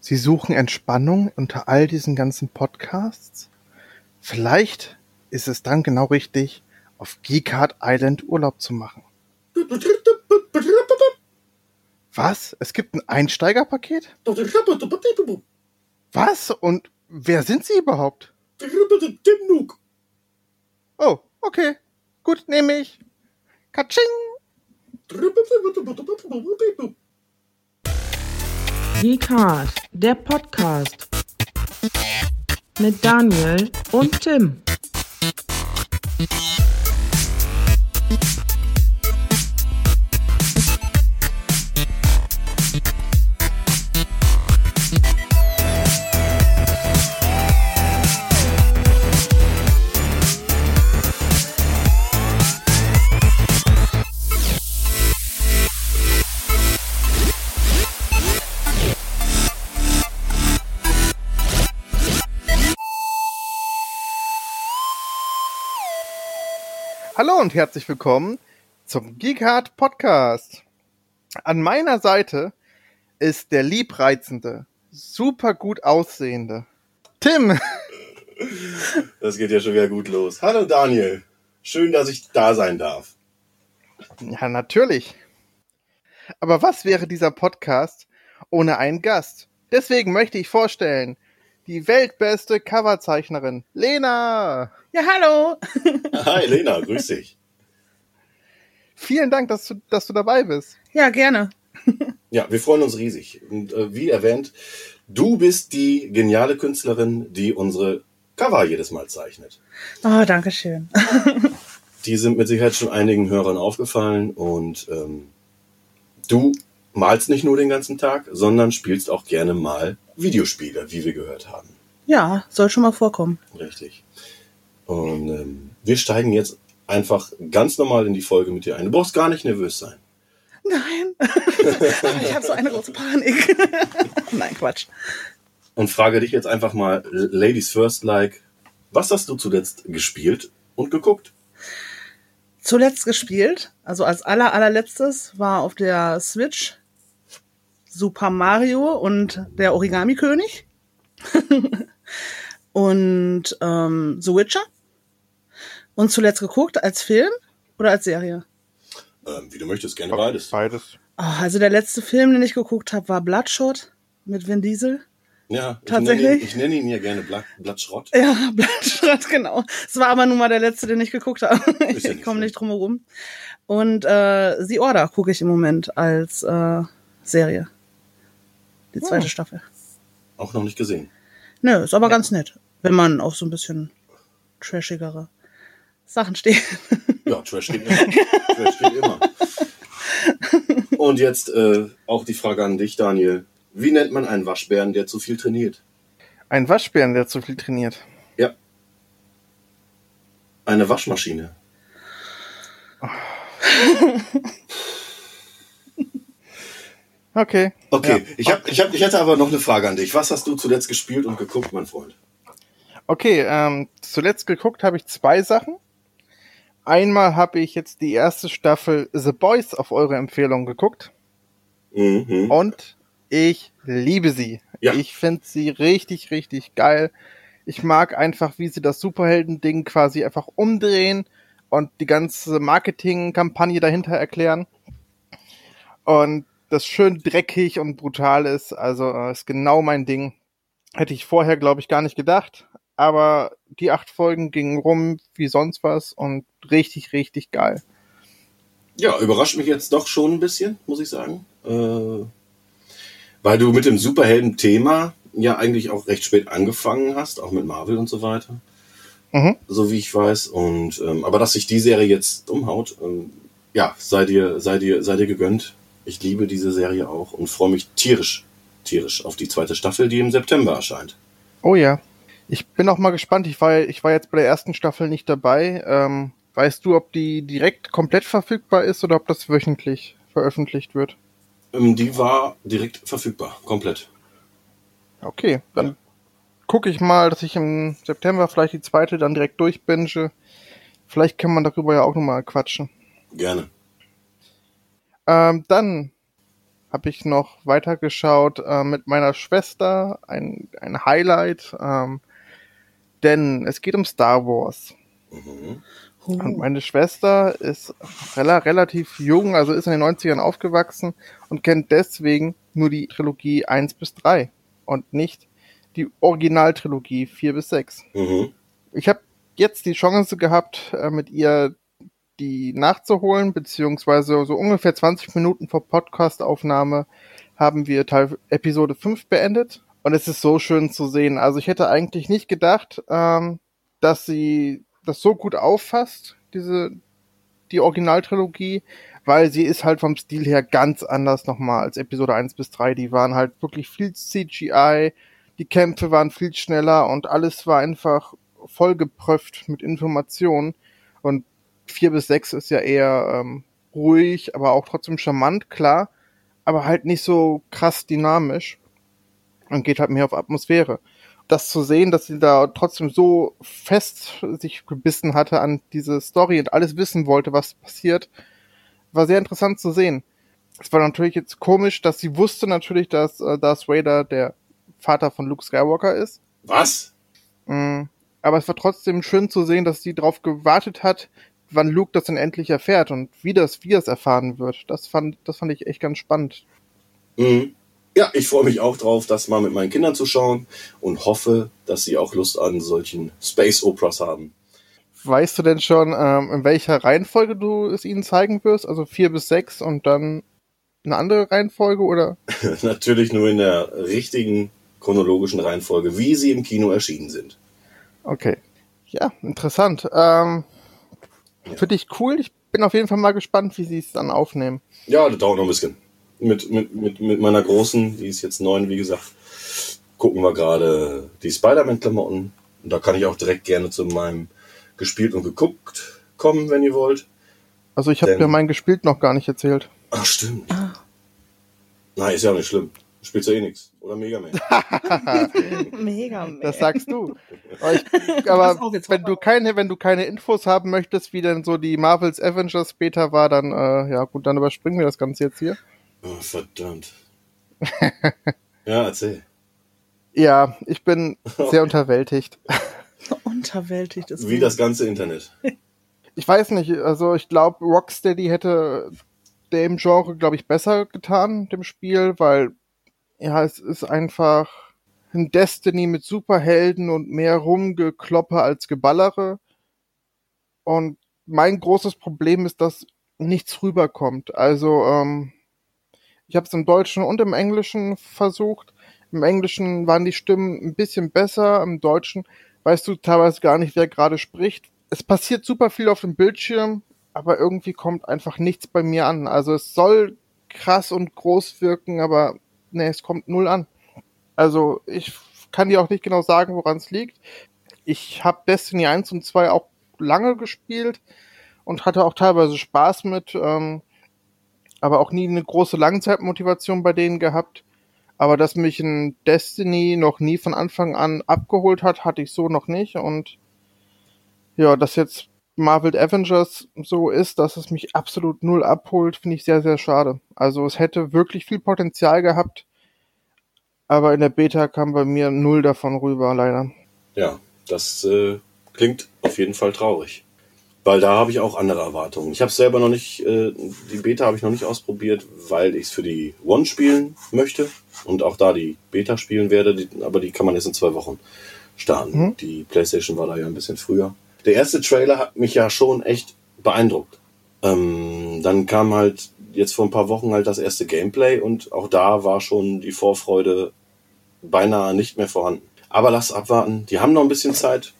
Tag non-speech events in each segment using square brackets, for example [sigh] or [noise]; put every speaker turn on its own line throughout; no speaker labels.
Sie suchen Entspannung unter all diesen ganzen Podcasts? Vielleicht ist es dann genau richtig, auf Geekart Island Urlaub zu machen. Was? Es gibt ein Einsteigerpaket? Was? Und wer sind Sie überhaupt? Oh, okay. Gut, nehme ich. Katsching!
Geekart, der Podcast mit Daniel und Tim.
Hallo und herzlich willkommen zum Geekart Podcast. An meiner Seite ist der liebreizende, super gut aussehende Tim. [laughs]
Das geht ja schon wieder gut los. Hallo Daniel. Schön, dass ich da sein darf.
Ja, natürlich. Aber was wäre dieser Podcast ohne einen Gast? Deswegen möchte ich vorstellen, die weltbeste Coverzeichnerin, Lena.
Ja, hallo.
Hi Lena, grüß dich.
Vielen Dank, dass du, dass du dabei bist.
Ja, gerne.
Ja, wir freuen uns riesig. Und äh, wie erwähnt, du bist die geniale Künstlerin, die unsere Cover jedes Mal zeichnet.
Oh, danke schön.
Die sind mit Sicherheit schon einigen Hörern aufgefallen und ähm, du malst nicht nur den ganzen Tag, sondern spielst auch gerne mal Videospiele, wie wir gehört haben.
Ja, soll schon mal vorkommen.
Richtig. Und ähm, wir steigen jetzt einfach ganz normal in die Folge mit dir ein. Du brauchst gar nicht nervös sein.
Nein. [laughs] ich habe so eine große Panik. [laughs] Nein, Quatsch.
Und frage dich jetzt einfach mal, Ladies First like, was hast du zuletzt gespielt und geguckt?
Zuletzt gespielt, also als aller allerletztes, war auf der Switch Super Mario und der Origami-König. [laughs] und ähm, The Witcher. Und zuletzt geguckt als Film oder als Serie?
Ähm, wie du möchtest, gerne beides.
Beides.
Oh, also der letzte Film, den ich geguckt habe, war Bloodshot mit Vin Diesel.
Ja, ich
Tatsächlich?
Nenne ihn, ich nenne ihn ja gerne Blatt, Blattschrott.
Ja, [laughs] Bloodshot, genau. Es war aber nun mal der letzte, den ich geguckt habe.
Ja [laughs]
ich komme nicht drum herum. Und äh, The Order gucke ich im Moment als äh, Serie. Die zweite
Oh.
Staffel.
Auch noch nicht gesehen.
Nö, ist aber ganz nett, wenn man auf so ein bisschen trashigere Sachen steht.
Ja, Trash geht immer. Trash geht immer. [laughs] Und jetzt äh, auch die Frage an dich, Daniel. Wie nennt man einen Waschbären, der zu viel trainiert?
Ein Waschbären, der zu viel trainiert.
Ja. Eine Waschmaschine. [laughs]
Okay.
Okay,
Ja.
ich, hab, ich, hab, ich hätte aber noch eine Frage an dich. Was hast du zuletzt gespielt und geguckt, mein Freund?
Okay, ähm, zuletzt geguckt habe ich zwei Sachen. Einmal habe ich jetzt die erste Staffel The Boys auf eure Empfehlung geguckt
Mhm.
und ich liebe sie.
Ja.
Ich finde sie richtig, richtig geil. Ich mag einfach, wie sie das Superhelden-Ding quasi einfach umdrehen und die ganze Marketing-Kampagne dahinter erklären. Und das schön dreckig und brutal ist, also äh, ist genau mein Ding. Hätte ich vorher, glaube ich, gar nicht gedacht. Aber die acht Folgen gingen rum wie sonst was und richtig, richtig geil.
Ja, überrascht mich jetzt doch schon ein bisschen, muss ich sagen. Äh, weil du mit dem Superhelden-Thema ja eigentlich auch recht spät angefangen hast, auch mit Marvel und so weiter.
Mhm.
So wie ich weiß. Und ähm, aber dass sich die Serie jetzt umhaut, ähm, ja, sei dir, sei dir, sei dir gegönnt. Ich liebe diese Serie auch und freue mich tierisch, tierisch auf die zweite Staffel, die im September erscheint.
Oh ja. Ich bin auch mal gespannt. Ich war, ich war jetzt bei der ersten Staffel nicht dabei. Ähm, weißt du, ob die direkt komplett verfügbar ist oder ob das wöchentlich veröffentlicht wird?
Ähm, die war direkt verfügbar, komplett.
Okay, dann gucke ich mal, dass ich im September vielleicht die zweite dann direkt durchbinge. Vielleicht kann man darüber ja auch nochmal quatschen.
Gerne.
Ähm, dann habe ich noch weitergeschaut äh, mit meiner Schwester, ein, ein Highlight, ähm, denn es geht um Star Wars.
Mhm.
Und meine Schwester ist rela relativ jung, also ist in den 90ern aufgewachsen und kennt deswegen nur die Trilogie 1 bis 3 und nicht die Originaltrilogie 4 bis 6.
Mhm.
Ich habe jetzt die Chance gehabt, äh, mit ihr die nachzuholen, beziehungsweise so ungefähr 20 Minuten vor Podcastaufnahme haben wir Teil Episode 5 beendet. Und es ist so schön zu sehen. Also ich hätte eigentlich nicht gedacht, ähm, dass sie das so gut auffasst, diese, die Originaltrilogie, weil sie ist halt vom Stil her ganz anders nochmal als Episode 1 bis 3. Die waren halt wirklich viel CGI, die Kämpfe waren viel schneller und alles war einfach vollgepröpft mit Informationen. Und 4 bis 6 ist ja eher ähm, ruhig, aber auch trotzdem charmant, klar, aber halt nicht so krass dynamisch und geht halt mehr auf Atmosphäre. Das zu sehen, dass sie da trotzdem so fest sich gebissen hatte an diese Story und alles wissen wollte, was passiert, war sehr interessant zu sehen. Es war natürlich jetzt komisch, dass sie wusste natürlich, dass äh, Darth Vader der Vater von Luke Skywalker ist.
Was?
Mm, aber es war trotzdem schön zu sehen, dass sie darauf gewartet hat, wann Luke das dann endlich erfährt und wie das, wie das erfahren wird. Das fand, das fand ich echt ganz spannend.
Mhm. Ja, ich freue mich auch drauf, das mal mit meinen Kindern zu schauen und hoffe, dass sie auch Lust an solchen Space Operas haben.
Weißt du denn schon, ähm, in welcher Reihenfolge du es ihnen zeigen wirst? Also vier bis sechs und dann eine andere Reihenfolge oder? [laughs]
Natürlich nur in der richtigen chronologischen Reihenfolge, wie sie im Kino erschienen sind.
Okay. Ja, interessant. Ähm, Finde ich cool. Ich bin auf jeden Fall mal gespannt, wie sie es dann aufnehmen.
Ja, das dauert noch ein bisschen. Mit, mit, mit, mit meiner Großen, die ist jetzt neun, wie gesagt, gucken wir gerade die Spider-Man-Klamotten. Und da kann ich auch direkt gerne zu meinem gespielt und geguckt kommen, wenn ihr wollt.
Also ich habe dir mein gespielt noch gar nicht erzählt.
Ach, stimmt. Nein, ist ja auch nicht schlimm. Spielst ja eh nix. Oder Mega Man. [laughs]
Mega, man.
Das sagst du. [laughs] Aber, ich, aber wenn du keine, wenn du keine Infos haben möchtest, wie denn so die Marvels Avengers später war, dann äh, ja gut, dann überspringen wir das Ganze jetzt hier.
Oh, verdammt. [laughs] ja, erzähl.
Ja, ich bin sehr [laughs] unterwältigt. [laughs]
Unterwältigt ist
Wie das ganze Internet.
Ich weiß nicht, also ich glaube, Rocksteady hätte dem Genre, glaube ich, besser getan, dem Spiel, weil ja, es ist einfach ein Destiny mit Superhelden und mehr Rumgekloppe als Geballere. Und mein großes Problem ist, dass nichts rüberkommt. Also, ähm, ich habe es im Deutschen und im Englischen versucht. Im Englischen waren die Stimmen ein bisschen besser, im Deutschen weißt du teilweise gar nicht, wer gerade spricht. Es passiert super viel auf dem Bildschirm, aber irgendwie kommt einfach nichts bei mir an. Also es soll krass und groß wirken, aber nee, es kommt null an. Also ich kann dir auch nicht genau sagen, woran es liegt. Ich habe Destiny 1 und 2 auch lange gespielt und hatte auch teilweise Spaß mit, ähm, aber auch nie eine große Langzeitmotivation bei denen gehabt. Aber dass mich ein Destiny noch nie von Anfang an abgeholt hat, hatte ich so noch nicht. Und ja, dass jetzt Marvel Avengers so ist, dass es mich absolut null abholt, finde ich sehr, sehr schade. Also es hätte wirklich viel Potenzial gehabt, aber in der Beta kam bei mir null davon rüber, leider.
Ja, das äh, klingt auf jeden Fall traurig. Weil da habe ich auch andere Erwartungen. Ich habe selber noch nicht, äh, die Beta habe ich noch nicht ausprobiert, weil ich es für die One spielen möchte und auch da die Beta spielen werde, die, aber die kann man erst in zwei Wochen starten.
Mhm.
Die PlayStation war da ja ein bisschen früher. Der erste Trailer hat mich ja schon echt beeindruckt. Ähm, dann kam halt jetzt vor ein paar Wochen halt das erste Gameplay und auch da war schon die Vorfreude beinahe nicht mehr vorhanden. Aber lass abwarten. Die haben noch ein bisschen Zeit.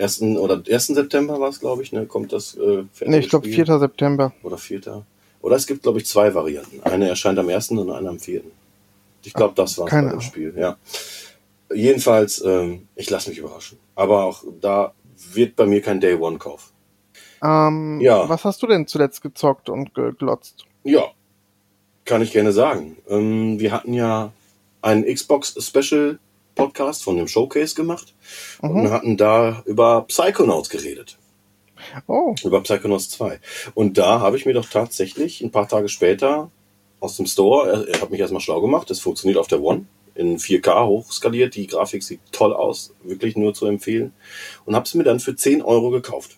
Ersten oder 1. September war es, glaube ich, ne? Kommt das äh,
Nee, ich glaube
Spiel.
4. September.
Oder 4. Oder es gibt, glaube ich, zwei Varianten. Eine erscheint am 1. und eine am 4. Ich glaube, das war bei dem
Ahnung.
Spiel, ja. Jedenfalls, ähm, ich lasse mich überraschen. Aber auch da wird bei mir kein Day-One-Kauf.
Ähm,
Ja.
Was hast du denn zuletzt gezockt und geglotzt?
Ja, kann ich gerne sagen. Ähm, wir hatten ja einen Xbox Special Podcast von dem Showcase gemacht und
Mhm.
hatten da über Psychonauts geredet.
Oh,
Über Psychonauts 2. Und da habe ich mir doch tatsächlich ein paar Tage später aus dem Store. Er, er hat mich erstmal schlau gemacht. Das funktioniert auf der One in 4K hochskaliert. Die Grafik sieht toll aus, wirklich nur zu empfehlen. Und habe es mir dann für 10 Euro gekauft.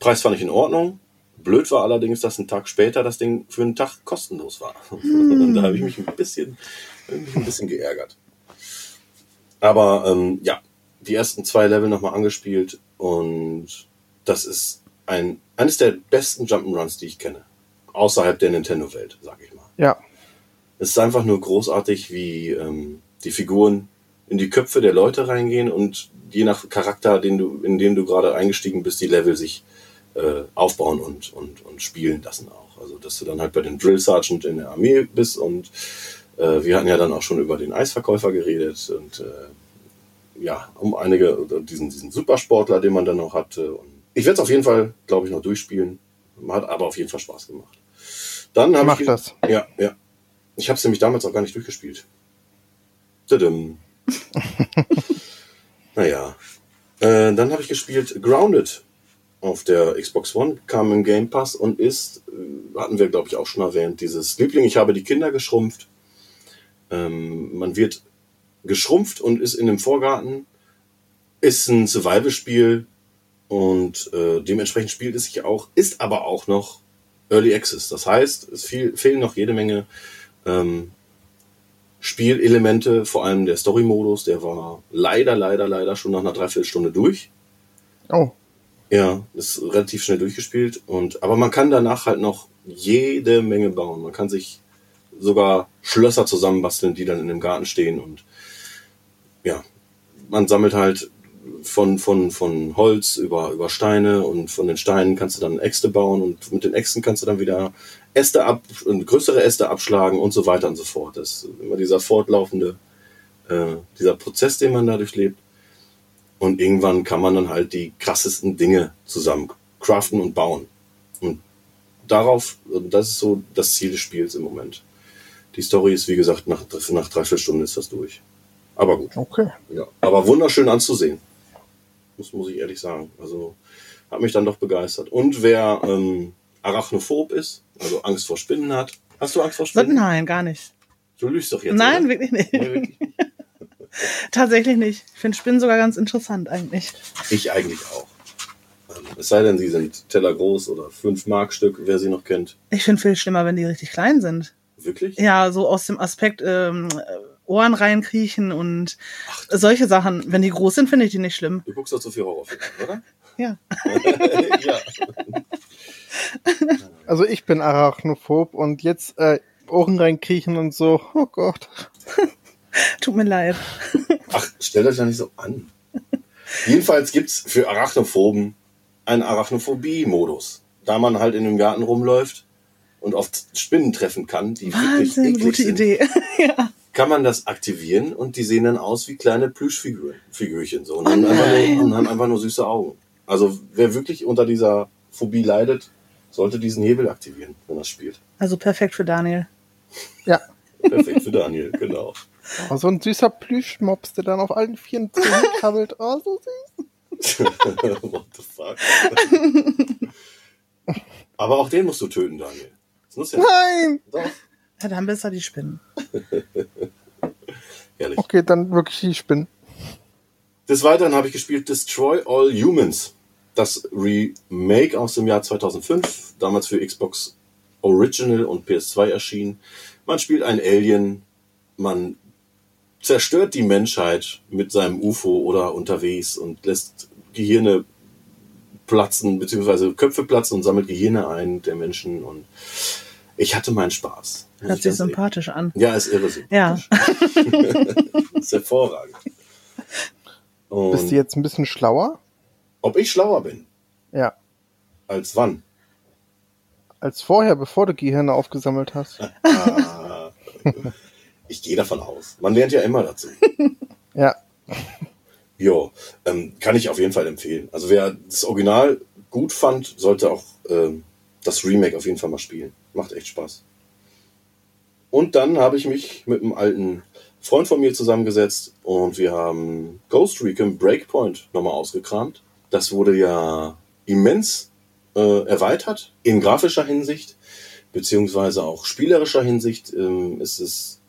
Preis fand ich in Ordnung. Blöd war allerdings, dass ein Tag später das Ding für einen Tag kostenlos war. [laughs] Und da habe ich mich ein bisschen, mich ein bisschen geärgert. Aber ähm, ja, die ersten zwei Level nochmal angespielt und das ist ein, eines der besten Jump'n'Runs, die ich kenne. Außerhalb der Nintendo-Welt, sag ich mal.
Ja.
Es ist einfach nur großartig, wie ähm, die Figuren in die Köpfe der Leute reingehen und je nach Charakter, den du, in dem du gerade eingestiegen bist, die Level sich äh, aufbauen und, und, und spielen lassen auch. Also dass du dann halt bei dem Drill Sergeant in der Armee bist und äh, wir hatten ja dann auch schon über den Eisverkäufer geredet und äh, ja, um einige, diesen, diesen Supersportler, den man dann noch hatte. Und ich werde es auf jeden Fall, glaube ich, noch durchspielen. Hat aber auf jeden Fall Spaß gemacht. Dann habe ich.
das.
Ja, ja. Ich habe es nämlich damals auch gar nicht durchgespielt. Tudum. [laughs] naja. Äh, dann habe ich gespielt Grounded auf der Xbox One, kam im Game Pass und ist, äh, hatten wir glaube ich auch schon erwähnt, dieses Liebling, ich habe die Kinder geschrumpft. Ähm, man wird geschrumpft und ist in dem Vorgarten, ist ein Survival-Spiel und äh, dementsprechend spielt es sich auch, ist aber auch noch Early Access. Das heißt, es fehl, fehlen noch jede Menge ähm, Spielelemente, vor allem der Story-Modus, der war leider, leider, leider schon nach einer Dreiviertelstunde durch.
Oh,
Ja, ist relativ schnell durchgespielt und aber man kann danach halt noch jede Menge bauen. Man kann sich sogar Schlösser zusammenbasteln, die dann in dem Garten stehen und ja, man sammelt halt von, von, von Holz über, über Steine und von den Steinen kannst du dann Äxte bauen und mit den Äxten kannst du dann wieder Äste ab, größere Äste abschlagen und so weiter und so fort. Das ist immer dieser fortlaufende, äh, dieser Prozess, den man dadurch lebt. Und irgendwann kann man dann halt die krassesten Dinge zusammen craften und bauen. Und darauf, das ist so das Ziel des Spiels im Moment. Die Story ist, wie gesagt, nach, nach drei, vier Stunden ist das durch. Aber gut.
okay.
Ja, aber wunderschön anzusehen. Muss, muss ich ehrlich sagen. Also hat mich dann doch begeistert. Und wer ähm, arachnophob ist, also Angst vor Spinnen hat. Hast du Angst vor Spinnen?
Nein, gar nicht.
Du lügst doch jetzt.
Nein,
oder?
wirklich nicht.
Nee, wirklich. [laughs]
Tatsächlich nicht. Ich finde Spinnen sogar ganz interessant eigentlich.
Ich eigentlich auch. Ähm, Es sei denn, sie sind Teller groß oder 5 Mark Stück, wer sie noch kennt.
Ich finde viel schlimmer, wenn die richtig klein sind.
Wirklich?
Ja, so aus dem Aspekt ähm, Ohren reinkriechen und solche Sachen. Wenn die groß sind, finde ich die nicht schlimm.
Du guckst doch so viel Horrorfilme, oder?
Ja. [laughs]
ja. [laughs]
Also ich bin arachnophob und jetzt äh, Ohren reinkriechen und so. Oh Gott.
Tut mir leid.
Ach, stellt euch da nicht so an. Jedenfalls gibt's für Arachnophoben einen Arachnophobie-Modus. Da man halt in dem Garten rumläuft und oft Spinnen treffen kann, die wirklich
Wahnsinn,
eklig
gute
sind,
Idee. [laughs] ja.
kann man das aktivieren und die sehen dann aus wie kleine Plüschfigürchen Figürchen, so, und, haben
Oh
einfach
nein.
nur, und haben einfach nur süße Augen. Also wer wirklich unter dieser Phobie leidet, sollte diesen Hebel aktivieren, wenn er spielt.
Also perfekt für Daniel.
Ja.
Perfekt für Daniel, genau.
Oh, so ein süßer Plüschmops, der dann auf allen vier Zehen krabbelt. [laughs] Oh, so süß.
What the fuck? Aber auch den musst du töten, Daniel. Ja.
Nein!
Doch.
Ja, dann besser die Spinnen. [laughs]
Herrlich.
Okay, dann wirklich die Spinnen.
Des Weiteren habe ich gespielt Destroy All Humans. Das Remake aus dem Jahr 2005, damals für Xbox Original und PS2 erschienen. Man spielt ein Alien, man zerstört die Menschheit mit seinem UFO oder unterwegs und lässt Gehirne platzen, beziehungsweise Köpfe platzen und sammelt Gehirne ein der Menschen und ich hatte meinen Spaß.
Hört
ich
sich sympathisch an.
Ja, ist irre
Ja.
sympathisch. [laughs] ist hervorragend. Und
Bist du jetzt ein bisschen schlauer?
ob ich schlauer bin?
Ja.
Als wann?
Als vorher, bevor du Gehirne aufgesammelt hast.
Ah, ich gehe davon aus. Man lernt ja immer dazu. [laughs]
Ja. [laughs]
Jo, ähm, kann ich auf jeden Fall empfehlen. Also wer das Original gut fand, sollte auch ähm, das Remake auf jeden Fall mal spielen. Macht echt Spaß. Und dann habe ich mich mit einem alten Freund von mir zusammengesetzt und wir haben Ghost Recon Breakpoint nochmal ausgekramt. Das wurde ja immens äh, erweitert in grafischer Hinsicht. beziehungsweise auch spielerischer Hinsicht ähm, ist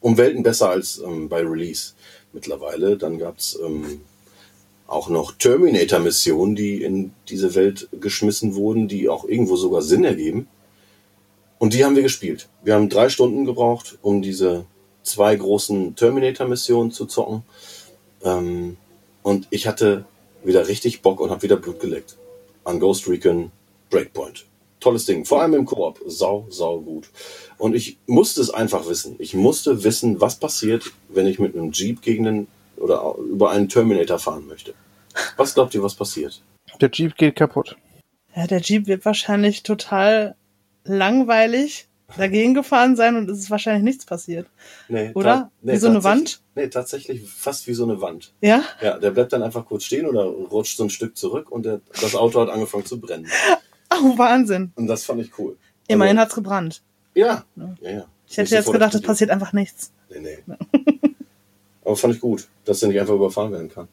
um Welten besser als ähm, bei Release mittlerweile. Dann gab's ähm, auch noch Terminator-Missionen, die in diese Welt geschmissen wurden, die auch irgendwo sogar Sinn ergeben. Und die haben wir gespielt. Wir haben drei Stunden gebraucht, um diese zwei großen Terminator-Missionen zu zocken. Ähm, und ich hatte wieder richtig Bock und habe wieder Blut geleckt. An Ghost Recon Breakpoint. Tolles Ding. Vor allem im Koop. Sau, sau gut. Und ich musste es einfach wissen. Ich musste wissen, was passiert, wenn ich mit einem Jeep gegen einen oder über einen Terminator fahren möchte. Was glaubt ihr, was passiert?
Der Jeep geht kaputt.
Ja, der Jeep wird wahrscheinlich total langweilig dagegen gefahren sein und es ist wahrscheinlich nichts passiert.
Nee,
Oder?
nee,
Wie so eine
tatsächlich-
Wand?
Nee, tatsächlich fast wie so eine Wand.
Ja?
Ja, der bleibt dann einfach kurz stehen oder rutscht so ein Stück zurück und der, das Auto hat angefangen zu brennen.
Oh, Wahnsinn.
Und das fand ich cool.
Immerhin
Also,
hat's gebrannt.
Ja, ja, ja.
Ich hätte jetzt gedacht, es passiert einfach nichts.
Nee, nee. [laughs] Aber fand ich gut, dass der nicht einfach überfahren werden kann.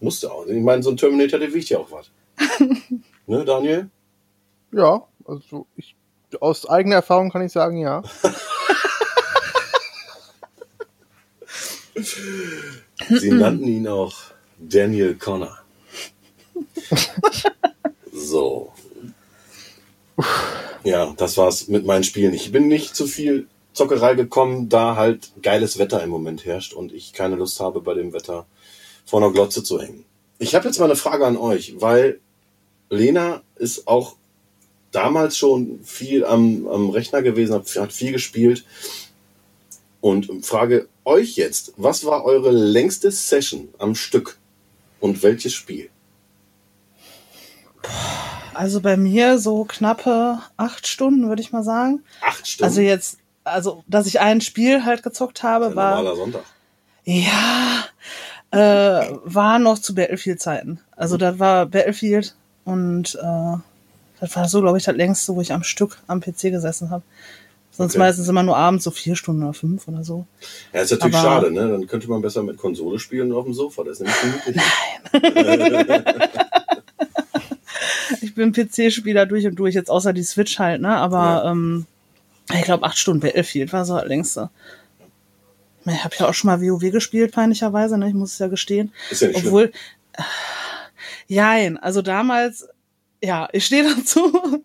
Musste auch. Ich meine, so ein Terminator, der wiegt ja auch was. [laughs] ne, Daniel?
Ja, also ich aus eigener Erfahrung kann ich sagen, ja. [laughs]
Sie nannten ihn auch Daniel Connor. so. Ja, das war's mit meinen Spielen. Ich bin nicht zu viel Zockerei gekommen, da halt geiles Wetter im Moment herrscht und ich keine Lust habe, bei dem Wetter vor einer Glotze zu hängen. Ich habe jetzt mal eine Frage an euch, weil Lena ist auch damals schon viel am, am Rechner gewesen, hat hat viel gespielt und frage euch jetzt, was war eure längste Session am Stück und welches Spiel?
Also bei mir so knappe acht Stunden, würde ich mal sagen.
Acht Stunden.
Also jetzt, also dass ich ein Spiel halt gezockt habe,
Ein
war
normaler Sonntag.
ja äh, war noch zu Battlefield-Zeiten. Also das war Battlefield und äh, das war so, glaube ich, das längste, wo ich am Stück am PC gesessen habe. Sonst
Okay.
meistens immer nur abends so vier Stunden oder fünf oder so.
Ja, ist natürlich
Aber-
schade, ne? Dann könnte man besser mit Konsole spielen auf dem Sofa. Das ist nämlich gemütlich. [laughs] [laughs]
Ich bin PC-Spieler durch und durch, jetzt außer die Switch halt, ne? Aber
Ja.
ähm, ich glaube, acht Stunden Battlefield war so das längste. Ich habe ja auch schon mal WoW gespielt, peinlicherweise, ne? Ich muss es ja gestehen.
Ist ja nicht.
Obwohl, äh, jein, also damals, ja, ich stehe [laughs] dazu.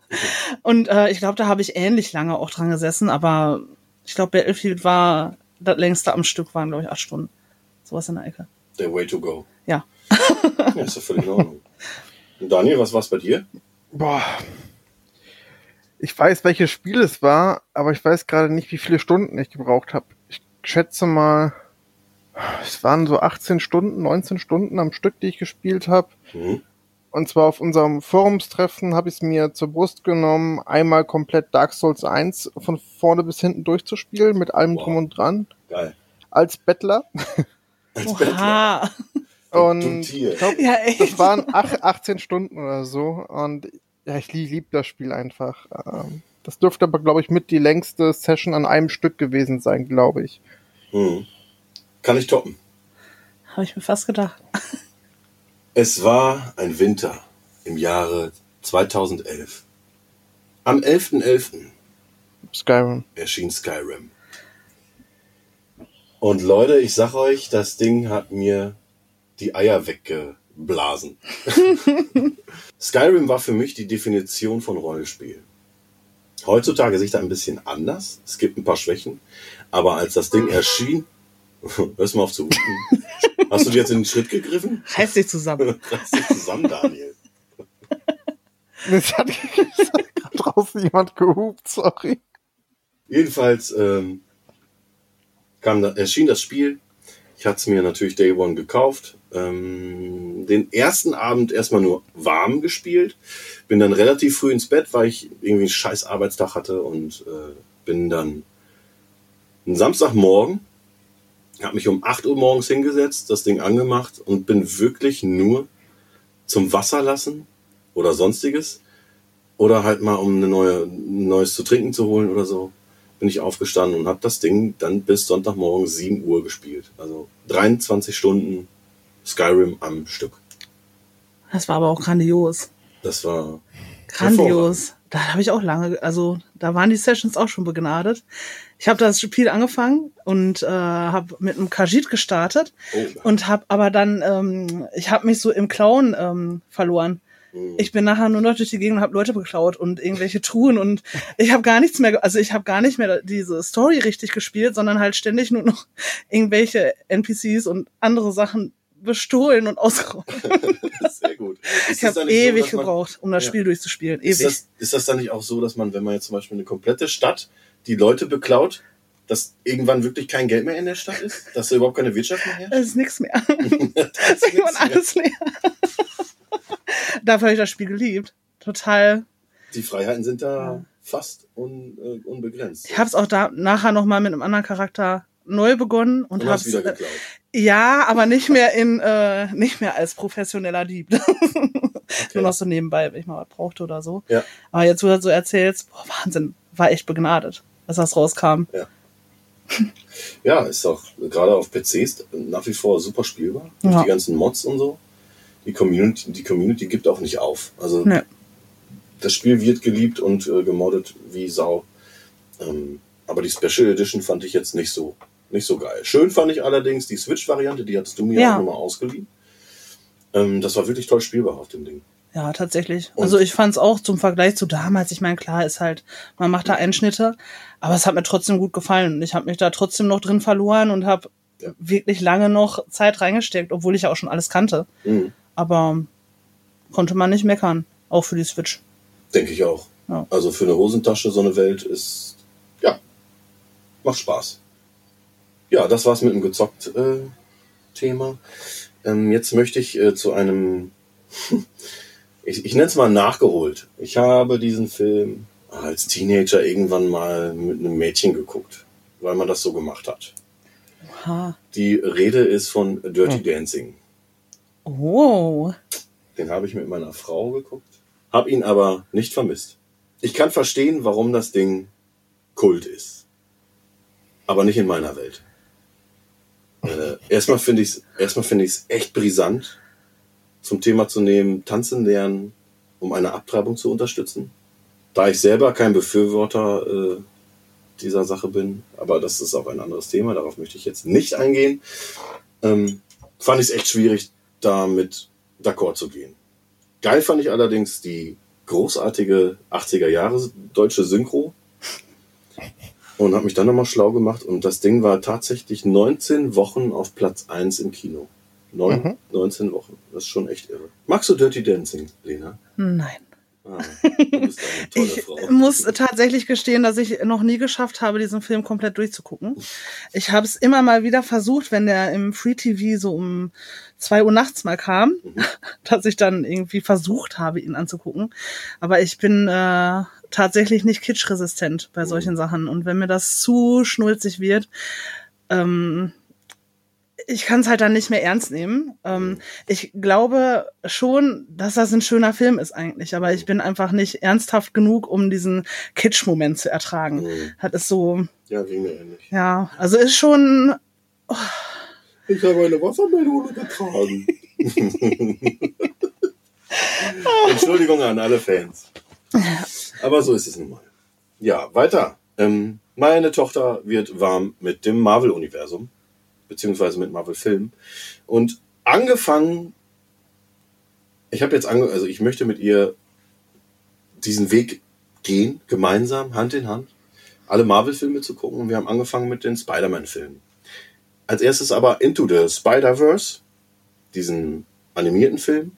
Und äh, ich glaube, da habe ich ähnlich lange auch dran gesessen, aber ich glaube, Battlefield war das längste am Stück, waren, glaube ich, acht Stunden. Sowas in der Ecke.
Der Way to go.
Ja.
Ja, ist ja völlig in Ordnung. [laughs] Und Daniel, was war's bei dir?
Boah. Ich weiß, welches Spiel es war, aber ich weiß gerade nicht, wie viele Stunden ich gebraucht habe. Ich schätze mal, es waren so 18 Stunden, 19 Stunden am Stück, die ich gespielt habe.
Mhm.
Und zwar auf unserem Forumstreffen habe ich es mir zur Brust genommen, einmal komplett Dark Souls 1 von vorne bis hinten durchzuspielen, mit allem
Wow.
drum und dran,
Geil.
als Bettler.
Als Bettler.
Oha.
Du
Und ich glaub,
Ja, echt.
das waren ach, 18 Stunden oder so. Und ja, ich lieb, lieb das Spiel einfach. Ähm, Das dürfte aber, glaube ich, mit die längste Session an einem Stück gewesen sein, glaube ich.
Mhm. Kann ich toppen.
Habe ich mir fast gedacht.
Es war ein Winter im Jahre 2011. Am 11.11.
Skyrim.
erschien Skyrim. Und Leute, ich sag euch, das Ding hat mir die Eier weggeblasen. [laughs] Skyrim war für mich die Definition von Rollenspiel. Heutzutage sehe ich da ein bisschen anders. Es gibt ein paar Schwächen. Aber als das Ding erschien, [laughs] hörst mal auf zu hupen. Hast du dir jetzt in den Schritt gegriffen?
Reiß dich zusammen. [laughs]
Reiß dich zusammen, Daniel.
Es hat gerade draußen jemand gehupt, sorry.
Jedenfalls ähm, kam da, erschien das Spiel. Ich hatte es mir natürlich Day One gekauft. Ähm, den ersten Abend erstmal nur warm gespielt. Bin dann relativ früh ins Bett, weil ich irgendwie einen scheiß Arbeitstag hatte und äh, bin dann einen Samstagmorgen, habe mich um 8 Uhr morgens hingesetzt, das Ding angemacht und bin wirklich nur zum Wasser lassen oder sonstiges oder halt mal um eine neue, ein neues zu trinken zu holen oder so, bin ich aufgestanden und habe das Ding dann bis Sonntagmorgen 7 Uhr gespielt. Also 23 Stunden Skyrim am Stück.
Das war aber auch grandios.
Das war
Grandios. Da habe ich auch lange, also da waren die Sessions auch schon begnadet. Ich habe das Spiel angefangen und äh, habe mit einem Kajit gestartet
Oh,
und habe aber dann, ähm, ich habe mich so im Klauen ähm, verloren.
hm.
Ich bin nachher nur noch durch die Gegend und habe Leute beklaut und irgendwelche Truhen und ich habe gar nichts mehr, also ich habe gar nicht mehr diese Story richtig gespielt, sondern halt ständig nur noch [laughs] irgendwelche NPCs und andere Sachen bestohlen und ausgeraubt. [laughs]
Sehr gut. Ist
Ich
das
habe
so,
ewig
dass man-
gebraucht, um das
Ja.
Spiel durchzuspielen.
Ist
Ewig.
das, ist das dann nicht auch so, dass man, wenn man jetzt zum Beispiel eine komplette Stadt die Leute beklaut, dass irgendwann wirklich kein Geld mehr in der Stadt ist? Dass da überhaupt keine Wirtschaft mehr herrscht?
Es ist nichts mehr. [laughs] [laughs]
Da
Es
ist
ist irgendwann alles leer. Dafür habe ich das Spiel geliebt. Total.
Die Freiheiten sind da fast un, äh, unbegrenzt.
Ich habe es auch da nachher noch mal mit einem anderen Charakter neu begonnen und
Und
habe
hast wieder geklaut.
ja, aber nicht mehr in äh, nicht mehr als professioneller Dieb. [laughs] Nur noch so nebenbei, wenn ich mal was brauchte oder so.
Ja.
Aber jetzt, wo du das so erzählst, boah, Wahnsinn, war echt begnadet, dass das rauskam.
Ja, [laughs] ist auch gerade auf PCs nach wie vor super spielbar. Durch
Ja.
die ganzen Mods und so. Die Community, die Community gibt auch nicht auf. Also
Ne.
das Spiel wird geliebt und äh, gemoddet wie Sau. Ähm, aber die Special Edition fand ich jetzt nicht so, nicht so geil. Schön fand ich allerdings die Switch-Variante, die hattest du mir
Ja.
auch nochmal ausgeliehen. Ähm, das war wirklich toll spielbar auf dem Ding.
Ja, tatsächlich.
Und-
also ich fand es auch zum Vergleich zu damals, ich meine, klar ist halt, man macht da Einschnitte, aber es hat mir trotzdem gut gefallen. Und Ich habe mich da trotzdem noch drin verloren und habe
Ja.
wirklich lange noch Zeit reingesteckt, obwohl ich ja auch schon alles kannte.
Mhm.
Aber konnte man nicht meckern, auch für die Switch.
Denke ich auch.
Ja.
Also für eine Hosentasche so eine Welt ist, ja, macht Spaß. Ja, das war's mit dem gezockt äh, Thema. Ähm, jetzt möchte ich äh, zu einem, [laughs] ich, ich nenne es mal nachgeholt. Ich habe diesen Film als Teenager irgendwann mal mit einem Mädchen geguckt, weil man das so gemacht hat.
Ha.
Die Rede ist von Dirty Dancing.
Oh.
Den habe ich mit meiner Frau geguckt, habe ihn aber nicht vermisst. Ich kann verstehen, warum das Ding Kult ist. Aber nicht in meiner Welt. Äh, erstmal finde ich es erstmal finde ich es echt brisant, zum Thema zu nehmen, tanzen lernen, um eine Abtreibung zu unterstützen. Da ich selber kein Befürworter äh, dieser Sache bin, aber das ist auch ein anderes Thema, darauf möchte ich jetzt nicht eingehen, ähm, fand ich es echt schwierig, damit d'accord zu gehen. Geil fand ich allerdings die großartige 80er Jahre deutsche Synchro und habe mich dann nochmal schlau gemacht und das Ding war tatsächlich 19 Wochen auf Platz 1 im Kino. Neun,
Mhm.
19 Wochen. Das ist schon echt irre. Magst du Dirty Dancing, Lena?
Nein.
Ah, [laughs]
Ich muss tatsächlich gestehen, dass ich noch nie geschafft habe, diesen Film komplett durchzugucken. Ich habe es immer mal wieder versucht, wenn der im Free TV so um zwei Uhr nachts mal kam, [laughs] dass ich dann irgendwie versucht habe, ihn anzugucken. Aber ich bin äh, tatsächlich nicht kitschresistent bei solchen Sachen. Und wenn mir das zu schnulzig wird, ähm, ich kann es halt dann nicht mehr ernst nehmen. Ähm, ich glaube schon, dass das ein schöner Film ist eigentlich, aber ich bin einfach nicht ernsthaft genug, um diesen Kitsch-Moment zu ertragen.
Mhm.
Das ist so,
Ja, ging mir ähnlich.
ja, also ist schon,
Ich habe eine Wassermelone getragen. [laughs] Entschuldigung an alle Fans. Aber so ist es nun mal. Ja, weiter. Ähm, meine Tochter wird warm mit dem Marvel-Universum, beziehungsweise mit Marvel-Filmen. Und angefangen, ich habe jetzt ange also ich möchte mit ihr diesen Weg gehen, gemeinsam, Hand in Hand, alle Marvel-Filme zu gucken. Und wir haben angefangen mit den Spider-Man-Filmen. Als erstes aber Into the Spider-Verse, diesen animierten Film,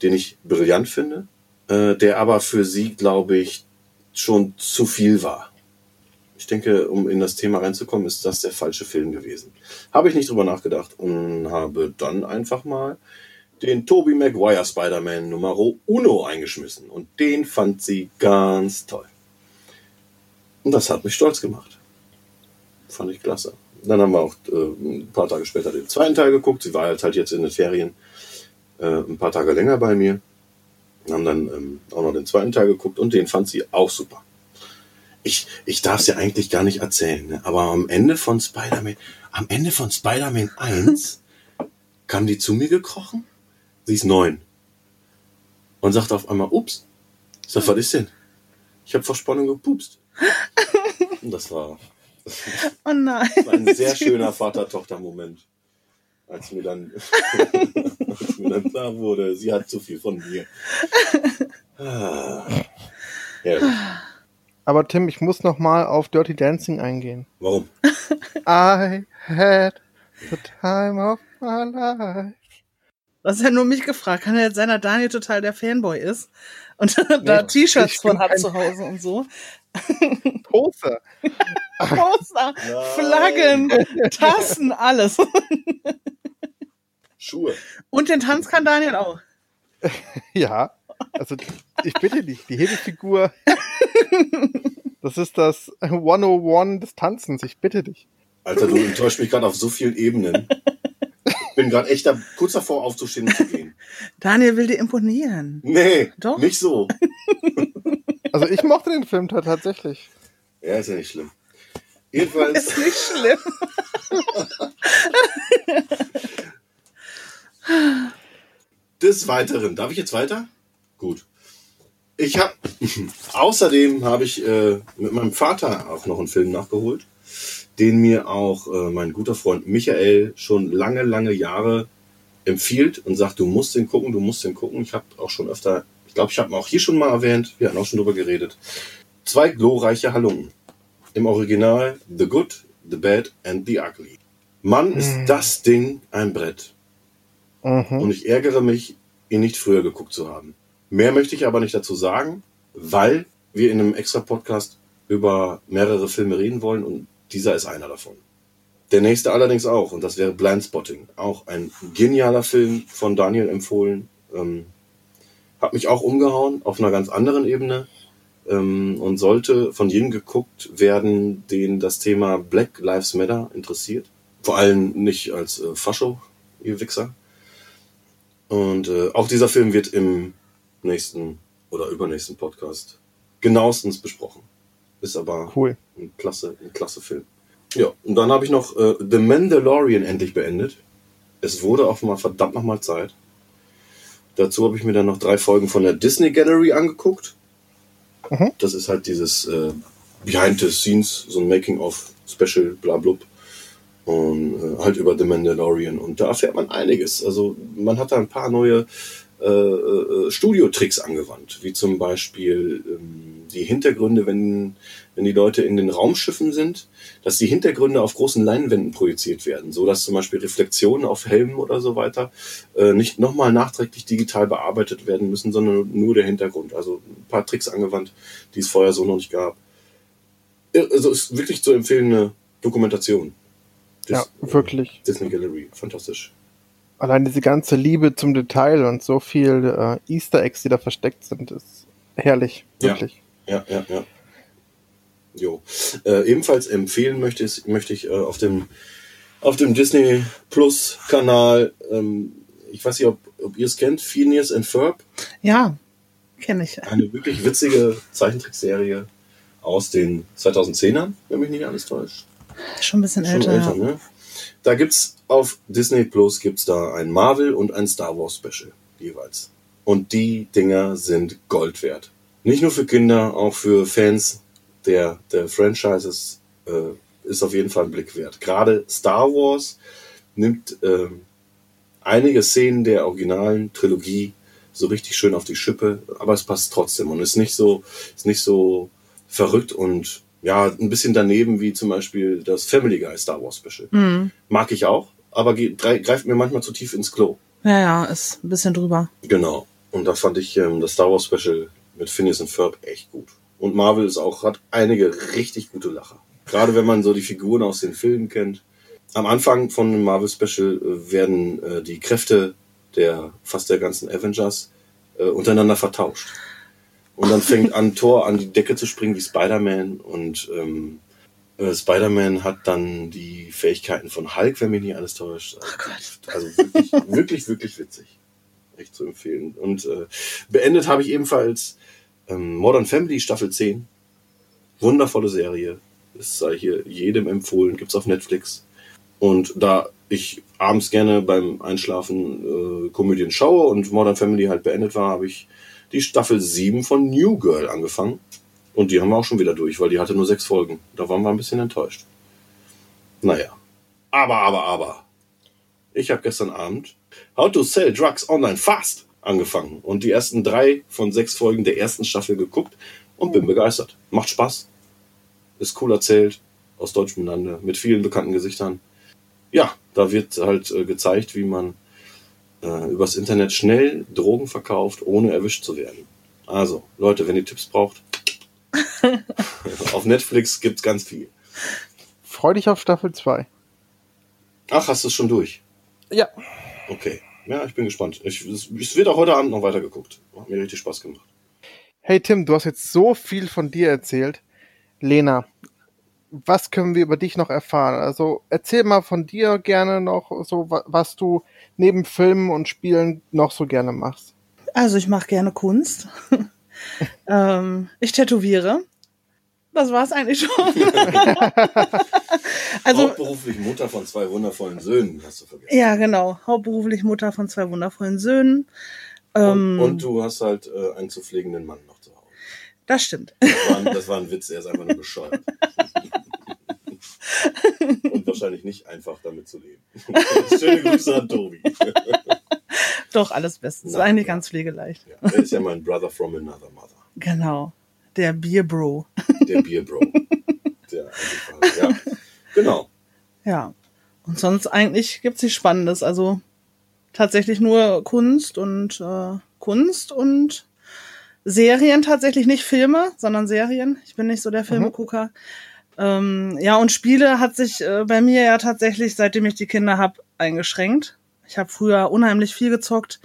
den ich brillant finde, äh, der aber für sie, glaube ich, schon zu viel war. Ich denke, um in das Thema reinzukommen, ist das der falsche Film gewesen. Habe ich nicht drüber nachgedacht und habe dann einfach mal den Tobey Maguire Spider-Man Numero Uno eingeschmissen. Und den fand sie ganz toll. Und das hat mich stolz gemacht. Fand ich klasse. Dann haben wir auch äh, ein paar Tage später den zweiten Teil geguckt. Sie war halt, halt jetzt in den Ferien äh, ein paar Tage länger bei mir. Haben dann ähm, auch noch den zweiten Teil geguckt und den fand sie auch super. Ich, ich darf es ja eigentlich gar nicht erzählen, ne? aber am Ende von Spider-Man, am Ende von Spider-Man 1 kam die zu mir gekrochen. Sie ist neun. Und sagt auf einmal, ups, Ich sag, was ist denn? Ich habe vor Spannung gepupst. [laughs] Und das war,
Oh nein.
das war ein sehr schöner Vater-Tochter-Moment. Als mir dann, [laughs] als mir dann klar wurde, sie hat zu viel von mir. Ah. Herrlich.
Aber Tim, ich muss noch mal auf Dirty Dancing eingehen.
Warum? [laughs]
I had the time of my life.
Du hast ja nur mich gefragt. Kann ja jetzt sein, dass Daniel total der Fanboy ist und [laughs] da
Nee,
T-Shirts von hat zu Hause und so. [laughs]
Poster.
Poster, Flaggen, Tassen, alles.
Schuhe.
Und den Tanz kann Daniel auch.
Ja, also ich bitte dich, die Hebefigur, das ist das 101 des Tanzens, ich bitte dich.
Alter, du enttäuscht mich gerade auf so vielen Ebenen. Ich bin gerade echt da, kurz davor aufzustehen und zu gehen.
Daniel will dir imponieren.
Nee,
Doch.
nicht so.
Also ich mochte den Film ta- tatsächlich.
Ja, ist ja nicht schlimm. Jedenfalls,
Ist nicht schlimm.
des Weiteren. Darf ich jetzt weiter? Gut. Ich habe, [clears throat] außerdem habe ich äh, mit meinem Vater auch noch einen Film nachgeholt, den mir auch äh, mein guter Freund Michael schon lange, lange Jahre empfiehlt und sagt, du musst den gucken, du musst den gucken. Ich habe auch schon öfter, ich glaube, ich habe ihn auch hier schon mal erwähnt, wir hatten auch schon drüber geredet. Zwei glorreiche Halunken. Im Original The Good, The Bad and The Ugly. Mann, ist das Ding ein Brett.
Mhm.
Und ich ärgere mich, ihn nicht früher geguckt zu haben. Mehr möchte ich aber nicht dazu sagen, weil wir in einem extra Podcast über mehrere Filme reden wollen und dieser ist einer davon. Der nächste allerdings auch, und das wäre Blindspotting. Auch ein genialer Film von Daniel empfohlen. Ähm, hat mich auch umgehauen auf einer ganz anderen Ebene ähm, und sollte von jedem geguckt werden, den das Thema Black Lives Matter interessiert. Vor allem nicht als äh, Fascho, ihr Wichser. Und äh, auch dieser Film wird im nächsten oder übernächsten Podcast genauestens besprochen. Ist aber
Cool.
ein klasse, ein klasse Film. Ja, und dann habe ich noch äh, The Mandalorian endlich beendet. Es wurde auch mal verdammt nochmal Zeit. Dazu habe ich mir dann noch drei Folgen von der Disney Gallery angeguckt.
Mhm.
Das ist halt dieses äh, Behind the Scenes, so ein Making-of-Special, bla blub. Und äh, halt über The Mandalorian. Und da erfährt man einiges. Also man hat da ein paar neue äh, äh, Studiotricks angewandt, wie zum Beispiel ähm, die Hintergründe, wenn, wenn die Leute in den Raumschiffen sind, dass die Hintergründe auf großen Leinwänden projiziert werden, so dass zum Beispiel Reflexionen auf Helmen oder so weiter äh, nicht nochmal nachträglich digital bearbeitet werden müssen, sondern nur der Hintergrund. Also ein paar Tricks angewandt, die es vorher so noch nicht gab. Also ist wirklich zu empfehlende Dokumentation.
Ja,
Dis-
wirklich.
Disney Gallery, fantastisch.
Allein diese ganze Liebe zum Detail und so viel äh, Easter Eggs, die da versteckt sind, ist herrlich.
Ja.
Wirklich.
Ja, ja, ja. Jo. Äh, ebenfalls empfehlen möchte ich, möchte ich äh, auf dem auf dem Disney Plus Kanal, ähm, ich weiß nicht, ob, ob ihr es kennt, Phineas and Ferb,
Ja, kenne ich.
eine wirklich witzige Zeichentrickserie aus den 2010ern, wenn mich nicht alles täuscht.
Schon ein bisschen
Schon
älter.
älter,
ja.
ne? Da gibt's auf Disney Plus gibt's da ein Marvel und ein Star Wars Special jeweils. Und die Dinger sind Gold wert. Nicht nur für Kinder, auch für Fans der, der Franchises äh, ist auf jeden Fall ein Blick wert. Gerade Star Wars nimmt ähm, einige Szenen der originalen Trilogie so richtig schön auf die Schippe, aber es passt trotzdem und ist nicht so, ist nicht so verrückt und ja, ein bisschen daneben wie zum Beispiel das Family Guy Star Wars Special.
Mhm.
Mag ich auch, aber greift mir manchmal zu tief ins Klo.
Ja, ja, ist ein bisschen drüber.
Genau. Und da fand ich ähm, das Star Wars Special mit Phineas und Ferb echt gut. Und Marvel ist auch, hat einige richtig gute Lacher. Gerade wenn man so die Figuren aus den Filmen kennt. Am Anfang von dem Marvel Special äh, werden äh, die Kräfte der fast der ganzen Avengers äh, untereinander vertauscht. Und dann fängt an Thor an die Decke zu springen wie Spider-Man und ähm, äh, Spider-Man hat dann die Fähigkeiten von Hulk, wenn mich nicht alles täuscht. Also wirklich, wirklich, wirklich witzig. Echt zu empfehlen. Und äh, beendet habe ich ebenfalls ähm, Modern Family Staffel 10. Wundervolle Serie. Das sei hier jedem empfohlen. Gibt's auf Netflix. Und da ich abends gerne beim Einschlafen äh, Komödien schaue und Modern Family halt beendet war, habe ich die Staffel 7 von New Girl angefangen. Und die haben wir auch schon wieder durch, weil die hatte nur sechs Folgen. Da waren wir ein bisschen enttäuscht. Naja. Aber, aber, aber. Ich habe gestern Abend How to Sell Drugs Online Fast angefangen und die ersten drei von sechs Folgen der ersten Staffel geguckt und bin begeistert. Macht Spaß. Ist cool erzählt. Aus deutschem Lande. Mit vielen bekannten Gesichtern. Ja, da wird halt äh, gezeigt, wie man äh, übers Internet schnell Drogen verkauft, ohne erwischt zu werden. Also, Leute, wenn ihr Tipps braucht, [laughs] auf Netflix gibt's ganz viel.
Freu dich auf Staffel 2.
Ach, hast du es schon durch?
Ja.
Okay. Ja, ich bin gespannt. Ich, es, es wird auch heute Abend noch weitergeguckt. Hat mir richtig Spaß gemacht.
Hey Tim, du hast jetzt so viel von dir erzählt. Lena, was können wir über dich noch erfahren? Also erzähl mal von dir gerne noch so, wa- was du neben Filmen und Spielen noch so gerne machst.
Also ich mache gerne Kunst. [laughs] ähm, ich tätowiere. Das war's eigentlich schon. [laughs] also
Hauptberuflich Mutter von zwei wundervollen Söhnen, hast du vergessen.
ja, genau. Hauptberuflich Mutter von zwei wundervollen Söhnen. Ähm,
Und, und du hast halt äh, einen zu pflegenden Mann noch.
Das stimmt.
Das war, ein, das war ein Witz, er ist einfach nur bescheuert. Und wahrscheinlich nicht einfach damit zu leben. Schöne Grüße an Tobi.
Doch, alles bestens.
Nein,
eigentlich
ja.
ganz pflegeleicht.
Ja, er ist ja mein Brother from another mother.
Genau. Der Bierbro.
Der Bierbro. Der einfach, ja. Genau.
Ja. Und sonst eigentlich gibt's nichts Spannendes. Also tatsächlich nur Kunst und äh, Kunst und Serien tatsächlich nicht Filme, sondern Serien. Ich bin nicht so der Filmegucker. Ähm, ja, und Spiele hat sich äh, bei mir ja tatsächlich, seitdem ich die Kinder hab, eingeschränkt. Ich habe früher unheimlich viel gezockt,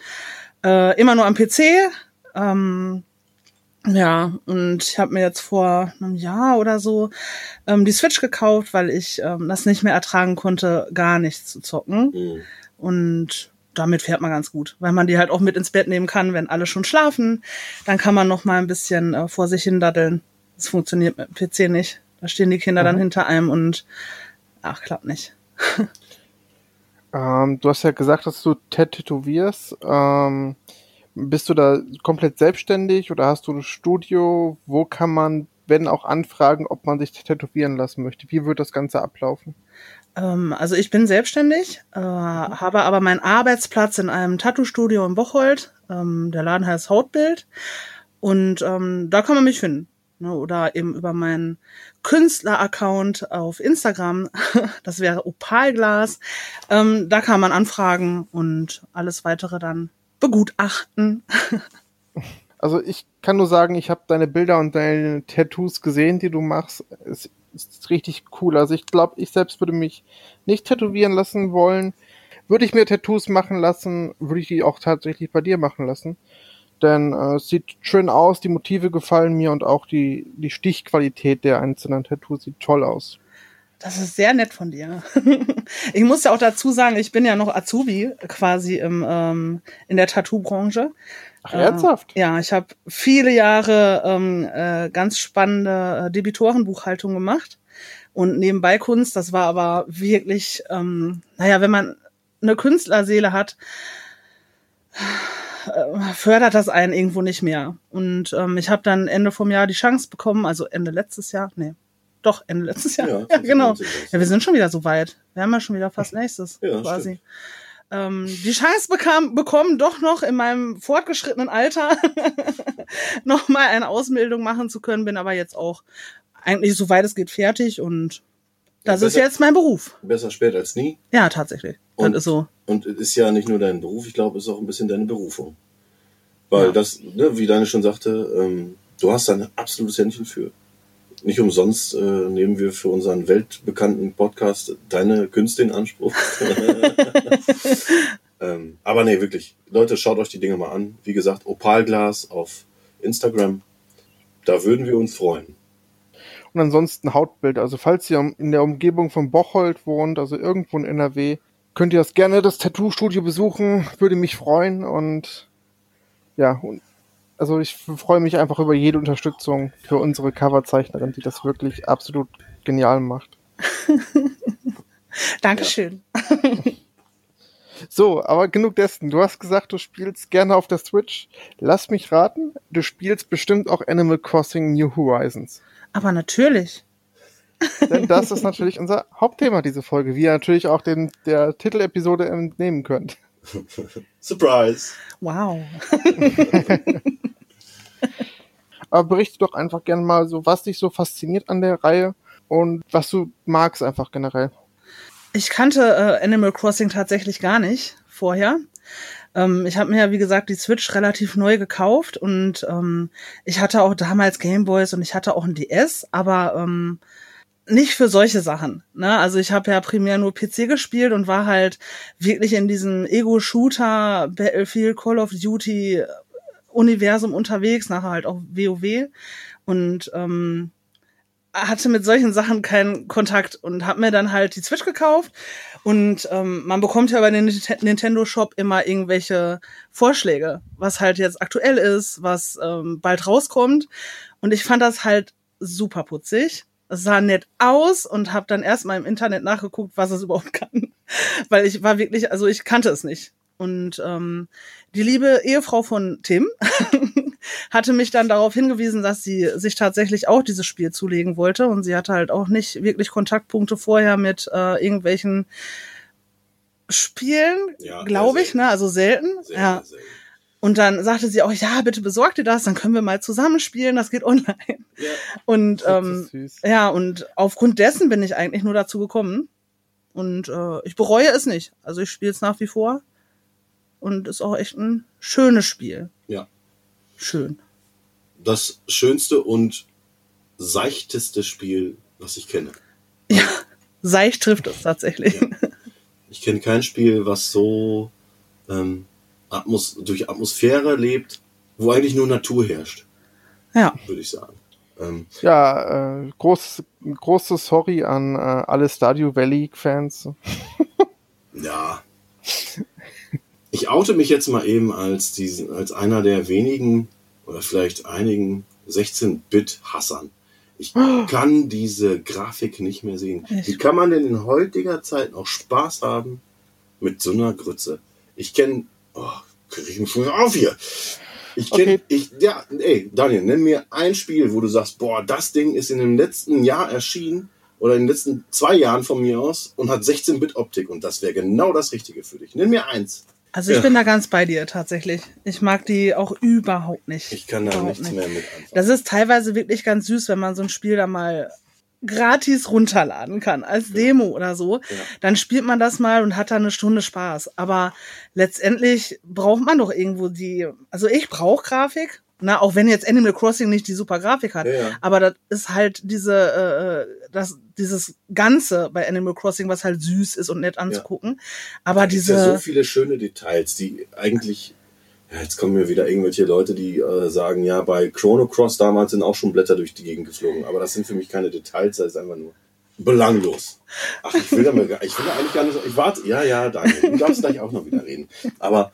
äh, immer nur am PC. Ähm, ja, und ich habe mir jetzt vor einem Jahr oder so ähm, die Switch gekauft, weil ich ähm, das nicht mehr ertragen konnte, gar nichts zu zocken.
Mhm.
Und damit fährt man ganz gut, weil man die halt auch mit ins Bett nehmen kann, wenn alle schon schlafen. Dann kann man noch mal ein bisschen äh, vor sich hin daddeln. Das funktioniert mit dem PC nicht. Da stehen die Kinder dann hinter einem und ach, klappt nicht. [laughs]
Ähm, du hast ja gesagt, dass du tätowierst. Ähm, bist du da komplett selbstständig oder hast du ein Studio? Wo kann man, wenn auch anfragen, ob man sich tätowieren lassen möchte? Wie wird das Ganze ablaufen?
Ähm, also ich bin selbstständig, äh, habe aber meinen Arbeitsplatz in einem Tattoo-Studio in Bocholt. Ähm, der Laden heißt Hautbild. Und ähm, da kann man mich finden. Ne? Oder eben über meinen Künstler-Account auf Instagram. [laughs] das wäre Opalglas. Ähm, da kann man anfragen und alles weitere dann begutachten. [laughs]
Also ich kann nur sagen, ich habe deine Bilder und deine Tattoos gesehen, die du machst. Es ist richtig cool. Also ich glaube, ich selbst würde mich nicht tätowieren lassen wollen. Würde ich mir Tattoos machen lassen, würde ich die auch tatsächlich bei dir machen lassen. Denn äh, es sieht schön aus, die Motive gefallen mir und auch die, die Stichqualität der einzelnen Tattoos sieht toll aus.
Das ist sehr nett von dir. [laughs] ich muss ja auch dazu sagen, ich bin ja noch Azubi quasi im, ähm, in der Tattoo-Branche.
Ach, ernsthaft?
Äh, ja, ich habe viele Jahre ähm, äh, ganz spannende äh, Debitorenbuchhaltung gemacht und nebenbei Kunst. Das war aber wirklich, ähm, naja, wenn man eine Künstlerseele hat, äh, fördert das einen irgendwo nicht mehr. Und ähm, ich habe dann Ende vom Jahr die Chance bekommen, also Ende letztes Jahr, nee, doch Ende letztes Jahr, ja, [laughs] genau.
2019 war's.
Ja, wir sind schon wieder so weit. Wir haben ja schon wieder fast nächstes
Ja,
quasi. Ähm, die Chance bekam, bekommen, doch noch in meinem fortgeschrittenen Alter [laughs] nochmal eine Ausbildung machen zu können, bin aber jetzt auch eigentlich soweit es geht fertig und das
Ja,
ist
besser-
jetzt mein Beruf.
Besser spät als nie.
Ja, tatsächlich.
Und-
das ist so.
Und es ist ja nicht nur dein Beruf, ich glaube, es ist auch ein bisschen deine Berufung. Weil
Ja.
das, ne, wie Daniel schon sagte, ähm, du hast da ein absolutes Händchen für. Nicht umsonst äh, nehmen wir für unseren weltbekannten Podcast deine Künste in Anspruch. [laughs] ähm, aber nee, wirklich. Leute, schaut euch die Dinge mal an. Wie gesagt, Opalglas auf Instagram. Da würden wir uns freuen.
Und ansonsten Hautbild. Also falls ihr in der Umgebung von Bocholt wohnt, also irgendwo in NRW, könnt ihr das gerne das Tattoo-Studio besuchen. Würde mich freuen. Und ja, und also ich freue mich einfach über jede Unterstützung für unsere Coverzeichnerin, die das wirklich absolut genial macht. [laughs]
Dankeschön. [laughs]
So, aber genug dessen. Du hast gesagt, du spielst gerne auf der Switch. Lass mich raten, du spielst bestimmt auch Animal Crossing New Horizons.
Aber natürlich. [laughs]
Denn das ist natürlich unser Hauptthema, diese Folge, wie ihr natürlich auch den, der Titelepisode entnehmen könnt.
Surprise!
Wow.
Aber berichte doch einfach gerne mal so, was dich so fasziniert an der Reihe und was du magst einfach generell.
Ich kannte äh, Animal Crossing tatsächlich gar nicht vorher. Ähm, ich habe mir ja, wie gesagt, die Switch relativ neu gekauft und ähm, ich hatte auch damals Gameboys und ich hatte auch ein DS, aber ähm, nicht für solche Sachen. Ne? Also ich habe ja primär nur PC gespielt und war halt wirklich in diesem Ego-Shooter, Battlefield, Call of Duty Universum unterwegs, nachher halt auch WoW und ähm, hatte mit solchen Sachen keinen Kontakt und habe mir dann halt die Switch gekauft und ähm, man bekommt ja bei den Nintendo Shop immer irgendwelche Vorschläge, was halt jetzt aktuell ist, was ähm, bald rauskommt und ich fand das halt super putzig. Es sah nett aus und habe dann erstmal im Internet nachgeguckt, was es [laughs] überhaupt kann, weil ich war wirklich, also ich kannte es nicht. Und ähm, die liebe Ehefrau von Tim [laughs] hatte mich dann darauf hingewiesen, dass sie sich tatsächlich auch dieses Spiel zulegen wollte. Und sie hatte halt auch nicht wirklich Kontaktpunkte vorher mit äh, irgendwelchen Spielen, ja, glaube ich, ne? Also selten. Sehr, ja. Selten. Und dann sagte sie auch, ja, bitte besorgt ihr das, dann können wir mal zusammenspielen, das geht [laughs] online. Ja, und ähm, ja, und aufgrund dessen bin ich eigentlich nur dazu gekommen. Und äh, ich bereue es nicht. Also ich spiele es nach wie vor und ist auch echt ein schönes Spiel.
Ja.
Schön.
Das schönste und seichteste Spiel, was ich kenne.
Ja, seicht trifft es tatsächlich. Ja.
Ich kenne kein Spiel, was so ähm, Atmos durch Atmosphäre lebt, wo eigentlich nur Natur herrscht.
Ja.
Würde ich sagen. Ähm,
ja, äh, groß, großes Sorry an äh, alle Stadio Valley-Fans.
ja. [laughs] Ich oute mich jetzt mal eben als, diesen, als einer der wenigen oder vielleicht einigen 16-Bit-Hassern. Ich kann diese Grafik nicht mehr sehen. Wie kann man denn in heutiger Zeit noch Spaß haben mit so einer Grütze? Ich kenne, oh, kriege ich mich schon auf hier. Ich kenne, okay. ich, ja, ey, Daniel, nenn mir ein Spiel, wo du sagst, boah, das Ding ist in dem letzten Jahr erschienen oder in den letzten zwei Jahren von mir aus und hat 16-Bit-Optik und das wäre genau das Richtige für dich. Nenn mir eins.
Also ich ja. bin da ganz bei dir tatsächlich. Ich mag die auch überhaupt nicht.
Ich kann da nichts nicht. mehr mit anfangen.
Das ist teilweise wirklich ganz süß, wenn man so ein Spiel da mal gratis runterladen kann, als ja. Demo oder so. Ja. Dann spielt man das mal und hat da eine Stunde Spaß. Aber letztendlich braucht man doch irgendwo die, also ich brauche Grafik, na, auch wenn jetzt Animal Crossing nicht die super Grafik hat, ja, ja. aber das ist halt diese, äh, das, dieses Ganze bei Animal Crossing, was halt süß ist und nett anzugucken. Ja. Aber da diese.
Ja so viele schöne Details, die eigentlich. Ja, jetzt kommen mir wieder irgendwelche Leute, die äh, sagen, ja, bei Chrono Cross damals sind auch schon Blätter durch die Gegend geflogen. Aber das sind für mich keine Details, das ist einfach nur belanglos. Ach, ich will da, mal, ich will da eigentlich gar nicht. Ich warte. Ja, ja, danke. Du darfst gleich auch noch wieder reden. Aber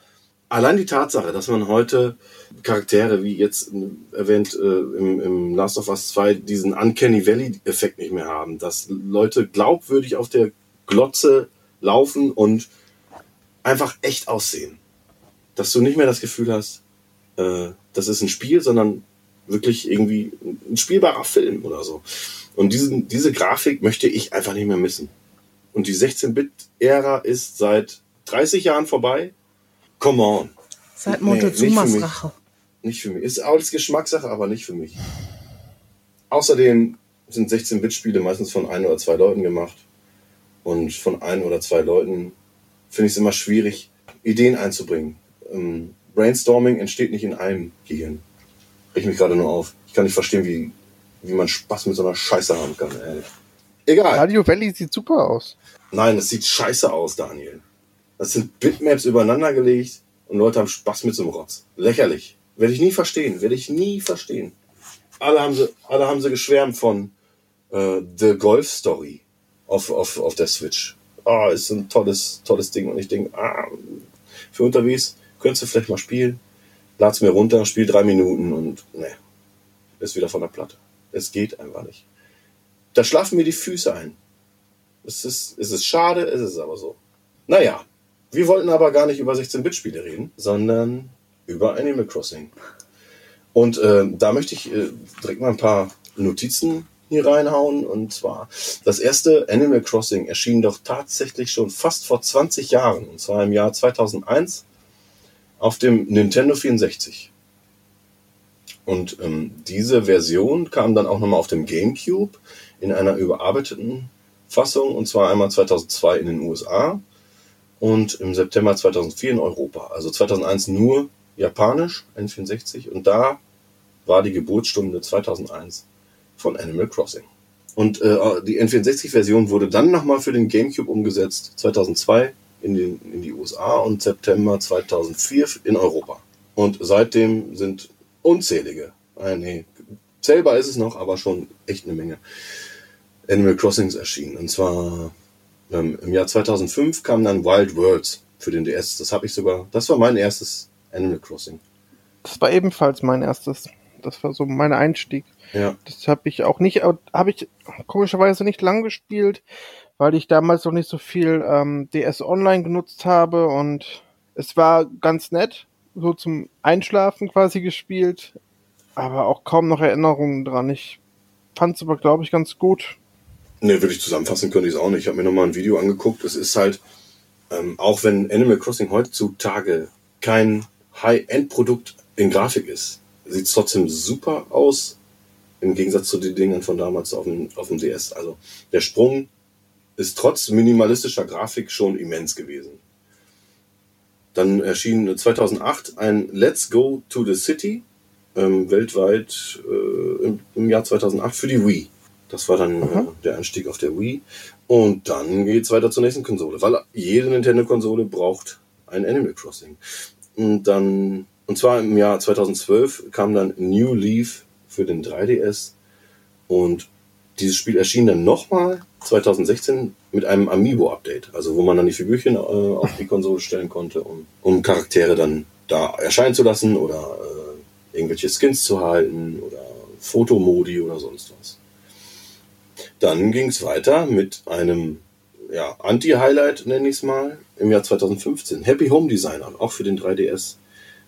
allein die Tatsache, dass man heute Charaktere, wie jetzt erwähnt äh, im, im Last of Us 2, diesen Uncanny Valley-Effekt nicht mehr haben, dass Leute glaubwürdig auf der Glotze laufen und einfach echt aussehen. Dass du nicht mehr das Gefühl hast, äh, das ist ein Spiel, sondern wirklich irgendwie ein spielbarer Film oder so. Und diesen, diese Grafik möchte ich einfach nicht mehr missen. Und die 16-Bit-Ära ist seit 30 Jahren vorbei Come on.
Seit Montezumas nee, Rache.
Nicht für mich. Ist alles Geschmackssache, aber nicht für mich. Außerdem sind 16-Bit-Spiele meistens von ein oder zwei Leuten gemacht. Und von ein oder zwei Leuten finde ich es immer schwierig, Ideen einzubringen. Ähm, Brainstorming entsteht nicht in einem Gehirn. Reg mich gerade nur auf. Ich kann nicht verstehen, wie, wie man Spaß mit so einer Scheiße haben kann. Ehrlich. Egal.
Radio Valley sieht super aus.
Nein, das sieht scheiße aus, Daniel. Das sind Bitmaps übereinander gelegt und Leute haben Spaß mit so einem Rotz. Lächerlich. Werde ich nie verstehen. Werde ich nie verstehen. Alle haben sie, alle haben sie geschwärmt von äh, The Golf Story auf, auf, auf der Switch. Ah, ist ein tolles, tolles Ding. Und ich denke, ah, für unterwegs könntest du vielleicht mal spielen. Lad's mir runter, spiel drei Minuten und ne, ist wieder von der Platte. Es geht einfach nicht. Da schlafen mir die Füße ein. Es ist, es ist schade, es ist aber so. Naja, Wir wollten aber gar nicht über 16-Bit-Spiele reden, sondern über Animal Crossing. Und äh, da möchte ich äh, direkt mal ein paar Notizen hier reinhauen. Und zwar, das erste Animal Crossing erschien doch tatsächlich schon fast vor 20 Jahren. Und zwar im Jahr 2001 auf dem Nintendo 64. Und ähm, diese Version kam dann auch nochmal auf dem GameCube in einer überarbeiteten Fassung. Und zwar einmal 2002 in den USA und im September 2004 in Europa. Also 2001 nur japanisch, N64. Und da war die Geburtsstunde 2001 von Animal Crossing. Und äh, die N64-Version wurde dann nochmal für den GameCube umgesetzt, 2002 in, den, in die USA und September 2004 in Europa. Und seitdem sind unzählige, äh, nee, zählbar ist es noch, aber schon echt eine Menge Animal Crossings erschienen. Und zwar ähm, im Jahr 2005 kam dann Wild Worlds für den DS. Das habe ich sogar, das war mein erstes Animal Crossing.
Das war ebenfalls mein erstes. Das war so mein Einstieg.
Ja.
Das habe ich auch nicht, habe ich komischerweise nicht lang gespielt, weil ich damals noch nicht so viel ähm, DS Online genutzt habe und es war ganz nett, so zum Einschlafen quasi gespielt, aber auch kaum noch Erinnerungen dran. Ich fand es aber, glaube ich, ganz gut.
Ne, würde ich zusammenfassen, könnte ich es auch nicht. Ich habe mir nochmal ein Video angeguckt. Es ist halt, ähm, auch wenn Animal Crossing heutzutage kein High-End-Produkt in Grafik ist, sieht es trotzdem super aus, im Gegensatz zu den Dingen von damals auf dem, auf dem DS. Also der Sprung ist trotz minimalistischer Grafik schon immens gewesen. Dann erschien 2008 ein Let's Go to the City ähm, weltweit äh, im, Jahr 2008 für die Wii. Das war dann äh, der Einstieg auf der Wii. Und dann geht's weiter zur nächsten Konsole, weil jede Nintendo-Konsole braucht ein Animal Crossing. Und dann, und zwar im Jahr 2012 kam dann New Leaf für den 3DS. Und dieses Spiel erschien dann nochmal 2016 mit einem Amiibo-Update, also wo man dann die Figürchen äh, auf die Konsole stellen konnte, um, um Charaktere dann da erscheinen zu lassen oder äh, irgendwelche Skins zu halten oder Fotomodi oder sonst was. Dann ging es weiter mit einem ja, Anti-Highlight, nenne ich es mal, im Jahr 2015. Happy Home Designer, auch für den 3DS.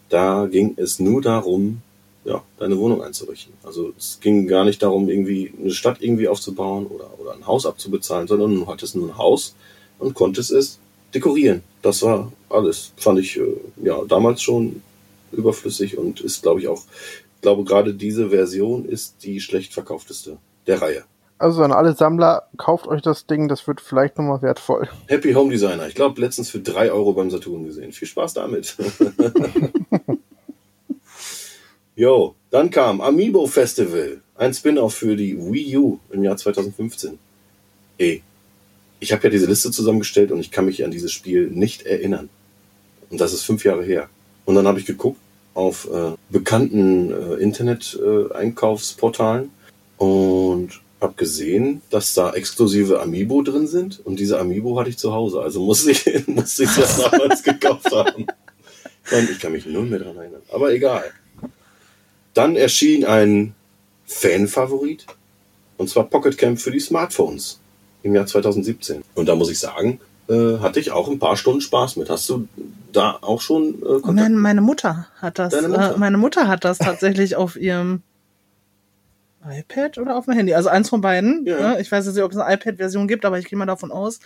Da ging es nur darum, ja, deine Wohnung einzurichten. Also es ging gar nicht darum, irgendwie eine Stadt irgendwie aufzubauen oder, oder ein Haus abzubezahlen, sondern du hattest nur ein Haus und konntest es dekorieren. Das war alles. Fand ich äh, ja damals schon überflüssig und ist, glaube ich, auch, glaube gerade diese Version ist die schlecht verkaufteste der Reihe.
Also an alle Sammler, kauft euch das Ding, das wird vielleicht nochmal wertvoll.
Happy Home Designer. Ich glaube, letztens für drei Euro beim Saturn gesehen. Viel Spaß damit. [laughs] Jo, dann kam Amiibo Festival, ein Spin-off für die Wii U im Jahr 2015. Ey, ich habe ja diese Liste zusammengestellt und ich kann mich an dieses Spiel nicht erinnern. Und das ist fünf Jahre her. Und dann habe ich geguckt auf äh, bekannten äh, Internet-Einkaufsportalen äh, und habe gesehen, dass da exklusive Amiibo drin sind und diese Amiibo hatte ich zu Hause. Also muss ich, [laughs] muss ich das [laughs] damals gekauft haben. Und ich kann mich nur mehr daran erinnern. Aber egal. Dann erschien ein Fan-Favorit, und zwar Pocket Camp für die Smartphones im Jahr 2017. Und da muss ich sagen, äh, hatte ich auch ein paar Stunden Spaß mit. Hast du da auch schon
äh, Kontakt? Nein, meine Mutter hat das. Mutter? Äh, meine Mutter hat das tatsächlich auf ihrem iPad oder auf dem Handy? Also eins von beiden. Ja. Ne? Ich weiß jetzt nicht, ob es eine iPad-Version gibt, aber ich gehe mal davon aus.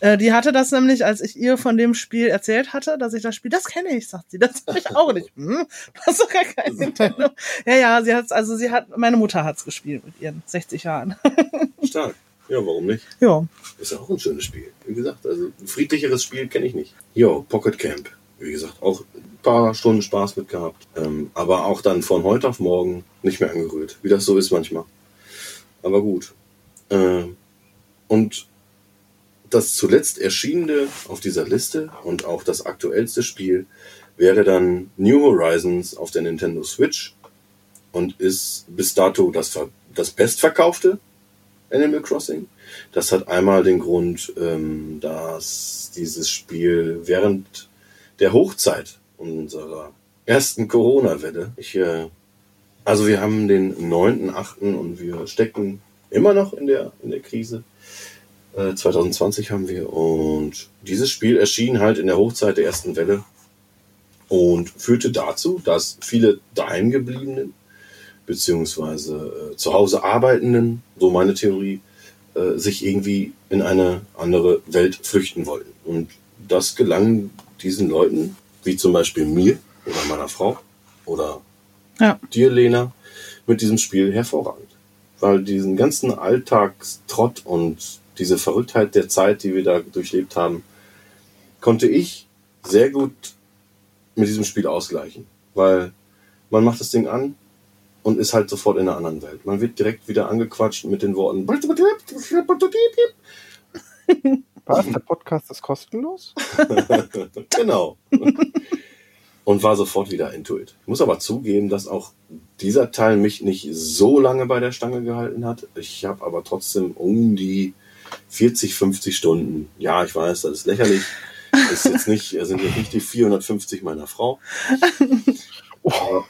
Äh, die hatte das nämlich, als ich ihr von dem Spiel erzählt hatte, dass ich das Spiel, das kenne ich, sagt sie. Das habe ich auch nicht. Hm, du hast doch gar kein [laughs] Nintendo. Ja, ja, sie hat also sie hat, meine Mutter hat's gespielt mit ihren 60 Jahren. [laughs]
Stark. Ja, warum nicht?
Ja.
Ist ja auch ein schönes Spiel. Wie gesagt, also ein friedlicheres Spiel kenne ich nicht. Jo, Pocket Camp. Wie gesagt, auch paar Stunden Spaß mit gehabt. Ähm, aber auch dann von heute auf morgen nicht mehr angerührt, wie das so ist manchmal. Aber gut. Ähm, und das zuletzt erschienene auf dieser Liste und auch das aktuellste Spiel wäre dann New Horizons auf der Nintendo Switch und ist bis dato das, das bestverkaufte Animal Crossing. Das hat einmal den Grund, ähm, dass dieses Spiel während der Hochzeit unserer ersten Corona-Welle. Äh, also wir haben den 9.8. und wir stecken immer noch in der, in der Krise. Äh, 2020 haben wir. Und dieses Spiel erschien halt in der Hochzeit der ersten Welle und führte dazu, dass viele daheimgebliebenen beziehungsweise äh, zu Hause arbeitenden, so meine Theorie, äh, sich irgendwie in eine andere Welt flüchten wollten. Und das gelang diesen Leuten, wie zum Beispiel mir oder meiner Frau oder
Ja.
dir, Lena, mit diesem Spiel hervorragend. Weil diesen ganzen Alltagstrott und diese Verrücktheit der Zeit, die wir da durchlebt haben, konnte ich sehr gut mit diesem Spiel ausgleichen. Weil man macht das Ding an und ist halt sofort in einer anderen Welt. Man wird direkt wieder angequatscht mit den Worten. [laughs]
Was? Der Podcast ist kostenlos? [laughs] [laughs]
genau. Und war sofort wieder into it. Ich muss aber zugeben, dass auch dieser Teil mich nicht so lange bei der Stange gehalten hat. Ich habe aber trotzdem um die 40, 50 Stunden. Ja, ich weiß, das ist lächerlich. Ist jetzt nicht, sind jetzt nicht die 450 meiner Frau. [laughs] Aber,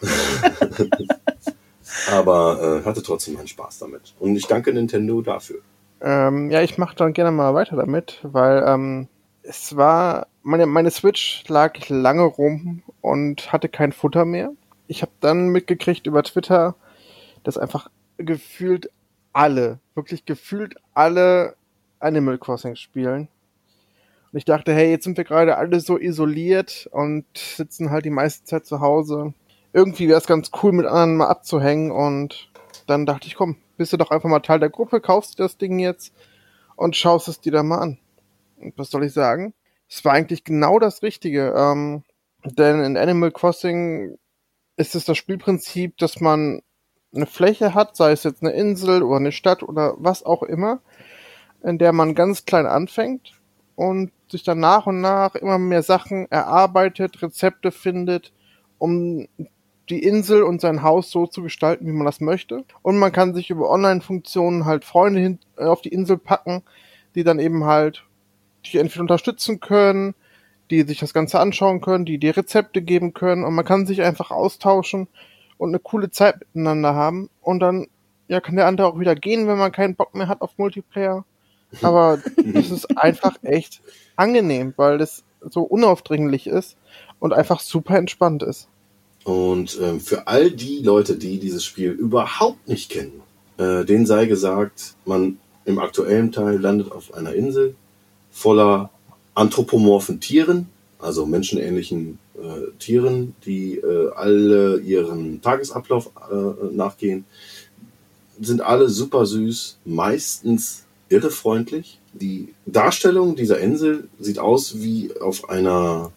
aber äh, hatte trotzdem meinen Spaß damit. Und ich danke Nintendo dafür.
Ähm, ja, ich mache dann gerne mal weiter damit, weil ähm, es war, meine, meine Switch lag lange rum und hatte kein Futter mehr. Ich habe dann mitgekriegt über Twitter, dass einfach gefühlt alle, wirklich gefühlt alle Animal Crossing spielen. Und ich dachte, hey, jetzt sind wir gerade alle so isoliert und sitzen halt die meiste Zeit zu Hause. Irgendwie wäre es ganz cool, mit anderen mal abzuhängen. Und dann dachte ich, komm, bist du doch einfach mal Teil der Gruppe, kaufst dir das Ding jetzt und schaust es dir da mal an. Und was soll ich sagen? Es war eigentlich genau das Richtige. Ähm, denn in Animal Crossing ist es das Spielprinzip, dass man eine Fläche hat, sei es jetzt eine Insel oder eine Stadt oder was auch immer, in der man ganz klein anfängt und sich dann nach und nach immer mehr Sachen erarbeitet, Rezepte findet, um die Insel und sein Haus so zu gestalten, wie man das möchte. Und man kann sich über Online-Funktionen halt Freunde hin, äh, auf die Insel packen, die dann eben halt dich entweder unterstützen können, die sich das Ganze anschauen können, die dir Rezepte geben können und man kann sich einfach austauschen und eine coole Zeit miteinander haben und dann ja kann der andere auch wieder gehen, wenn man keinen Bock mehr hat auf Multiplayer. [laughs] Aber es ist einfach echt angenehm, weil es so unaufdringlich ist und einfach super entspannt ist.
Und ähm, für all die Leute, die dieses Spiel überhaupt nicht kennen, äh, denen sei gesagt, man im aktuellen Teil landet auf einer Insel voller anthropomorphen Tieren, also menschenähnlichen äh, Tieren, die äh, alle ihren Tagesablauf äh, nachgehen, sind alle super süß, meistens irrefreundlich. Die Darstellung dieser Insel sieht aus wie auf einer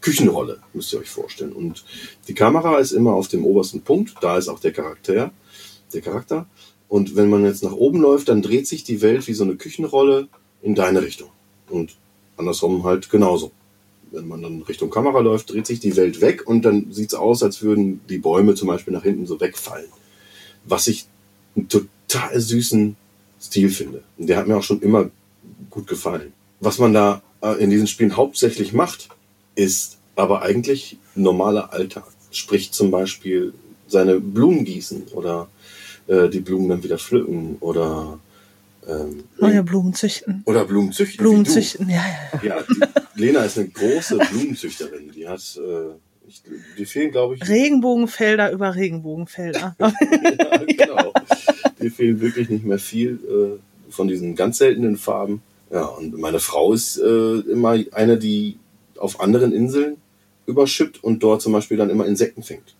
Küchenrolle, müsst ihr euch vorstellen. Und die Kamera ist immer auf dem obersten Punkt, da ist auch der Charakter, der Charakter. Und wenn man jetzt nach oben läuft, dann dreht sich die Welt wie so eine Küchenrolle in deine Richtung. Und andersrum halt genauso. Wenn man dann Richtung Kamera läuft, dreht sich die Welt weg und dann sieht's aus, als würden die Bäume zum Beispiel nach hinten so wegfallen. Was ich einen total süßen Stil finde. Und der hat mir auch schon immer gut gefallen. Was man da äh, in diesen Spielen hauptsächlich macht, ist aber eigentlich normaler Alltag. Sprich zum Beispiel seine Blumen gießen oder äh, die Blumen dann wieder pflücken oder ähm,
Neue Blumen züchten.
oder Blumen züchten.
Blumen züchten, ja, ja.
Ja, die, Lena ist eine große Blumenzüchterin. Die hat, äh, ich, die fehlen, glaube ich,
Regenbogenfelder über Regenbogenfelder. [laughs]
ja, genau. Dir fehlen wirklich nicht mehr viel äh, von diesen ganz seltenen Farben. Ja, und meine Frau ist äh, immer eine, die auf anderen Inseln überschippt und dort zum Beispiel dann immer Insekten fängt.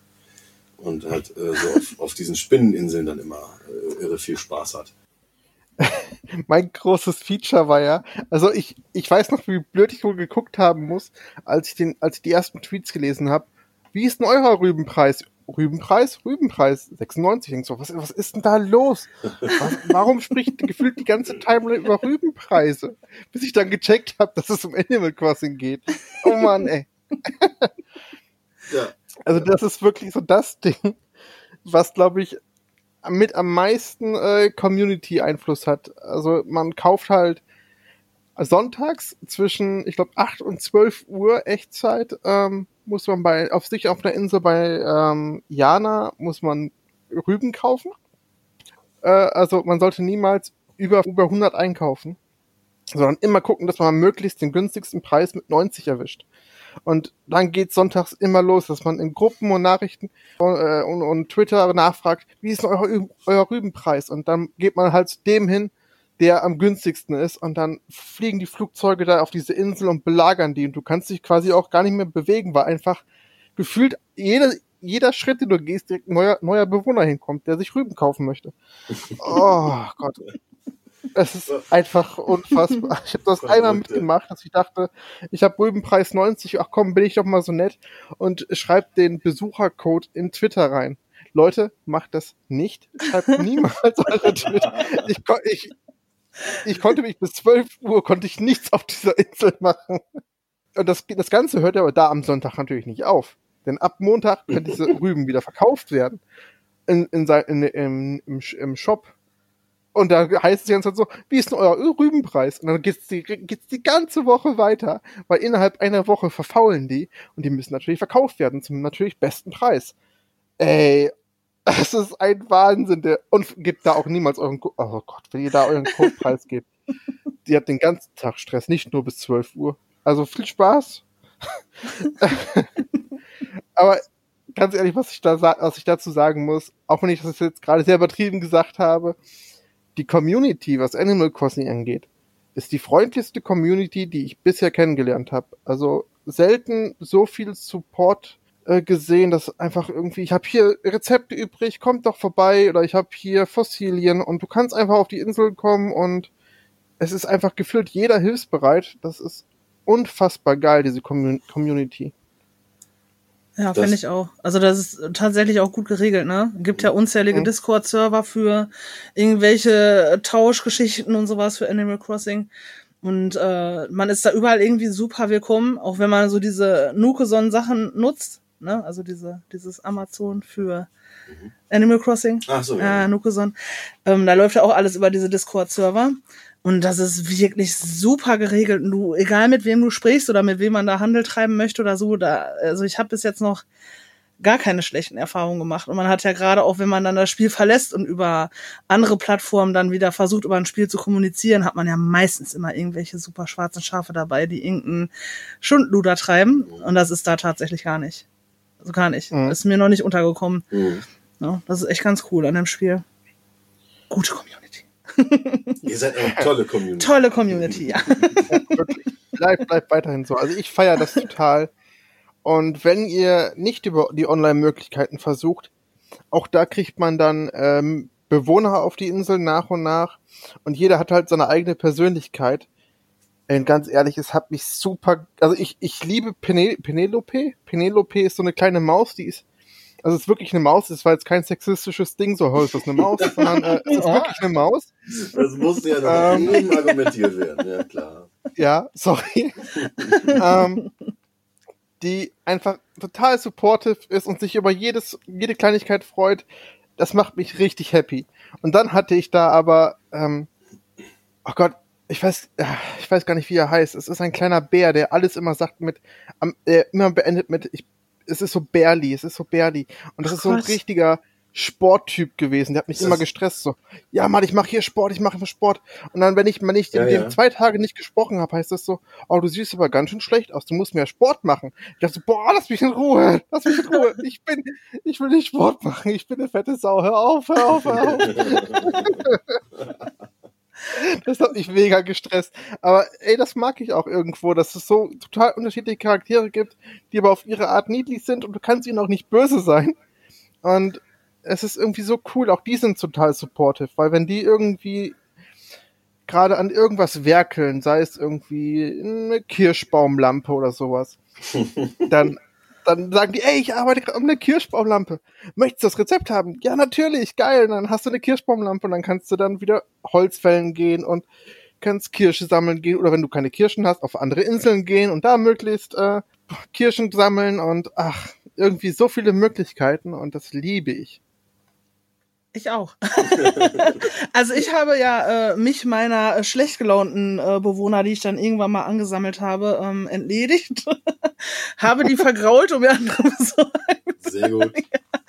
Und halt äh, so [laughs] auf, auf diesen Spinneninseln dann immer äh, irre viel Spaß hat. [laughs]
mein großes Feature war ja, also ich, ich weiß noch, wie blöd ich wohl geguckt haben muss, als ich den, als ich die ersten Tweets gelesen habe. Wie ist denn euer Rübenpreis? Rübenpreis? Rübenpreis 96. Ich denk so, was, was ist denn da los? Was, warum spricht gefühlt die ganze Timeline über Rübenpreise? Bis ich dann gecheckt habe, dass es um Animal Crossing geht. Oh Mann, ey.
Ja.
Also das ist wirklich so das Ding, was glaube ich mit am meisten äh, Community-Einfluss hat. Also man kauft halt sonntags zwischen, ich glaube, 8 und 12 Uhr Echtzeit ähm, muss man bei auf sich auf einer Insel bei ähm, Jana muss man Rüben kaufen. Äh, also man sollte niemals über, über 100 einkaufen. sondern immer gucken, dass man möglichst den günstigsten Preis mit 90 erwischt. Und dann geht's sonntags immer los, dass man in Gruppen und Nachrichten äh, und, und Twitter nachfragt, wie ist euer, euer Rübenpreis? Und dann geht man halt zu dem hin, der am günstigsten ist und dann fliegen die Flugzeuge da auf diese Insel und belagern die und du kannst dich quasi auch gar nicht mehr bewegen, weil einfach gefühlt jeder, jeder Schritt, den du gehst, direkt ein neuer, neuer Bewohner hinkommt, der sich Rüben kaufen möchte. Oh [laughs] Gott. Es ist einfach unfassbar. Ich habe das einmal mitgemacht, dass ich dachte, ich habe Rübenpreis 90, ach komm, bin ich doch mal so nett und schreibt den Besuchercode in Twitter rein. Leute, macht das nicht. Schreibt niemals eure Twitter. Ich, ich, ich konnte mich bis 12 Uhr konnte ich nichts auf dieser Insel machen. Und das, das Ganze hört aber da am Sonntag natürlich nicht auf. Denn ab Montag können diese [laughs] Rüben wieder verkauft werden. In, in, in, in, im, im Shop. Und da heißt es die ganze Zeit so, wie ist denn euer Rübenpreis? Und dann geht's die, geht's die ganze Woche weiter, weil innerhalb einer Woche verfaulen die und die müssen natürlich verkauft werden zum natürlich besten Preis. Ey, es ist ein Wahnsinn. Der, und gebt da auch niemals euren, oh Gott, wenn ihr da euren Codepreis gebt. Die hat den ganzen Tag Stress, nicht nur bis 12 Uhr. Also viel Spaß. [laughs] Aber ganz ehrlich, was ich da was ich dazu sagen muss, auch wenn ich das jetzt gerade sehr übertrieben gesagt habe, die Community, was Animal Crossing angeht, ist die freundlichste Community, die ich bisher kennengelernt habe. Also selten so viel Support äh, gesehen, dass einfach irgendwie, ich habe hier Rezepte übrig, kommt doch vorbei oder ich habe hier Fossilien und du kannst einfach auf die Insel kommen und es ist einfach gefüllt, jeder hilfsbereit. Das ist unfassbar geil, diese Community.
Ja, finde ich auch. Also das ist tatsächlich auch gut geregelt, ne? Gibt ja unzählige mhm. Discord-Server für irgendwelche Tauschgeschichten und sowas für Animal Crossing. Und äh, man ist da überall irgendwie super willkommen, auch wenn man so diese Nukeson-Sachen nutzt ne? Also diese, dieses Amazon für mhm. Animal Crossing.
Ach so, ja.
Äh, Nukeson. Ähm, da läuft ja auch alles über diese Discord-Server. Und das ist wirklich super geregelt. Und du, egal mit wem du sprichst oder mit wem man da Handel treiben möchte oder so, da, also ich habe bis jetzt noch gar keine schlechten Erfahrungen gemacht. Und man hat ja gerade auch, wenn man dann das Spiel verlässt und über andere Plattformen dann wieder versucht, über ein Spiel zu kommunizieren, hat man ja meistens immer irgendwelche super schwarzen Schafe dabei, die irgendeinen Schundluder treiben. Und das ist da tatsächlich gar nicht. Also gar nicht. Mhm. Ist mir noch nicht untergekommen. Mhm. Ja, das ist echt ganz cool an dem Spiel. Gute Community. [laughs]
Ihr seid eine tolle Community.
Tolle Community, ja. [laughs]
Wirklich. Bleibt, bleibt weiterhin so. Also ich feiere das total. Und wenn ihr nicht über die Online-Möglichkeiten versucht, auch da kriegt man dann ähm, Bewohner auf die Insel nach und nach. Und jeder hat halt seine eigene Persönlichkeit. Und ganz ehrlich, es hat mich super, also ich, ich liebe Pene, Penelope. Penelope ist so eine kleine Maus, die ist, also es ist wirklich eine Maus, das war jetzt kein sexistisches Ding, so, ist das eine Maus, [laughs] sondern äh, es ist wirklich eine Maus.
Das musste ja noch ähm, argumentiert werden, ja klar.
Ja, sorry. [laughs] ähm, die einfach total supportive ist und sich über jedes, jede Kleinigkeit freut. Das macht mich richtig happy. Und dann hatte ich da aber, ähm, oh Gott, ich weiß, ich weiß gar nicht, wie er heißt. Es ist ein kleiner Bär, der alles immer sagt mit, äh, immer beendet mit, ich, es ist so Bärli, es ist so Bärli. Und das Ach, ist so ein richtiger Sporttyp gewesen. Der hat mich immer gestresst. So, ja, Mann, ich mache hier Sport, ich mache Sport. Und dann, wenn ich mal nicht, ja, in ja. zwei Tage nicht gesprochen habe, heißt das so, oh, du siehst aber ganz schön schlecht aus, du musst mehr Sport machen. Ich dachte so, boah, lass mich in Ruhe, lass mich in Ruhe. Ich bin, ich will nicht Sport machen, ich bin eine fette Sau. Hör auf, hör auf, hör auf. [laughs] [laughs] [laughs] Das hat mich mega gestresst. Aber ey, das mag ich auch irgendwo, dass es so total unterschiedliche Charaktere gibt, die aber auf ihre Art niedlich sind und du kannst ihnen auch nicht böse sein. Und es ist irgendwie so cool, auch die sind total supportive, weil wenn die irgendwie gerade an irgendwas werkeln, sei es irgendwie eine Kirschbaumlampe oder sowas, [laughs] dann dann sagen die, ey, ich arbeite gerade um eine Kirschbaumlampe. Möchtest du das Rezept haben? Ja, natürlich, geil. Und dann hast du eine Kirschbaumlampe und dann kannst du dann wieder Holz fällen gehen und kannst Kirsche sammeln gehen oder wenn du keine Kirschen hast, auf andere Inseln gehen und da möglichst äh, Kirschen sammeln und ach, irgendwie so viele Möglichkeiten und das liebe ich.
Ich auch. [laughs] also ich habe ja äh, mich meiner äh, schlecht gelaunten äh, Bewohner, die ich dann irgendwann mal angesammelt habe, ähm, entledigt. [laughs] habe die vergrault, um mir andere [laughs] besorgen.
Sehr gut.
ja.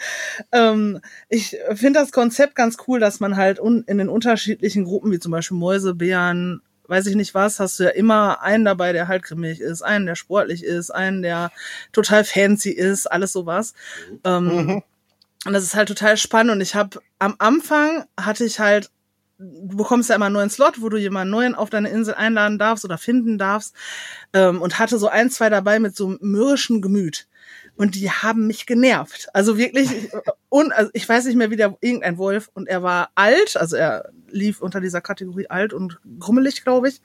ähm, ich finde das Konzept ganz cool, dass man halt un in den unterschiedlichen Gruppen, wie zum Beispiel Mäuse, Bären, weiß ich nicht was, hast du ja immer einen dabei, der halt grimmig ist, einen, der sportlich ist, einen, der total fancy ist, alles sowas. Ähm,
Mhm.
Und das ist halt total spannend. Und ich habe am Anfang hatte ich halt, du bekommst ja immer einen neuen Slot, wo du jemanden neuen auf deine Insel einladen darfst oder finden darfst. Ähm, und hatte so ein, zwei dabei mit so mürrischen Gemüt. Und die haben mich genervt. Also wirklich, ich- und also ich weiß nicht mehr, wie der irgendein Wolf und er war alt, also er lief unter dieser Kategorie alt und grummelig, glaube ich.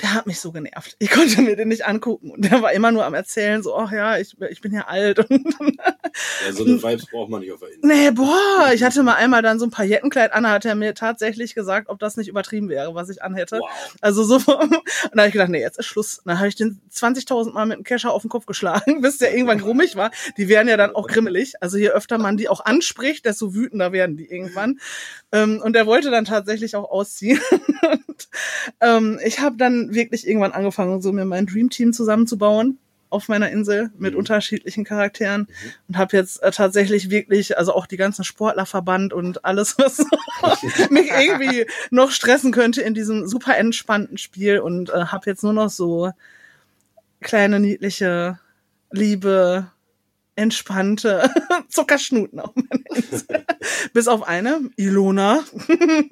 Der hat mich so genervt. Ich konnte mir den nicht angucken und der war immer nur am erzählen, so, ach ja, ich, ich bin ja alt. [laughs]
Ja, so eine [laughs] Vibes braucht man nicht auf der Insel.
Nee, boah, ich hatte mal einmal dann so ein Paillettenkleid an, da hat er mir tatsächlich gesagt, ob das nicht übertrieben wäre, was ich anhätte.
Wow.
Also so, [laughs] und da habe ich gedacht, nee, jetzt ist Schluss. Dann habe ich den 20.000 Mal mit dem Kescher auf den Kopf geschlagen, bis der irgendwann grummig war. Die werden ja dann auch grimmelig. Also je öfter man die auch anspricht, desto wütender werden die irgendwann. Ähm, und der wollte dann tatsächlich auch ausziehen. [laughs] und, ähm, ich habe dann wirklich irgendwann angefangen, so mir mein Dream Team zusammenzubauen auf meiner Insel mit
Mhm.
unterschiedlichen Charakteren und habe jetzt äh, tatsächlich wirklich, also auch die ganzen Sportlerverband und alles, was [laughs] mich irgendwie noch stressen könnte in diesem super entspannten Spiel und äh, habe jetzt nur noch so kleine, niedliche, liebe, entspannte [laughs] Zuckerschnuten auf. Bis auf eine, Ilona. [laughs]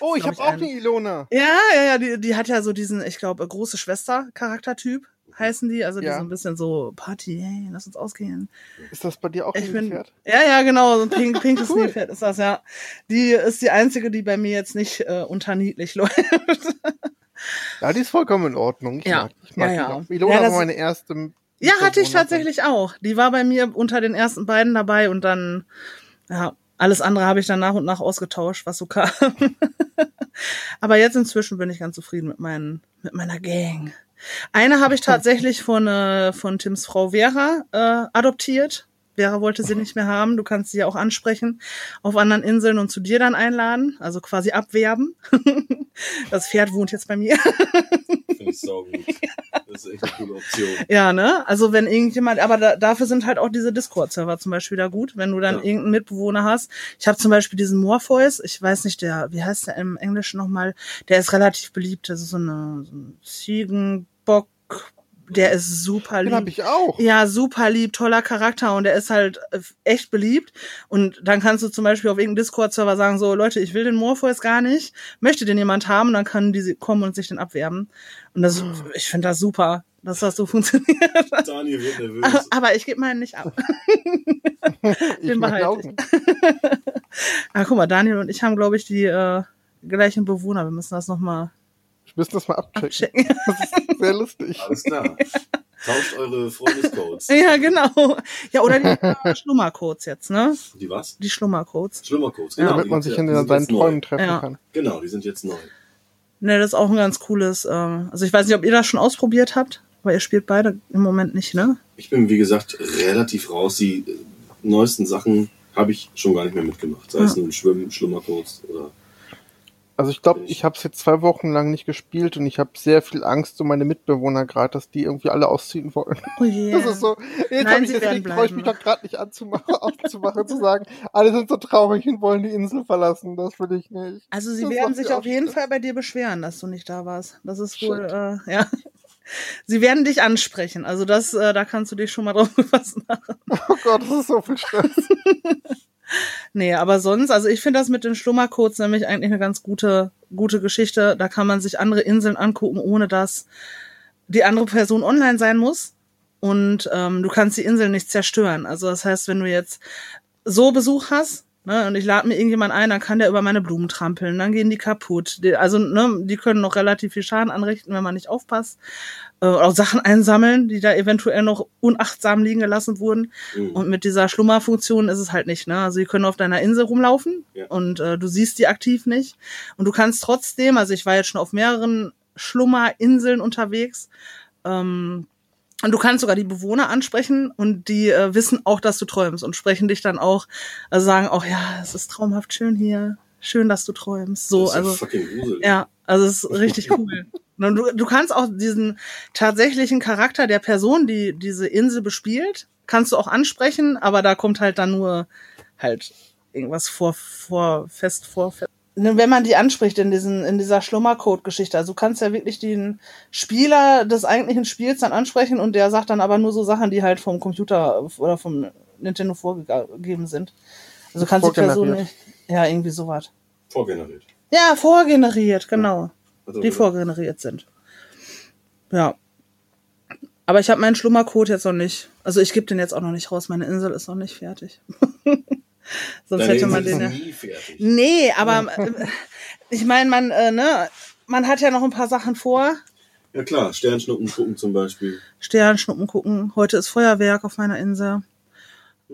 Oh, ich habe auch
ein-
eine Ilona.
Ja, ja, ja, die, die hat ja so diesen, ich glaube, große Schwester-Charaktertyp heißen die. Also die
Ja.
so ein bisschen so Party, hey, lass uns ausgehen.
Ist das bei dir auch
Ich
ein
bin,
Pferd?
ja, ja, genau, so ein pink, [laughs] pinkes
Cool.
Nilpferd ist das, ja. Die ist die einzige, die bei mir jetzt nicht äh, unterniedlich läuft.
Ja, die ist vollkommen in Ordnung. Ich
Ja.
mag, ich mag
Ja,
die
ja.
Ilona
Ja,
war meine erste.
Ja, hatte ich
Mitbewohnerin.
tatsächlich auch. Die war bei mir unter den ersten beiden dabei und dann, ja, alles andere habe ich dann nach und nach ausgetauscht, was so kam. [laughs] Aber jetzt inzwischen bin ich ganz zufrieden mit, meinen, mit meiner Gang. Eine habe ich tatsächlich von, äh, von Tims Frau Vera äh, adoptiert. Vera wollte sie nicht mehr haben. Du kannst sie ja auch ansprechen auf anderen Inseln und zu dir dann einladen, also quasi abwerben. [laughs] Das Pferd wohnt jetzt bei mir.
Finde ich saugut. [laughs] Das ist echt eine coole Option.
Ja, ne? Also wenn irgendjemand, aber da, dafür sind halt auch diese Discord-Server zum Beispiel da gut, wenn du dann
Ja.
irgendeinen Mitbewohner hast. Ich habe zum Beispiel diesen Morpheus, ich weiß nicht, der, wie heißt der im Englischen nochmal, der ist relativ beliebt, das ist so, eine, so ein Ziegenbock, der ist super
Den habe
lieb.
ich auch.
Ja, super lieb, toller Charakter und der ist halt äh, echt beliebt. Und dann kannst du zum Beispiel auf irgendeinem Discord-Server sagen, so, Leute, ich will den Morpheus gar nicht, möchte den jemand haben, dann kann die kommen und sich den abwerben. Und das, ich finde das super, dass das so [laughs] funktioniert.
Daniel wird nervös. [laughs]
Aber ich gebe meinen nicht ab. [laughs]
Ich
Den behalte
auch
ich.
nicht.
Ah, guck mal, Daniel und ich haben, glaube ich, die äh, gleichen Bewohner. Wir müssen das nochmal
Müsste das mal abchecken.
checken. [laughs]
Das ist sehr lustig.
Alles klar. Tauscht eure Freundescodes.
ja, genau. Ja, oder die [laughs] Schlummercodes jetzt, ne?
Die was?
Die Schlummercodes.
Schlummercodes.
Ja.
Genau,
Damit
die
man sich
ja-
in seinen
jetzt neu.
Träumen treffen
Ja.
kann.
Genau, die sind jetzt neu.
Ne, das ist auch ein ganz cooles. Ähm, also ich weiß nicht, ob ihr das schon ausprobiert habt, aber ihr spielt beide im Moment nicht, ne?
Ich bin, wie gesagt, relativ raus. Die äh, neuesten Sachen habe ich schon gar nicht mehr mitgemacht. Sei es
Ja.
nun Schwimmen, Schlummercodes oder.
Also ich glaube, ich habe es jetzt zwei Wochen lang nicht gespielt und ich habe sehr viel Angst um meine Mitbewohner gerade, dass die irgendwie alle ausziehen wollen.
Oh yeah. [laughs]
Das ist so. Jetzt
Nein,
hab ich, deswegen
werden
traue ich mich doch gerade nicht anzumachen, [laughs] aufzumachen, zu sagen, alle sind so traurig und wollen die Insel verlassen. Das will ich nicht.
Also sie
Das
werden sich auf jeden. Fall bei dir beschweren, dass du nicht da warst. Das ist wohl, äh, ja. Sie werden dich ansprechen. Also das, äh, da kannst du dich schon mal drauf [laughs] gefasst machen.
Oh Gott, das ist so viel Stress.
Nee, aber sonst, also ich finde das mit den Schlummercodes nämlich eigentlich eine ganz gute, gute Geschichte. Da kann man sich andere Inseln angucken, ohne dass die andere Person online sein muss. Und ähm, du kannst die Insel nicht zerstören. Also das heißt, wenn du jetzt so Besuch hast, ne, und ich lade mir irgendjemand ein, dann kann der über meine Blumen trampeln, dann gehen die kaputt. Die, also, ne, die können noch relativ viel Schaden anrichten, wenn man nicht aufpasst. Äh, auch Sachen einsammeln, die da eventuell noch unachtsam liegen gelassen wurden.
Mhm.
Und mit dieser Schlummerfunktion ist es halt nicht, ne? Also die können auf deiner Insel rumlaufen
Ja.
und äh, du siehst die aktiv nicht. Und du kannst trotzdem, also ich war jetzt schon auf mehreren Schlummerinseln unterwegs, ähm, und du kannst sogar die Bewohner ansprechen und die äh, wissen auch, dass du träumst und sprechen dich dann auch, also sagen auch, ja, es ist traumhaft schön hier, schön, dass du träumst. So,
das ist ja
also
fucking
ja, also es ist richtig cool. Und Du, du kannst auch diesen tatsächlichen Charakter der Person, die diese Insel bespielt, kannst du auch ansprechen, aber da kommt halt dann nur halt irgendwas vor, vor fest vor. ne, wenn man die anspricht in diesen, in dieser Schlummercode-Geschichte. Also du kannst ja wirklich den Spieler des eigentlichen Spiels dann ansprechen und der sagt dann aber nur so Sachen, die halt vom Computer oder vom Nintendo vorgegeben sind. Also kannst die Person nicht, ja, irgendwie sowas.
Vorgeneriert.
Ja, vorgeneriert, genau. Also, die vorgeneriert sind. Ja. Aber ich habe meinen Schlummercode jetzt noch nicht. Also ich gebe den jetzt auch noch nicht raus. Meine Insel ist noch nicht fertig. [laughs] Sonst hätte man den ja. Nie fertig. Nee, aber äh, ich meine, man, äh, ne, man hat ja noch ein paar Sachen vor.
Ja klar, Sternschnuppen gucken zum Beispiel.
Sternschnuppen gucken. Heute ist Feuerwerk auf meiner Insel.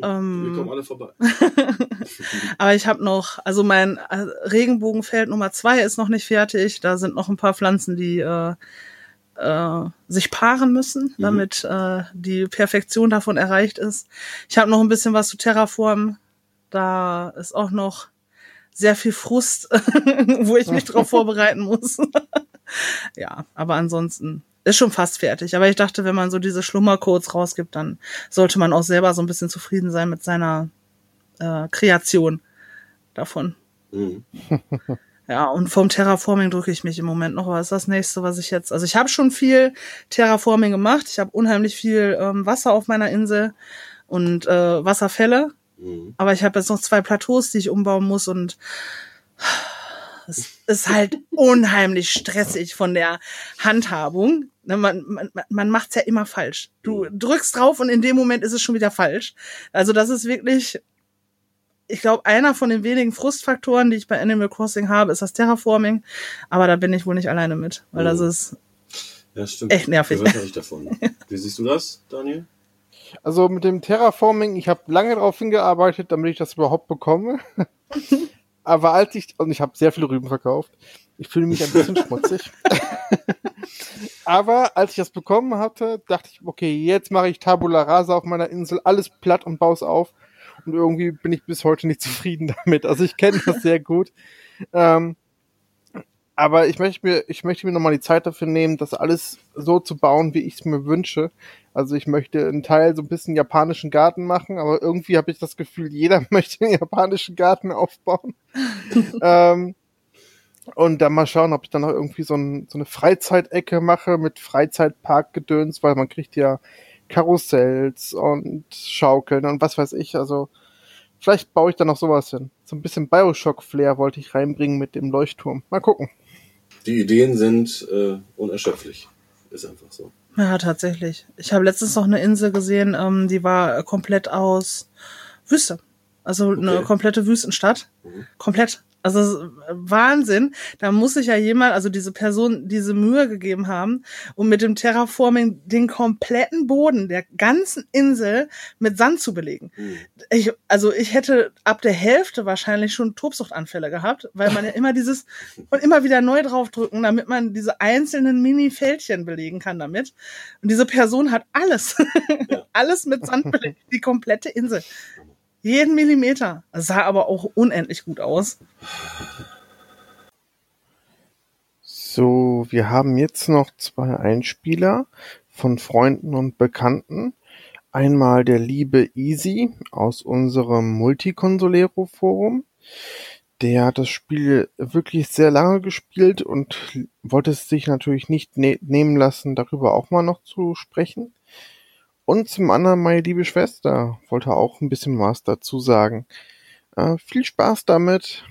Ähm, Wir kommen alle vorbei. [laughs]
aber ich habe noch, also mein äh, Regenbogenfeld Nummer zwei ist noch nicht fertig. Da sind noch ein paar Pflanzen, die äh, äh, sich paaren müssen, mhm. damit äh, die Perfektion davon erreicht ist. Ich habe noch ein bisschen was zu Terraform. Da ist auch noch sehr viel Frust, [laughs] wo ich mich drauf [laughs] vorbereiten muss. [laughs] ja, aber ansonsten ist schon fast fertig. Aber ich dachte, wenn man so diese Schlummercodes rausgibt, dann sollte man auch selber so ein bisschen zufrieden sein mit seiner äh, Kreation davon. Mhm. ja, und vom Terraforming drücke ich mich im Moment noch. Was ist das nächste, was ich jetzt. Also ich habe schon viel Terraforming gemacht. Ich habe unheimlich viel ähm, Wasser auf meiner Insel und äh, Wasserfälle. Mhm. Aber ich habe jetzt noch zwei Plateaus, die ich umbauen muss und es ist halt [laughs] unheimlich stressig von der Handhabung. Ne, man, man, man macht's ja immer falsch. Du drückst drauf und in dem Moment ist es schon wieder falsch. Also das ist wirklich, ich glaube, einer von den wenigen Frustfaktoren, die ich bei Animal Crossing habe, ist das Terraforming. Aber da bin ich wohl nicht alleine mit, weil das mhm. ist ja, stimmt. echt nervig.
Ich davon. Wie siehst du das, Daniel?
Also mit dem Terraforming, ich habe lange darauf hingearbeitet, damit ich das überhaupt bekomme. [laughs] Aber als ich, und ich habe sehr viele Rüben verkauft, ich fühle mich ein bisschen [laughs] schmutzig. Aber als ich das bekommen hatte, dachte ich, okay, jetzt mache ich Tabula Rasa auf meiner Insel, alles platt und baue es auf. Und irgendwie bin ich bis heute nicht zufrieden [laughs] damit. Also ich kenne das sehr gut. Ähm, aber ich möchte mir, ich möchte mir nochmal die Zeit dafür nehmen, das alles so zu bauen, wie ich es mir wünsche. Also ich möchte einen Teil so ein bisschen japanischen Garten machen, aber irgendwie habe ich das Gefühl, jeder [laughs] möchte einen japanischen Garten aufbauen. [laughs] ähm, und dann mal schauen, ob ich dann noch irgendwie so, ein, so eine Freizeitecke mache mit Freizeitparkgedöns, weil man kriegt ja Karussells und Schaukeln und was weiß ich. Also vielleicht baue ich da noch sowas hin. So ein bisschen Bioshock-Flair wollte ich reinbringen mit dem Leuchtturm. Mal gucken.
Die Ideen sind äh, unerschöpflich. Ist einfach so.
Ja, tatsächlich. Ich habe letztens noch eine Insel gesehen, ähm, die war komplett aus Wüste. Also okay. eine komplette Wüstenstadt. Mhm. Komplett. Also Wahnsinn. Da muss sich ja jemand, also diese Person, diese Mühe gegeben haben, um mit dem Terraforming den kompletten Boden der ganzen Insel mit Sand zu belegen. Mhm. Ich, also ich hätte ab der Hälfte wahrscheinlich schon Tobsuchtanfälle gehabt, weil man ja immer dieses [laughs] und immer wieder neu draufdrücken, damit man diese einzelnen Mini-Fältchen belegen kann damit. Und diese Person hat alles, ja. [laughs] alles mit Sand belegt, die komplette Insel. Jeden Millimeter. Das sah aber auch unendlich gut aus.
So, wir haben jetzt noch zwei Einspieler von Freunden und Bekannten. Einmal der liebe Easy aus unserem Multiconsolero Forum. Der hat das Spiel wirklich sehr lange gespielt und wollte es sich natürlich nicht ne nehmen lassen, darüber auch mal noch zu sprechen. Und zum anderen meine liebe Schwester wollte auch ein bisschen was dazu sagen. Äh, viel Spaß damit.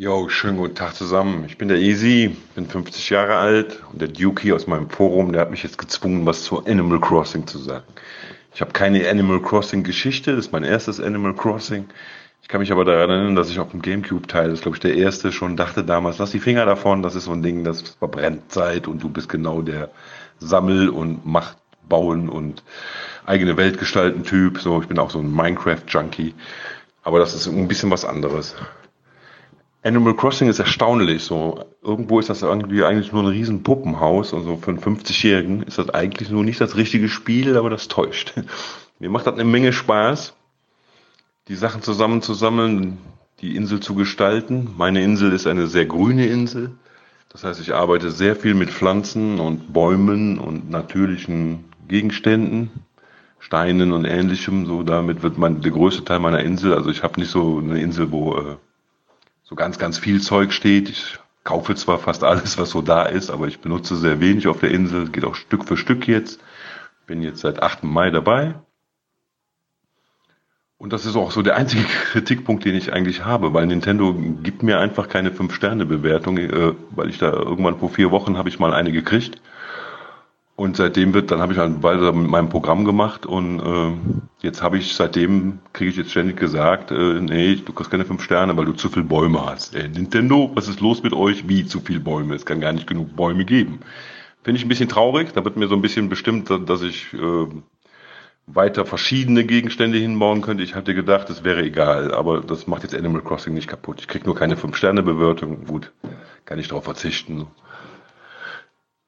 Jo, schönen guten Tag zusammen. Ich bin der Easy, bin 50 Jahre alt und der Dukey aus meinem Forum, der hat mich jetzt gezwungen, was zu Animal Crossing zu sagen. Ich habe keine Animal Crossing Geschichte, das ist mein erstes Animal Crossing. Ich kann mich aber daran erinnern, dass ich auf dem Gamecube-Teil, das glaube ich der erste, schon dachte damals, lass die Finger davon, das ist so ein Ding, das verbrennt Zeit und du bist genau der Sammel- und Macht bauen und eigene Welt gestalten Typ. So, ich bin auch so ein Minecraft-Junkie. Aber das ist ein bisschen was anderes. Animal Crossing ist erstaunlich. So, irgendwo ist das irgendwie eigentlich nur ein riesen Puppenhaus. Also für einen 50-Jährigen ist das eigentlich nur nicht das richtige Spiel, aber das täuscht. [laughs] Mir macht das eine Menge Spaß die Sachen zusammenzusammeln, die Insel zu gestalten. Meine Insel ist eine sehr grüne Insel. Das heißt, ich arbeite sehr viel mit Pflanzen und Bäumen und natürlichen Gegenständen. Steinen und ähnlichem. So, damit wird mein, der größte Teil meiner Insel. Also ich habe nicht so eine Insel, wo äh, so ganz, ganz viel Zeug steht. Ich kaufe zwar fast alles, was so da ist, aber ich benutze sehr wenig auf der Insel. Geht auch Stück für Stück jetzt. Bin jetzt seit 8. Mai dabei. Und das ist auch so der einzige [laughs] Kritikpunkt, den ich eigentlich habe, weil Nintendo gibt mir einfach keine 5-Sterne-Bewertung, äh, weil ich da irgendwann vor vier Wochen habe ich mal eine gekriegt. Und seitdem wird, dann habe ich halt weiter mit meinem Programm gemacht und äh, jetzt habe ich seitdem, kriege ich jetzt ständig gesagt, äh, nee, du kriegst keine fünf Sterne, weil du zu viel Bäume hast. Äh, Nintendo, was ist los mit euch? Wie zu viel Bäume? Es kann gar nicht genug Bäume geben. Finde ich ein bisschen traurig. Da wird mir so ein bisschen bestimmt, dass ich äh, weiter verschiedene Gegenstände hinbauen könnte. Ich hatte gedacht, es wäre egal, aber das macht jetzt Animal Crossing nicht kaputt. Ich krieg nur keine fünf Sterne Bewertung. Gut, kann ich darauf verzichten.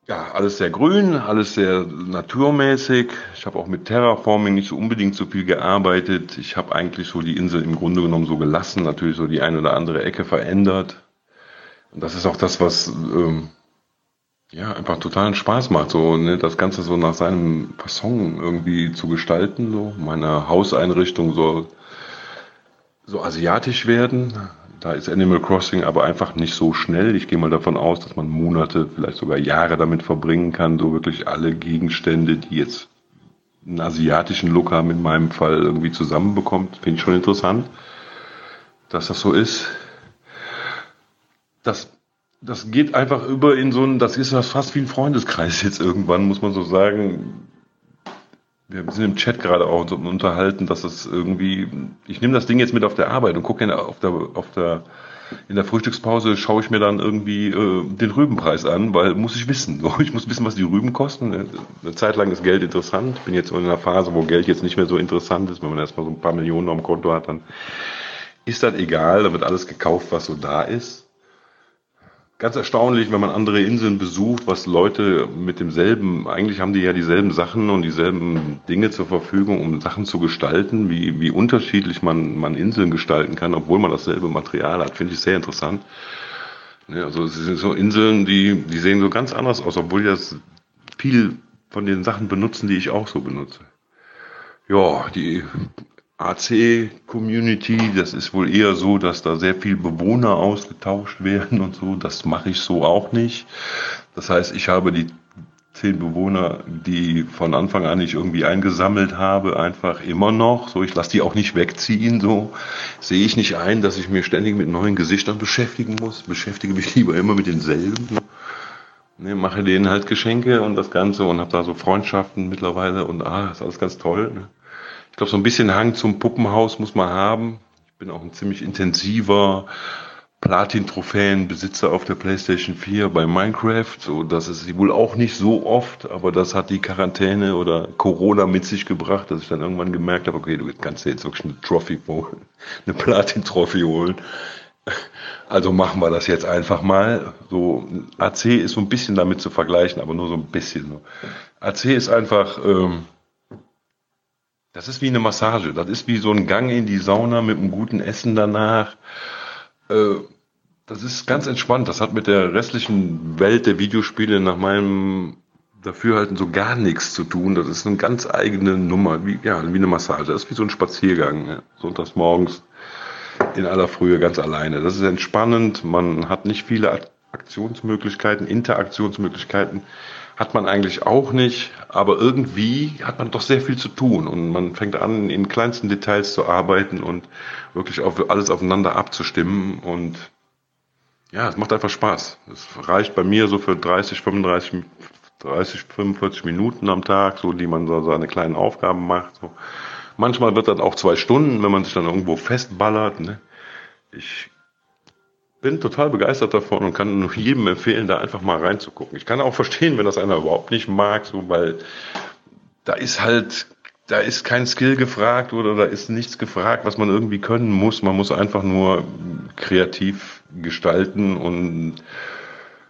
Ja, alles sehr grün, alles sehr naturmäßig. Ich habe auch mit Terraforming nicht so unbedingt so viel gearbeitet. Ich habe eigentlich so die Insel im Grunde genommen so gelassen, natürlich so die eine oder andere Ecke verändert. Und das ist auch das, was ähm, ja einfach totalen Spaß macht, so ne, das Ganze so nach seinem Fasson irgendwie zu gestalten. So meine Hauseinrichtung soll so asiatisch werden. Da ist Animal Crossing aber einfach nicht so schnell. Ich gehe mal davon aus, dass man Monate, vielleicht sogar Jahre damit verbringen kann, so wirklich alle Gegenstände, die jetzt einen asiatischen Look haben, in meinem Fall irgendwie zusammenbekommt. Finde ich schon interessant, dass das so ist. Das, das geht einfach über in so ein, das ist fast wie ein Freundeskreis jetzt irgendwann, muss man so sagen wir sind im Chat gerade auch so unterhalten, dass es irgendwie, ich nehme das Ding jetzt mit auf der Arbeit und gucke auf der, auf der, in der Frühstückspause schaue ich mir dann irgendwie äh, den Rübenpreis an, weil muss ich wissen. So, ich muss wissen, was die Rüben kosten. Eine Zeit lang ist Geld interessant. Ich bin jetzt in einer Phase, wo Geld jetzt nicht mehr so interessant ist. Wenn man erstmal so ein paar Millionen am Konto hat, dann ist das egal. Da wird alles gekauft, was so da ist ganz erstaunlich, wenn man andere Inseln besucht, was Leute mit demselben, eigentlich haben die ja dieselben Sachen und dieselben Dinge zur Verfügung, um Sachen zu gestalten, wie, wie unterschiedlich man, man Inseln gestalten kann, obwohl man dasselbe Material hat, finde ich sehr interessant. Ja, also es sind so Inseln, die, die sehen so ganz anders aus, obwohl die das viel von den Sachen benutzen, die ich auch so benutze. Ja, die AC-Community, das ist wohl eher so, dass da sehr viel Bewohner ausgetauscht werden und so. Das mache ich so auch nicht. Das heißt, ich habe die zehn Bewohner, die von Anfang an ich irgendwie eingesammelt habe, einfach immer noch. So, ich lasse die auch nicht wegziehen. So sehe ich nicht ein, dass ich mir ständig mit neuen Gesichtern beschäftigen muss. Beschäftige mich [laughs] lieber immer mit denselben. Ne, mache denen halt Geschenke und das Ganze und habe da so Freundschaften mittlerweile und ah, ist alles ganz toll. Ne? Ich glaube, so ein bisschen Hang zum Puppenhaus muss man haben. Ich bin auch ein ziemlich intensiver Platin-Trophäen-Besitzer auf der PlayStation 4 bei Minecraft. So, das ist sie wohl auch nicht so oft, aber das hat die Quarantäne oder Corona mit sich gebracht, dass ich dann irgendwann gemerkt habe, okay, du kannst dir jetzt wirklich eine Trophy holen, [laughs] eine Platin-Trophy holen. Also machen wir das jetzt einfach mal. So, AC ist so ein bisschen damit zu vergleichen, aber nur so ein bisschen. AC ist einfach, ähm, das ist wie eine Massage. Das ist wie so ein Gang in die Sauna mit einem guten Essen danach. Äh, das ist ganz entspannt. Das hat mit der restlichen Welt der Videospiele nach meinem Dafürhalten so gar nichts zu tun. Das ist eine ganz eigene Nummer, wie, ja, wie eine Massage. Das ist wie so ein Spaziergang. Sonntags morgens in aller Frühe ganz alleine. Das ist entspannend. Man hat nicht viele Aktionsmöglichkeiten, Interaktionsmöglichkeiten hat man eigentlich auch nicht, aber irgendwie hat man doch sehr viel zu tun und man fängt an, in kleinsten Details zu arbeiten und wirklich auf alles aufeinander abzustimmen und ja, es macht einfach Spaß. Es reicht bei mir so für 30, 35, 30, 45 Minuten am Tag, so die man so seine kleinen Aufgaben macht. So. Manchmal wird dann auch zwei Stunden, wenn man sich dann irgendwo festballert. Ne? Ich bin total begeistert davon und kann nur jedem empfehlen, da einfach mal reinzugucken. Ich kann auch verstehen, wenn das einer überhaupt nicht mag, so, weil da ist halt, da ist kein Skill gefragt oder da ist nichts gefragt, was man irgendwie können muss. Man muss einfach nur kreativ gestalten und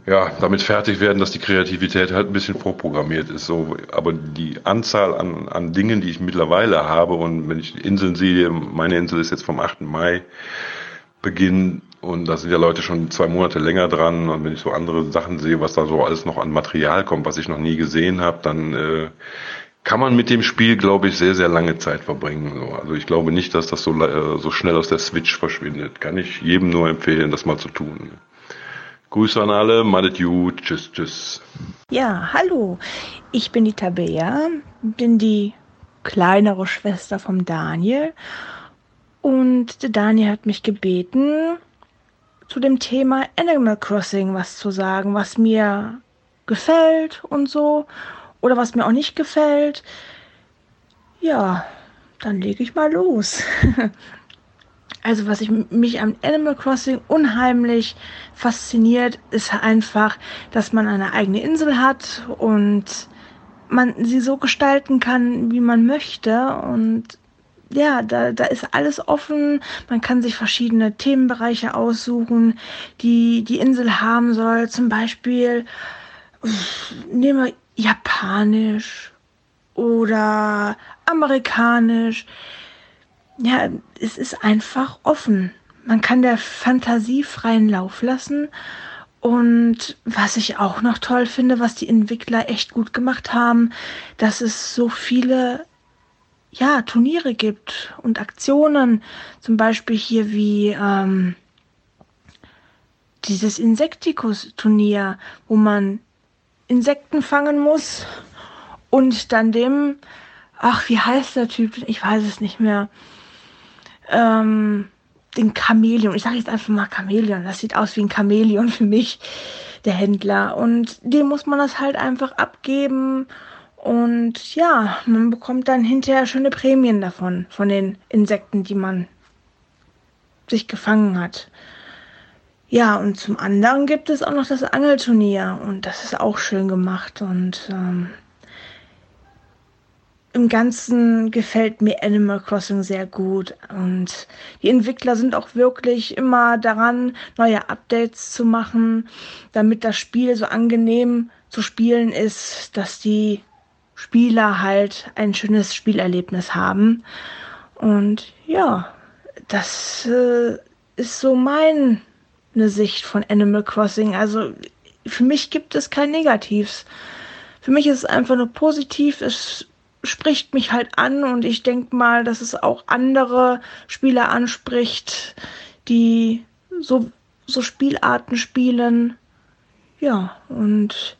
ja, damit fertig werden, dass die Kreativität halt ein bisschen vorprogrammiert ist. So, aber die Anzahl an, an Dingen, die ich mittlerweile habe und wenn ich Inseln sehe, meine Insel ist jetzt vom 8. Mai Beginn und da sind ja Leute schon zwei Monate länger dran. Und wenn ich so andere Sachen sehe, was da so alles noch an Material kommt, was ich noch nie gesehen habe, dann äh, kann man mit dem Spiel, glaube ich, sehr, sehr lange Zeit verbringen. So. Also ich glaube nicht, dass das so, äh, so schnell aus der Switch verschwindet. Kann ich jedem nur empfehlen, das mal zu tun. Grüße an alle, malet gut, tschüss, tschüss.
Ja, hallo, ich bin die Tabea, bin die kleinere Schwester vom Daniel und der Daniel hat mich gebeten, zu dem Thema Animal Crossing was zu sagen, was mir gefällt und so oder was mir auch nicht gefällt. Ja, dann lege ich mal los. [laughs] also was ich, mich am Animal Crossing unheimlich fasziniert, ist einfach, dass man eine eigene Insel hat und man sie so gestalten kann, wie man möchte und ja, da, da ist alles offen. Man kann sich verschiedene Themenbereiche aussuchen, die die Insel haben soll. Zum Beispiel, nehmen wir Japanisch oder Amerikanisch. Ja, es ist einfach offen. Man kann der Fantasie freien Lauf lassen. Und was ich auch noch toll finde, was die Entwickler echt gut gemacht haben, dass es so viele ja, Turniere gibt und Aktionen, zum Beispiel hier wie ähm, dieses Insektikus-Turnier, wo man Insekten fangen muss und dann dem, ach, wie heißt der Typ? Ich weiß es nicht mehr. Ähm, den Chamäleon. Ich sage jetzt einfach mal Chamäleon. Das sieht aus wie ein Chamäleon für mich, der Händler. Und dem muss man das halt einfach abgeben und ja, man bekommt dann hinterher schöne Prämien davon, von den Insekten, die man sich gefangen hat. Ja, und zum anderen gibt es auch noch das Angelturnier und das ist auch schön gemacht und ähm, im Ganzen gefällt mir Animal Crossing sehr gut und die Entwickler sind auch wirklich immer daran, neue Updates zu machen, damit das Spiel so angenehm zu spielen ist, dass die Spieler halt ein schönes Spielerlebnis haben. Und ja, das äh, ist so meine Sicht von Animal Crossing. Also für mich gibt es kein Negatives. Für mich ist es einfach nur positiv. Es spricht mich halt an und ich denke mal, dass es auch andere Spieler anspricht, die so, so Spielarten spielen. Ja, und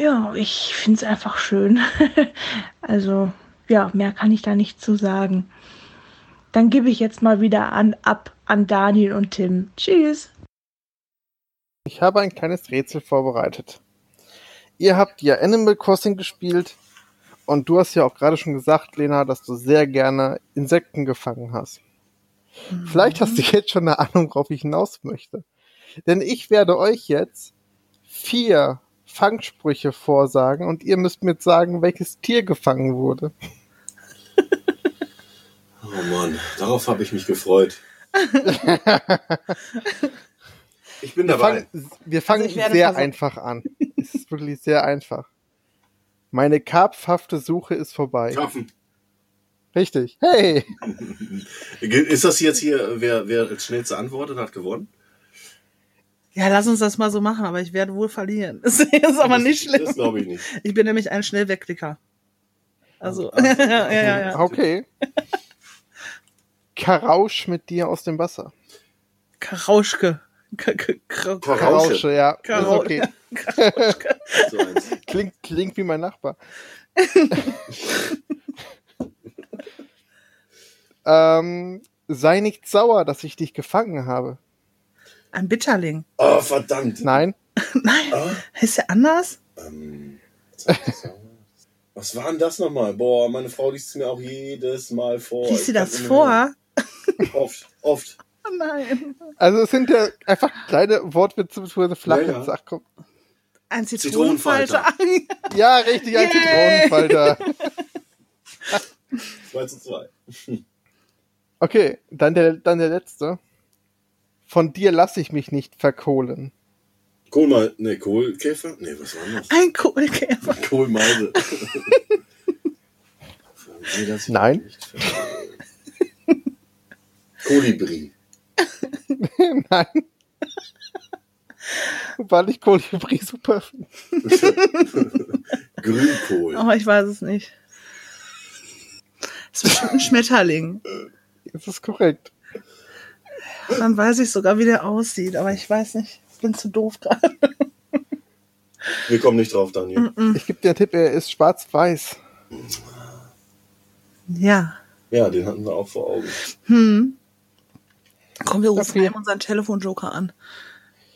ja, ich finde es einfach schön. [laughs] also, ja, mehr kann ich da nicht zu sagen. Dann gebe ich jetzt mal wieder an, ab an Daniel und Tim. Tschüss.
Ich habe ein kleines Rätsel vorbereitet. Ihr habt ja Animal Crossing gespielt und du hast ja auch gerade schon gesagt, Lena, dass du sehr gerne Insekten gefangen hast. Mhm. Vielleicht hast du jetzt schon eine Ahnung, worauf ich hinaus möchte. Denn ich werde euch jetzt vier Fangsprüche vorsagen und ihr müsst mir sagen, welches Tier gefangen wurde.
Oh Mann, darauf habe ich mich gefreut. [laughs] ich bin dabei.
Wir fangen, wir fangen also sehr einfach an. es ist wirklich sehr einfach. Meine karpfhafte Suche ist vorbei.
Karpfen.
Richtig. Hey! [laughs]
Ist das jetzt hier, wer, wer als schnellste antwortet, hat gewonnen?
Ja, lass uns das mal so machen, aber ich werde wohl verlieren. [laughs] Das ist aber das, nicht schlimm.
Das glaube ich nicht.
Ich bin nämlich ein Schnellwegklicker. Also, also [laughs] ja, ja, ja.
Okay. Karausch mit dir aus dem Wasser.
Karauschke.
Karausche, ja. [laughs] Karausche. Okay. klingt, klingt wie mein Nachbar. ähm, sei nicht sauer, dass ich dich gefangen habe.
Ein Bitterling.
Oh, verdammt.
Nein. [laughs]
Nein. Oh. Ist der anders? Ähm,
was war denn das nochmal? Boah, meine Frau liest es mir auch jedes Mal vor.
Liest sie das vor?
Oft, oft. [laughs]
Oh nein.
Also es sind ja einfach kleine Wortwitze bzw. flache ja, ja. Ach, komm.
Ein Zitronenfalter. Zitronenfalter. [laughs]
ja, richtig, ein yeah. Zitronenfalter.
2 zu 2.
Okay, dann der, dann der letzte. Von dir lasse ich mich nicht verkohlen.
Kohlmal, ne, Kohlkäfer? Ne, was war das?
Ein Kohlkäfer.
Kohlmeise.
Nein.
Kolibri. [laughs]
Nein. Weil ich Kolibri super finde. [laughs]
Grünkohl.
Aber ich weiß es nicht. Das ist bestimmt ein Schmetterling.
Das ist korrekt.
Dann weiß ich sogar, wie der aussieht, aber ich weiß nicht. Ich bin zu doof gerade.
Wir kommen nicht drauf, Daniel.
Ich gebe dir einen Tipp, er ist schwarz-weiß.
Ja.
Ja, den hatten wir auch vor Augen.
Hm. Komm, wir rufen
Okay.
mal unseren Telefonjoker an.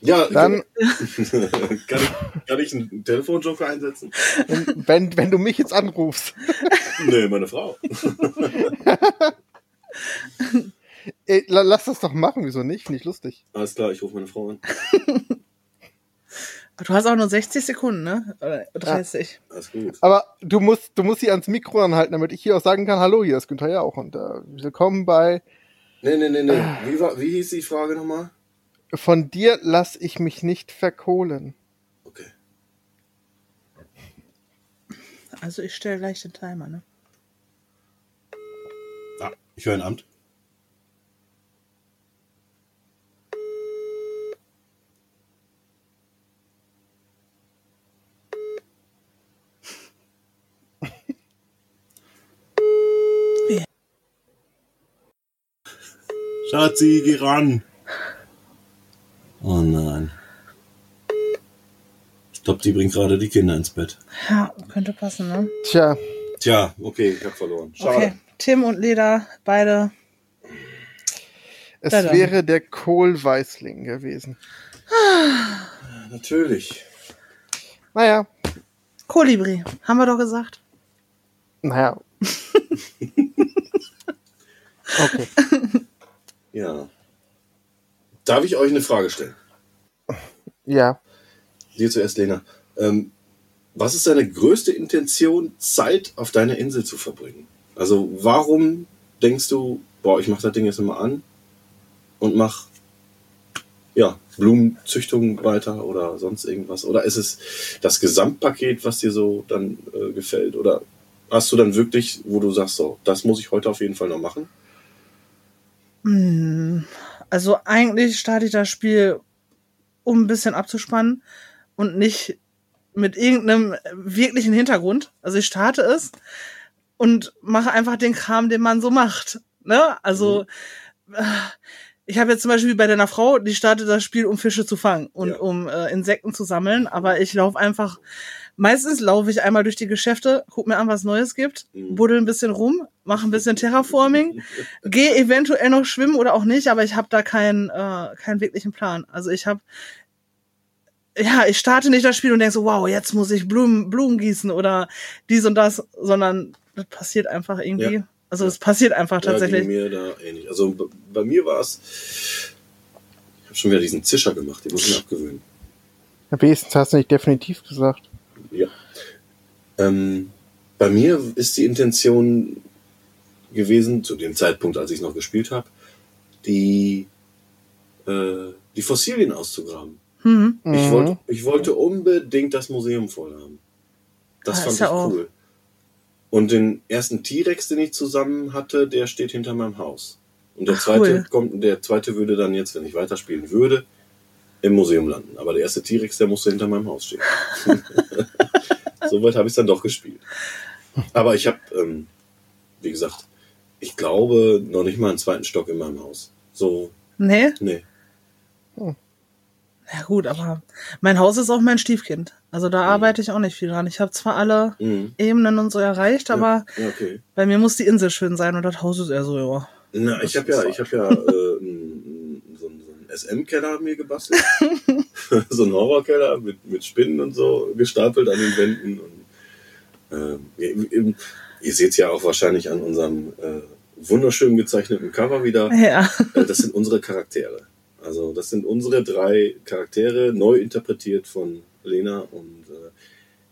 Ja,
Dann, [laughs]
kann, ich, kann ich einen Telefonjoker einsetzen?
wenn, wenn du mich jetzt anrufst,
Nee, meine Frau. [laughs]
ey, la- lass das doch machen, wieso nicht? Finde ich lustig.
Alles klar, ich rufe meine Frau an. [laughs]
Du hast auch nur 60 Sekunden, ne? Oder 30.
Alles gut.
Aber du musst, du musst sie ans Mikro anhalten, damit ich hier auch sagen kann, hallo, hier ist Günther ja auch. Und äh, willkommen bei
Nee, nee, nee, nee. Wie, war, wie hieß die Frage nochmal?
Von dir lass ich mich nicht verkohlen.
Okay.
Also ich stelle gleich den Timer, ne?
Ah, ich höre ein Amt. Schatzi, geh ran. Oh nein. Ich glaube, die bringt gerade die Kinder ins Bett.
Ja, könnte passen, ne?
Tja,
Tja, okay, ich habe verloren. Schade.
Okay. Tim und Leda, beide.
es
da.
wäre der Kohlweißling gewesen.
Natürlich.
Naja,
Kolibri, haben wir doch gesagt.
naja. [laughs] okay.
Ja. Darf ich euch eine Frage stellen?
Ja.
Dir zuerst, Lena. Ähm, was ist deine größte Intention, Zeit auf deiner Insel zu verbringen? Also warum denkst du, boah, ich mache das Ding jetzt mal an und mach ja, Blumenzüchtung weiter oder sonst irgendwas? Oder ist es das Gesamtpaket, was dir so dann äh, gefällt? Oder hast du dann wirklich, wo du sagst, so, das muss ich heute auf jeden Fall noch machen?
Hm, Also eigentlich starte ich das Spiel, um ein bisschen abzuspannen und nicht mit irgendeinem wirklichen Hintergrund. Also ich starte es und mache einfach den Kram, den man so macht. Ne? Also äh, ich habe jetzt zum Beispiel bei deiner Frau, die startet das Spiel, um Fische zu fangen und
Ja.
um äh, Insekten zu sammeln. Aber ich laufe einfach, meistens laufe ich einmal durch die Geschäfte, guck mir an, was Neues gibt,
Mhm.
buddel ein bisschen rum, mache ein bisschen Terraforming, [laughs] gehe eventuell noch schwimmen oder auch nicht, aber ich habe da keinen äh, keinen wirklichen Plan. Also ich habe ja, ich starte nicht das Spiel und denke so, wow, jetzt muss ich Blumen, Blumen gießen oder dies und das, sondern das passiert einfach irgendwie.
Ja.
Also es passiert einfach
Ja,
tatsächlich.
mir da ähnlich. Also bei mir war es, ich habe schon wieder diesen Zischer gemacht, den muss ich mir abgewöhnen.
Am wenigstens hast du nicht definitiv gesagt.
Ja. Ähm, bei mir ist die Intention gewesen, zu dem Zeitpunkt, als ich noch gespielt habe, die, äh, die Fossilien auszugraben.
Mhm.
Ich,
Mhm.
wollte, ich wollte unbedingt das Museum voll haben. Das
Ah,
fand
ja
ich
auch-
cool. Und den ersten T-Rex, den ich zusammen hatte, der steht hinter meinem Haus. Und der
Ach,
zweite
cool.
kommt, der zweite würde dann jetzt, wenn ich weiterspielen würde, im Museum landen. Aber der erste T-Rex, der musste hinter meinem Haus stehen. [laughs] [laughs] Soweit habe ich dann doch gespielt. Aber ich habe, ähm, wie gesagt, ich glaube noch nicht mal einen zweiten Stock in meinem Haus. So,
Nee?
nee.
Ja gut, aber mein Haus ist auch mein Stiefkind. Also da arbeite ich auch nicht viel dran. Ich habe zwar alle
Mhm.
Ebenen und so erreicht, aber
Ja, okay.
bei mir muss die Insel schön sein und das Haus ist eher so, ja.
Na, ich habe ja, ich habe ja äh, [laughs] so, einen- so einen SM-Keller mir gebastelt. [laughs] so einen Horrorkeller mit, mit Spinnen und so gestapelt an den Wänden. Und, ähm, ihr, ihr- seht ja auch wahrscheinlich an unserem äh, wunderschön gezeichneten Cover wieder.
Ja.
Äh, das sind unsere Charaktere. Also das sind unsere drei Charaktere, neu interpretiert von Lena und äh,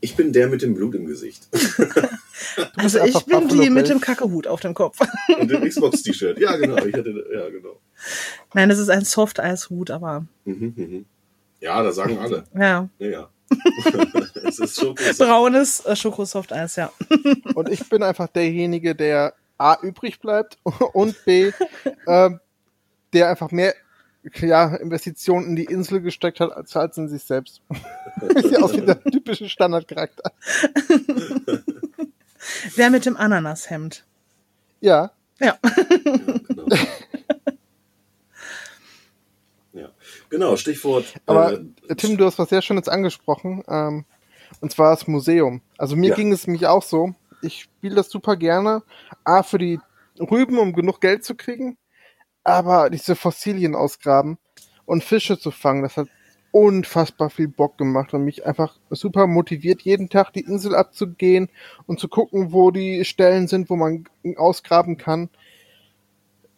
ich bin der mit dem Blut im Gesicht [laughs]
Also ich bin die mit dem Kackehut auf dem Kopf. [laughs]
und dem Xbox-T-Shirt. Ja, genau. Ich hatte, ja, genau.
Nein, es ist ein Soft-Eis-Hut, aber
Mhm, mhm. Ja, das sagen alle.
ja.
Ja, ja. [laughs] es ist schon
Braunes äh, Schoko-Soft-Eis, ja.
Und ich bin einfach derjenige, der A übrig bleibt und B, ähm, der einfach mehr ja, Investitionen in die Insel gesteckt hat, als als in sich selbst. Sieht aus wie der typische Standardcharakter. [laughs]
Wer mit dem Ananashemd?
Ja,
Ja.
Ja, genau. [laughs] ja. genau, Stichwort.
aber
äh,
Tim, du hast was sehr Schönes angesprochen, ähm, und zwar das Museum. Also mir
Ja.
ging es mich auch so. Ich spiele das super gerne. A, für die Rüben, um genug Geld zu kriegen, aber diese Fossilien ausgraben und Fische zu fangen, das hat unfassbar viel Bock gemacht und mich einfach super motiviert, jeden Tag die Insel abzugehen und zu gucken, wo die Stellen sind, wo man ausgraben kann.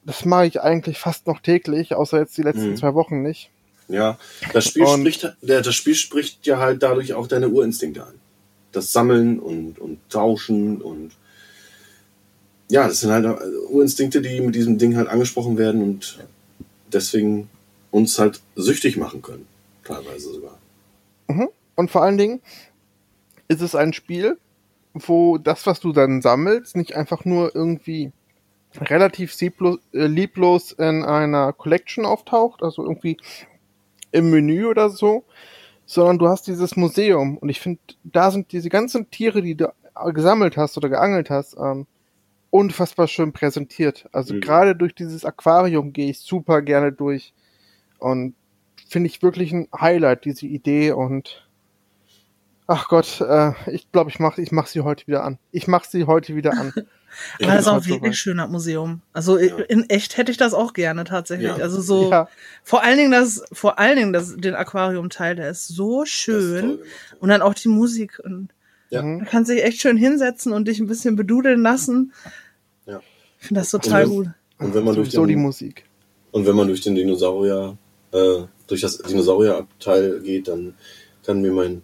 Das mache ich eigentlich fast noch täglich, außer jetzt die letzten
Mhm.
zwei Wochen nicht.
Ja, das Spiel
Und-
spricht, der, das Spiel spricht ja halt dadurch auch deine Urinstinkte an. Das Sammeln und, und Tauschen und ja, das sind halt Urinstinkte, die mit diesem Ding halt angesprochen werden und deswegen uns halt süchtig machen können. Teilweise sogar.
Und vor allen Dingen ist es ein Spiel, wo das, was du dann sammelst, nicht einfach nur irgendwie relativ äh, lieblos in einer Collection auftaucht, also irgendwie im Menü oder so, sondern du hast dieses Museum und ich finde, da sind diese ganzen Tiere, die du gesammelt hast oder geangelt hast, ähm, unfassbar schön präsentiert. Also
Mhm.
gerade durch dieses Aquarium gehe ich super gerne durch und finde ich wirklich ein Highlight, diese Idee und ach Gott, äh, ich glaube, ich mache ich mach sie heute wieder an. Ich mache sie heute wieder an. [laughs]
Aber das ist auch wirklich
soweit.
schön, das Museum. Also
Ja.
in echt hätte ich das auch gerne tatsächlich.
Ja.
Also so,
Ja.
vor allen Dingen das, vor allen Dingen das, den Aquarium-Teil, der ist so
ist
schön.
toll gemacht.
und dann auch die Musik. Und
Ja.
Du kannst dich echt schön hinsetzen und dich ein bisschen bedudeln lassen.
Ja.
Ich finde das total
Und
gut.
Und wenn man durch
Sowieso die
den,
Musik.
und wenn man durch den Dinosaurier, äh, durch das Dinosaurierabteil geht, dann kann mir mein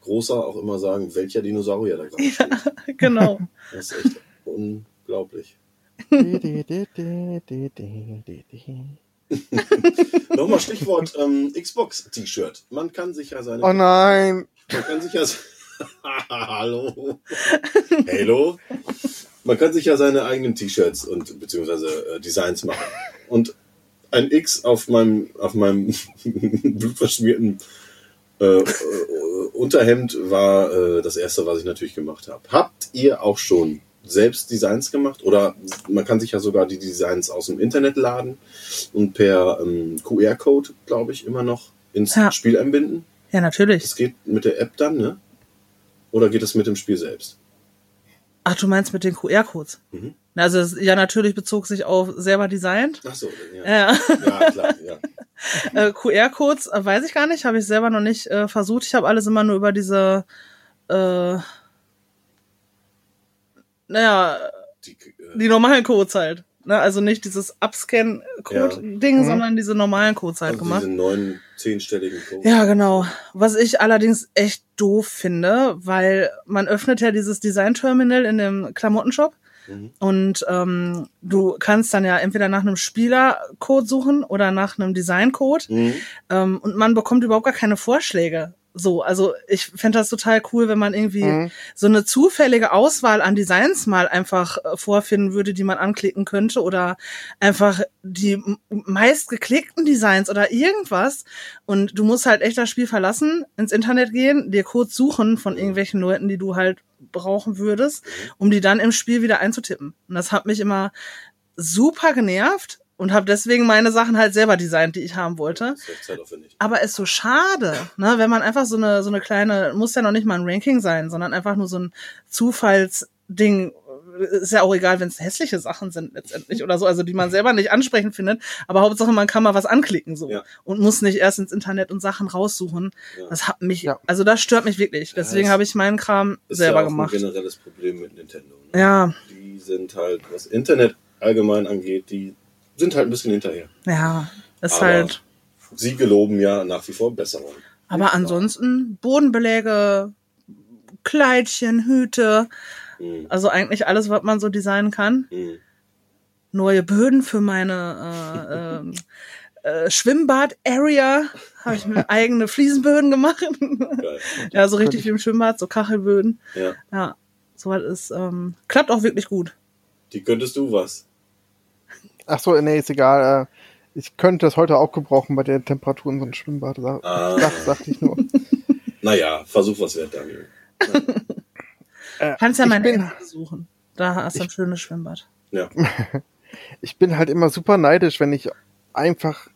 Großer auch immer sagen, welcher Dinosaurier da gerade [laughs] steht.
genau.
Das ist echt unglaublich. [laughs] Nochmal Stichwort ähm, Xbox-T-Shirt. Man kann sich ja seine.
Oh nein.
Man kann sich ja. [laughs] Hallo. Hallo. Man kann sich ja seine eigenen T-Shirts und beziehungsweise äh, Designs machen. Und ein X auf meinem auf meinem [laughs] blutverschmierten äh, äh, Unterhemd war äh, das erste, was ich natürlich gemacht habe. Habt ihr auch schon selbst Designs gemacht? Oder man kann sich ja sogar die Designs aus dem Internet laden und per ähm, QR-Code, glaube ich, immer noch ins
Ja.
Spiel einbinden.
Ja, natürlich.
Das geht mit der App dann, ne? Oder geht es mit dem Spiel selbst?
Ach, du meinst mit den QR-Codes?
Mhm.
Also ja, natürlich bezog sich auf selber designt.
Ach so, ja.
Ja.
Ja, klar, ja. [laughs]
Äh, QR-Codes äh, weiß ich gar nicht, habe ich selber noch nicht äh, versucht. Ich habe alles immer nur über diese, äh, naja,
Die, äh,
die normalen Codes halt. Ne? Also nicht dieses Upscan-Code-Ding,
Mhm.
sondern diese normalen Codes halt
also
gemacht.
diese neun, zehnstelligen Code.
Ja, genau. Was ich allerdings echt doof finde, weil man öffnet ja dieses Design-Terminal in dem Klamottenshop
Mhm.
und ähm, du kannst dann ja entweder nach einem Spielercode suchen oder nach einem Design-Code
Mhm.
ähm, und man bekommt überhaupt gar keine Vorschläge. So, also ich fände das total cool, wenn man irgendwie
Mhm.
so eine zufällige Auswahl an Designs mal einfach äh, vorfinden würde, die man anklicken könnte oder einfach die m- meistgeklickten Designs oder irgendwas. Und du musst halt echt das Spiel verlassen, ins Internet gehen, dir Codes suchen von irgendwelchen Leuten, die du halt brauchen würdest, um die dann im Spiel wieder einzutippen. Und das hat mich immer super genervt und habe deswegen meine Sachen halt selber designt, die ich haben wollte.
Zeitaufwendig.
Aber ist so schade, ne, wenn man einfach so eine, so eine kleine, muss ja noch nicht mal ein Ranking sein, sondern einfach nur so ein Zufallsding. Ist ja auch egal, wenn es hässliche Sachen sind letztendlich oder so, also die man selber nicht ansprechend findet. Aber Hauptsache, man kann mal was anklicken so
Ja.
und muss nicht erst ins Internet und Sachen raussuchen.
Ja.
Das hat mich,
Ja.
also das stört mich wirklich. Deswegen
es
habe ich meinen Kram
Ist
selber
ja auch
gemacht.
ein generelles Problem mit Nintendo. Ne?
Ja,
Die sind halt, was Internet allgemein angeht, die sind halt ein bisschen hinterher.
ja, ist
Aber
halt.
Sie geloben ja nach wie vor Besserung.
Aber ansonsten Bodenbeläge, Kleidchen, Hüte,
Mhm.
also eigentlich alles, was man so designen kann.
Mhm.
Neue Böden für meine äh, ähm, äh, Schwimmbad-Area. Habe ich mir [laughs] eigene Fliesenböden gemacht.
Geil.
ja, so richtig wie im Schwimmbad, so Kachelböden.
Ja.
Ja, sowas ist, ähm, klappt auch wirklich gut.
Die könntest du was.
Ach so, nee, ist egal. Äh, Ich könnte das heute auch gebrauchen bei den Temperaturen so ein Schwimmbad.
Ah.
sag, sagte ich nur. [laughs]
Naja, Versuch was wert, Daniel.
Äh,
Kannst ja
ich
meine
bin-
besuchen. Da hast du ein schönes Schwimmbad.
Ja. [laughs]
ich bin halt immer super neidisch, wenn ich einfach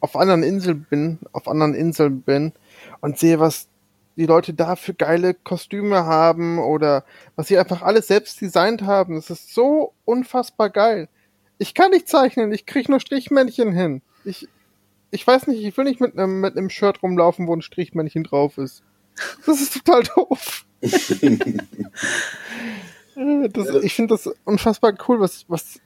auf anderen Inseln bin, auf anderen Inseln bin und sehe, was die Leute da für geile Kostüme haben oder was sie einfach alles selbst designt haben. Das ist so unfassbar geil. Ich kann nicht zeichnen, ich krieg nur Strichmännchen hin. Ich, ich weiß nicht, ich will nicht mit einem mit einem Shirt rumlaufen, wo ein Strichmännchen drauf ist. Das ist total doof. [laughs] Das, ich finde das unfassbar cool, was, was,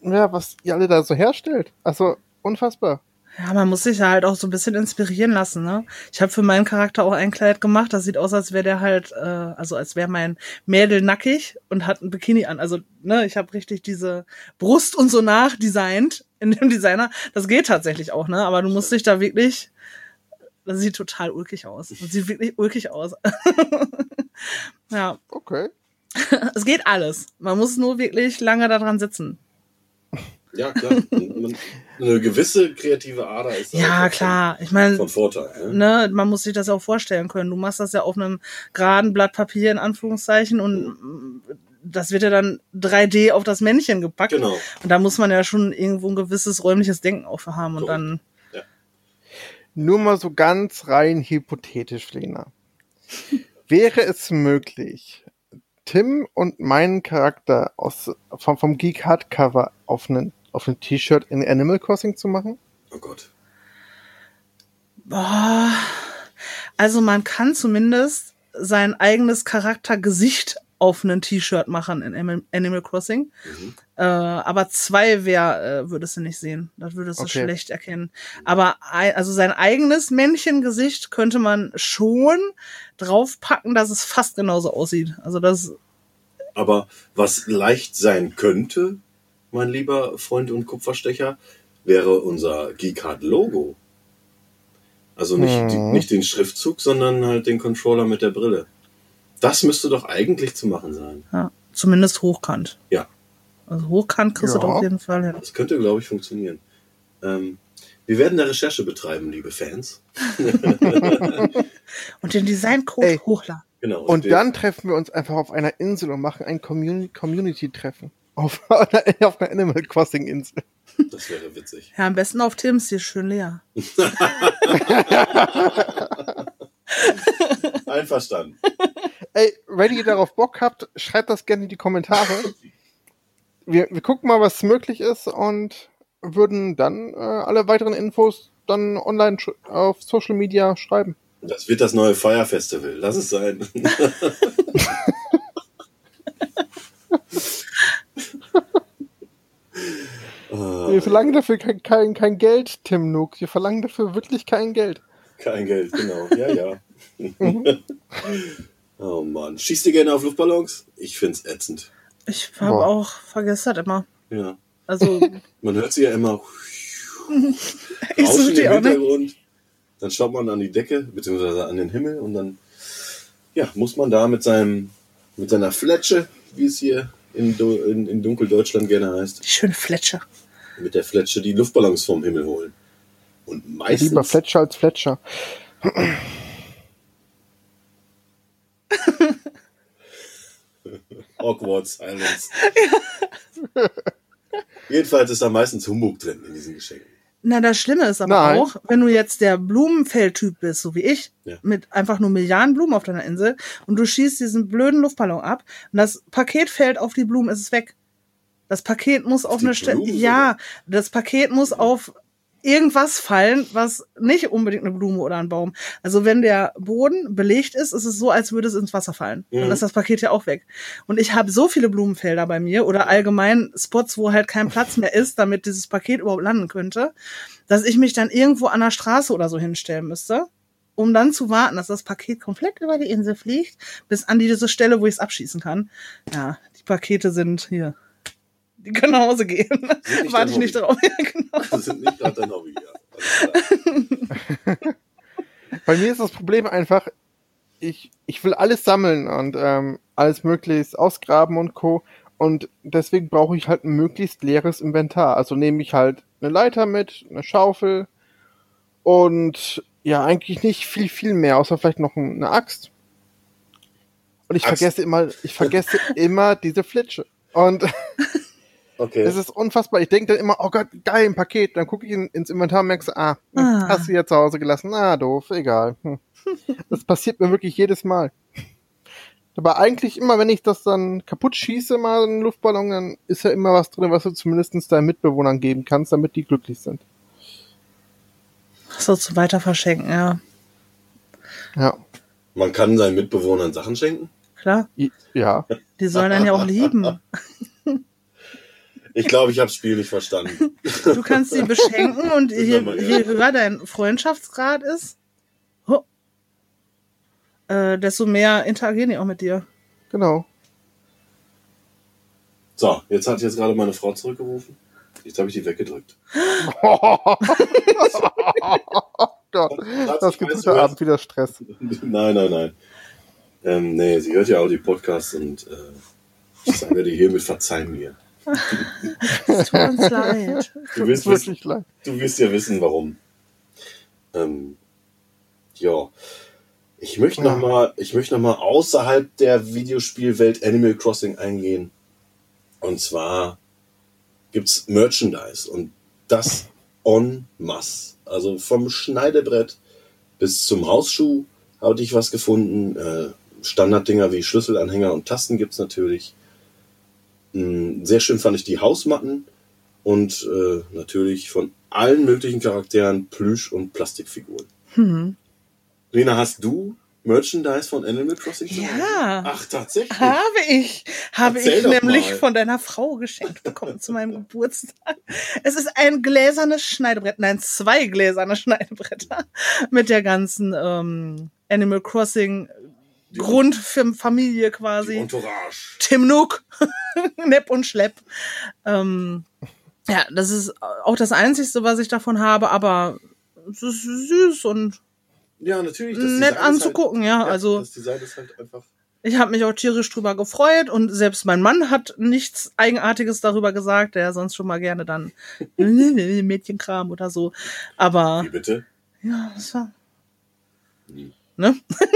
ja, was ihr alle da so herstellt. Also, unfassbar.
Ja, man muss sich ja halt auch so ein bisschen inspirieren lassen, ne? Ich habe für meinen Charakter auch ein Kleid gemacht, das sieht aus, als wäre der halt, äh, also als wäre mein Mädel nackig und hat ein Bikini an. Also, ne, ich habe richtig diese Brust und so nachdesignt in dem Designer. Das geht tatsächlich auch, ne? Aber du musst dich da wirklich, das sieht total ulkig aus. Das sieht wirklich ulkig aus. [laughs] ja,
Okay. [laughs]
es geht alles. Man muss nur wirklich lange daran sitzen.
Ja, klar. [laughs] Eine gewisse kreative Ader ist
Ja,
auch
klar. Ich meine,
von Vorteil. Ne?
ne, man muss sich das auch vorstellen können. Du machst das ja auf einem geraden Blatt Papier in Anführungszeichen und das wird ja dann 3D auf das Männchen gepackt.
Genau.
Und da muss man ja schon irgendwo ein gewisses räumliches Denken auch für haben und
Korrekt.
dann
Nur mal so ganz rein hypothetisch, Lena. Wäre es möglich, Tim und meinen Charakter aus, vom, vom Geek Hardcover auf einen auf ein T-Shirt in Animal Crossing zu machen?
Oh Gott.
Boah. Also man kann zumindest sein eigenes Charaktergesicht auf ein T-Shirt machen in Animal- Crossing.
Mhm.
Äh, aber zwei wär, äh, würdest du nicht sehen. Das würdest du
Okay.
schlecht erkennen. Aber also sein eigenes Männchengesicht könnte man schon draufpacken, dass es fast genauso aussieht. Also das,
Aber was leicht sein könnte, mein lieber Freund und Kupferstecher, wäre unser Geekcard-Logo. Also nicht,
Mhm.
die, nicht den Schriftzug, sondern halt den Controller mit der Brille. Das müsste doch eigentlich zu machen sein.
ja, zumindest hochkant.
Ja.
Also hochkant kriegst du
Ja.
doch auf jeden Fall hin.
Das könnte, glaube ich, funktionieren. Ähm, wir werden da Recherche betreiben, liebe Fans. [laughs]
Und den Designcode hochladen.
Genau.
Und
wir-
dann treffen wir uns einfach auf einer Insel und machen ein Communi- Community-Treffen. [laughs] Auf einer, auf einer Animal Crossing-Insel.
Das wäre witzig.
Ja, am besten auf Tims, hier ist schön leer. [laughs]
Einverstanden.
Ey, wenn ihr darauf Bock habt, schreibt das gerne in die Kommentare. Wir, wir gucken mal, was möglich ist und würden dann äh, alle weiteren Infos dann online auf Social Media schreiben.
Das wird das neue Fire Festival. Lass es sein. [laughs]
Wir verlangen dafür kein, kein, kein Geld, Tim Nook. Wir verlangen dafür wirklich kein Geld.
Kein Geld, genau. Ja, ja. [laughs] oh Mann. Schießt ihr gerne auf Luftballons? Ich find's ätzend.
Ich habe auch vergessen das immer.
Ja.
Also, [laughs]
Man hört sie ja immer [laughs]
ich die
im
auch nicht.
Hintergrund. Dann schaut man an die Decke, beziehungsweise an den Himmel und dann ja, muss man da mit seinem mit seiner Fletsche, wie es hier in, in, in Dunkeldeutschland gerne heißt,
Die schöne Fletsche.
Mit der Fletsche die Luftballons vom Himmel holen. Und meistens
Lieber Fletcher als Fletcher. [laughs]
awkward silence. [laughs] Jedenfalls ist da meistens Humbug drin in diesen Geschenken.
Na, das Schlimme ist aber
Nein.
auch, wenn du jetzt der Blumenfeldtyp bist, so wie ich,
Ja.
mit einfach nur Milliarden Blumen auf deiner Insel und du schießt diesen blöden Luftballon ab und das Paket fällt auf die Blumen, ist es weg. Das Paket muss auf eine Stelle, ja, das Paket muss auf irgendwas fallen, was nicht unbedingt eine Blume oder ein Baum. Also wenn der Boden belegt ist, ist es so, als würde es ins Wasser fallen. Dann
Mhm.
ist das Paket ja auch weg. Und ich habe so viele Blumenfelder bei mir oder allgemein Spots, wo halt kein Platz mehr ist, damit dieses Paket überhaupt landen könnte, dass ich mich dann irgendwo an der Straße oder so hinstellen müsste, um dann zu warten, dass das Paket komplett über die Insel fliegt, bis an diese Stelle, wo ich es abschießen kann. Ja, die Pakete sind hier. Die können nach Hause gehen. Warte ich nicht drauf. [laughs] Ja, genau.
Das [laughs] sind nicht gerade dein Hobby, ja. [laughs]
Bei mir ist das Problem einfach, ich, ich will alles sammeln und ähm, alles möglichst ausgraben und Co. Und deswegen brauche ich halt ein möglichst leeres Inventar. Also nehme ich halt eine Leiter mit, eine Schaufel und ja, eigentlich nicht viel, viel mehr, außer vielleicht noch eine Axt. Und ich
Axt.
vergesse immer, ich vergesse immer diese Flitsche. Und
Okay.
es ist unfassbar. Ich denke dann immer, oh Gott, geil, ein Paket. Dann gucke ich in, ins Inventar und merke, so, ah, hm,
Ah.
hast du ja zu Hause gelassen. Ah, doof, egal. Hm. [laughs] Das passiert mir wirklich jedes Mal. Aber eigentlich immer, wenn ich das dann kaputt schieße, mal einen Luftballon, dann ist ja immer was drin, was du zumindest deinen Mitbewohnern geben kannst, damit die glücklich sind.
So zu weiter verschenken, ja.
Ja.
Man kann seinen Mitbewohnern Sachen schenken.
Klar.
Ja.
Die sollen einen ja auch lieben. [laughs]
Ich glaube, ich habe das Spiel nicht verstanden.
Du kannst sie beschenken und je, je höher dein Freundschaftsgrad ist, ho, äh, desto mehr interagieren die auch mit dir.
Genau.
So, jetzt hat jetzt gerade meine Frau zurückgerufen. Jetzt habe ich die weggedrückt. [laughs]
Gott, das gibt heute? Abend wieder Stress.
nein, nein, nein. Ähm, nee, sie hört ja auch die Podcasts und äh, ich sage dir hiermit verzeih mir.
Es tut uns [laughs] leid.
Du wirst, wissen,
wirklich leid.
du wirst ja wissen, warum. Ähm, ja. Ich möchte
Ja.
noch mal, ich möchte noch mal außerhalb der Videospielwelt Animal Crossing eingehen. Und zwar gibt's Merchandise und das en masse. Also vom Schneidebrett bis zum Hausschuh hatte ich was gefunden. Äh, Standarddinger wie Schlüsselanhänger und Tasten gibt's natürlich. Mm, Sehr schön fand ich die Hausmatten und äh, natürlich von allen möglichen Charakteren Plüsch- und Plastikfiguren.
Hm.
Lena, hast du Merchandise von Animal Crossing?
Ja.
Ach, tatsächlich.
Habe ich. Habe
Erzähl
ich nämlich
mal.
von deiner Frau geschenkt bekommen zu meinem Geburtstag. Es ist ein gläsernes Schneidebrett, nein, zwei gläserne Schneidebretter mit der ganzen ähm, Animal Crossing
Die-
Grund für Familie
Die
quasi.
Entourage.
Tim Nook, [laughs] Nepp und Schlepp. Ähm, ja, das ist auch das Einzigste, was ich davon habe, aber es ist süß und
Ja, natürlich. das
nett
Design
anzugucken, ja.
Halt, ja,
Also
Das Design ist halt einfach.
ich habe mich auch tierisch drüber gefreut und selbst mein Mann hat nichts Eigenartiges darüber gesagt, der sonst schon mal gerne dann [laughs] Mädchenkram oder so. Aber
Wie bitte?
ja, das war.
Hm.
Ne? [laughs]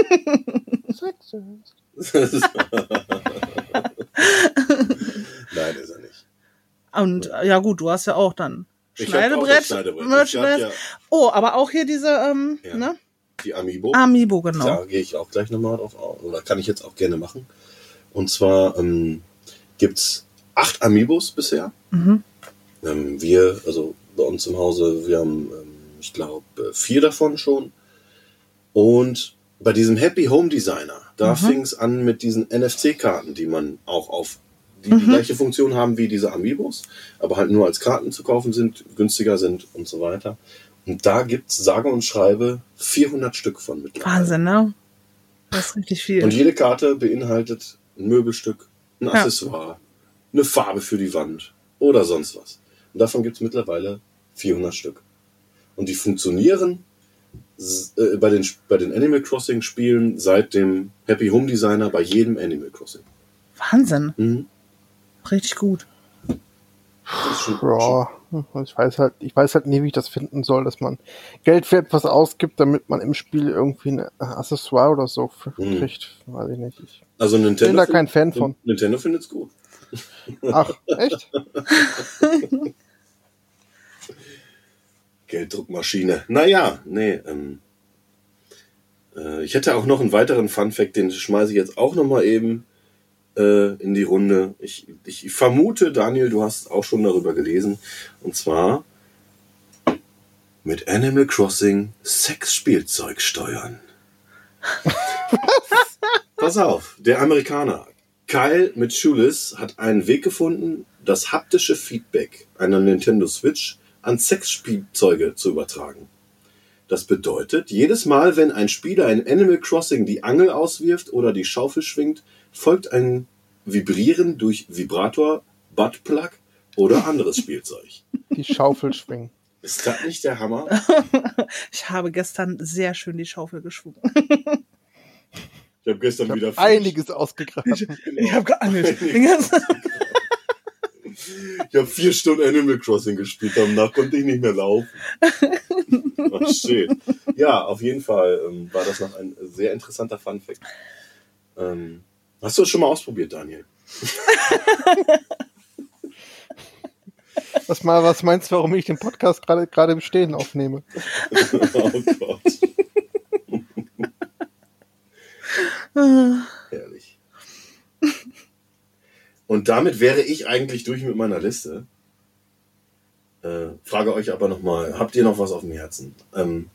Nein, ist er nicht.
Und äh, ja gut, du hast ja auch dann
Ich hab auch
Schneidebrett,
Schneidebrett. Ich
Merchandise.
hab ja
Oh, aber auch hier diese, ähm,
Ja.
ne?
die Amiibo.
Amiibo, genau.
Da gehe ich auch gleich nochmal drauf auf. Oder kann ich jetzt auch gerne machen. Und zwar ähm, gibt's acht Amiibos bisher.
Mhm.
Ähm, wir, also bei uns im Hause, wir haben, ähm, ich glaube, vier davon schon. Und bei diesem Happy Home Designer, da
Mhm.
fing es an mit diesen NFC-Karten, die man auch auf die, die
Mhm.
gleiche Funktion haben wie diese Amiibos, aber halt nur als Karten zu kaufen sind, günstiger sind und so weiter. Und da gibt's sage und schreibe 400 Stück von mittlerweile.
Wahnsinn, ne? Das ist richtig viel.
Und jede Karte beinhaltet ein Möbelstück, ein
Ja.
Accessoire, eine Farbe für die Wand oder sonst was. Und davon gibt es mittlerweile 400 Stück. Und die funktionieren äh, bei, den, bei den Animal Crossing Spielen seit dem Happy Home Designer bei jedem Animal Crossing.
Wahnsinn.
Mhm.
Richtig gut.
Ja, ich weiß halt, ich weiß halt nie, wie ich das finden soll, dass man Geld für etwas ausgibt, damit man im Spiel irgendwie ein Accessoire oder so f-
Hm.
kriegt. Weiß ich nicht. Ich
Also Nintendo,
bin da kein Fan von.
Nintendo findet es gut.
Ach, echt? [laughs] [laughs]
Gelddruckmaschine. Naja, nee. Ähm, äh, ich hätte auch noch einen weiteren Fun-Fact, den schmeiße ich jetzt auch noch mal eben äh, in die Runde. Ich, ich vermute, Daniel, du hast auch schon darüber gelesen. Und zwar mit Animal Crossing Sexspielzeug steuern. [laughs] Pass auf, der Amerikaner Kyle Mitchullis hat einen Weg gefunden, das haptische Feedback einer Nintendo Switch an Sexspielzeuge zu übertragen. Das bedeutet, jedes Mal, wenn ein Spieler in Animal Crossing die Angel auswirft oder die Schaufel schwingt, folgt ein Vibrieren durch Vibrator, Buttplug oder anderes [laughs] Spielzeug.
Die Schaufel schwingen.
Ist das nicht der Hammer? [laughs]
Ich habe gestern sehr schön die Schaufel geschwungen.
Ich habe gestern
Ich
wieder
habe einiges ausgegraben.
Ich habe geangelt. Den ganzen- [laughs]
Ich habe vier Stunden Animal Crossing gespielt, danach konnte ich nicht mehr laufen. [laughs] Oh, shit. Ja, auf jeden Fall ähm, war das noch ein sehr interessanter Funfact. Ähm, hast du das schon mal ausprobiert, Daniel?
Was, mal, was meinst du, warum ich den Podcast gerade gerade im Stehen aufnehme? [laughs]
oh Gott. [laughs] Herrlich. Und damit wäre ich eigentlich durch mit meiner Liste. Äh, frage euch aber nochmal, habt ihr noch was auf dem Herzen? Ähm,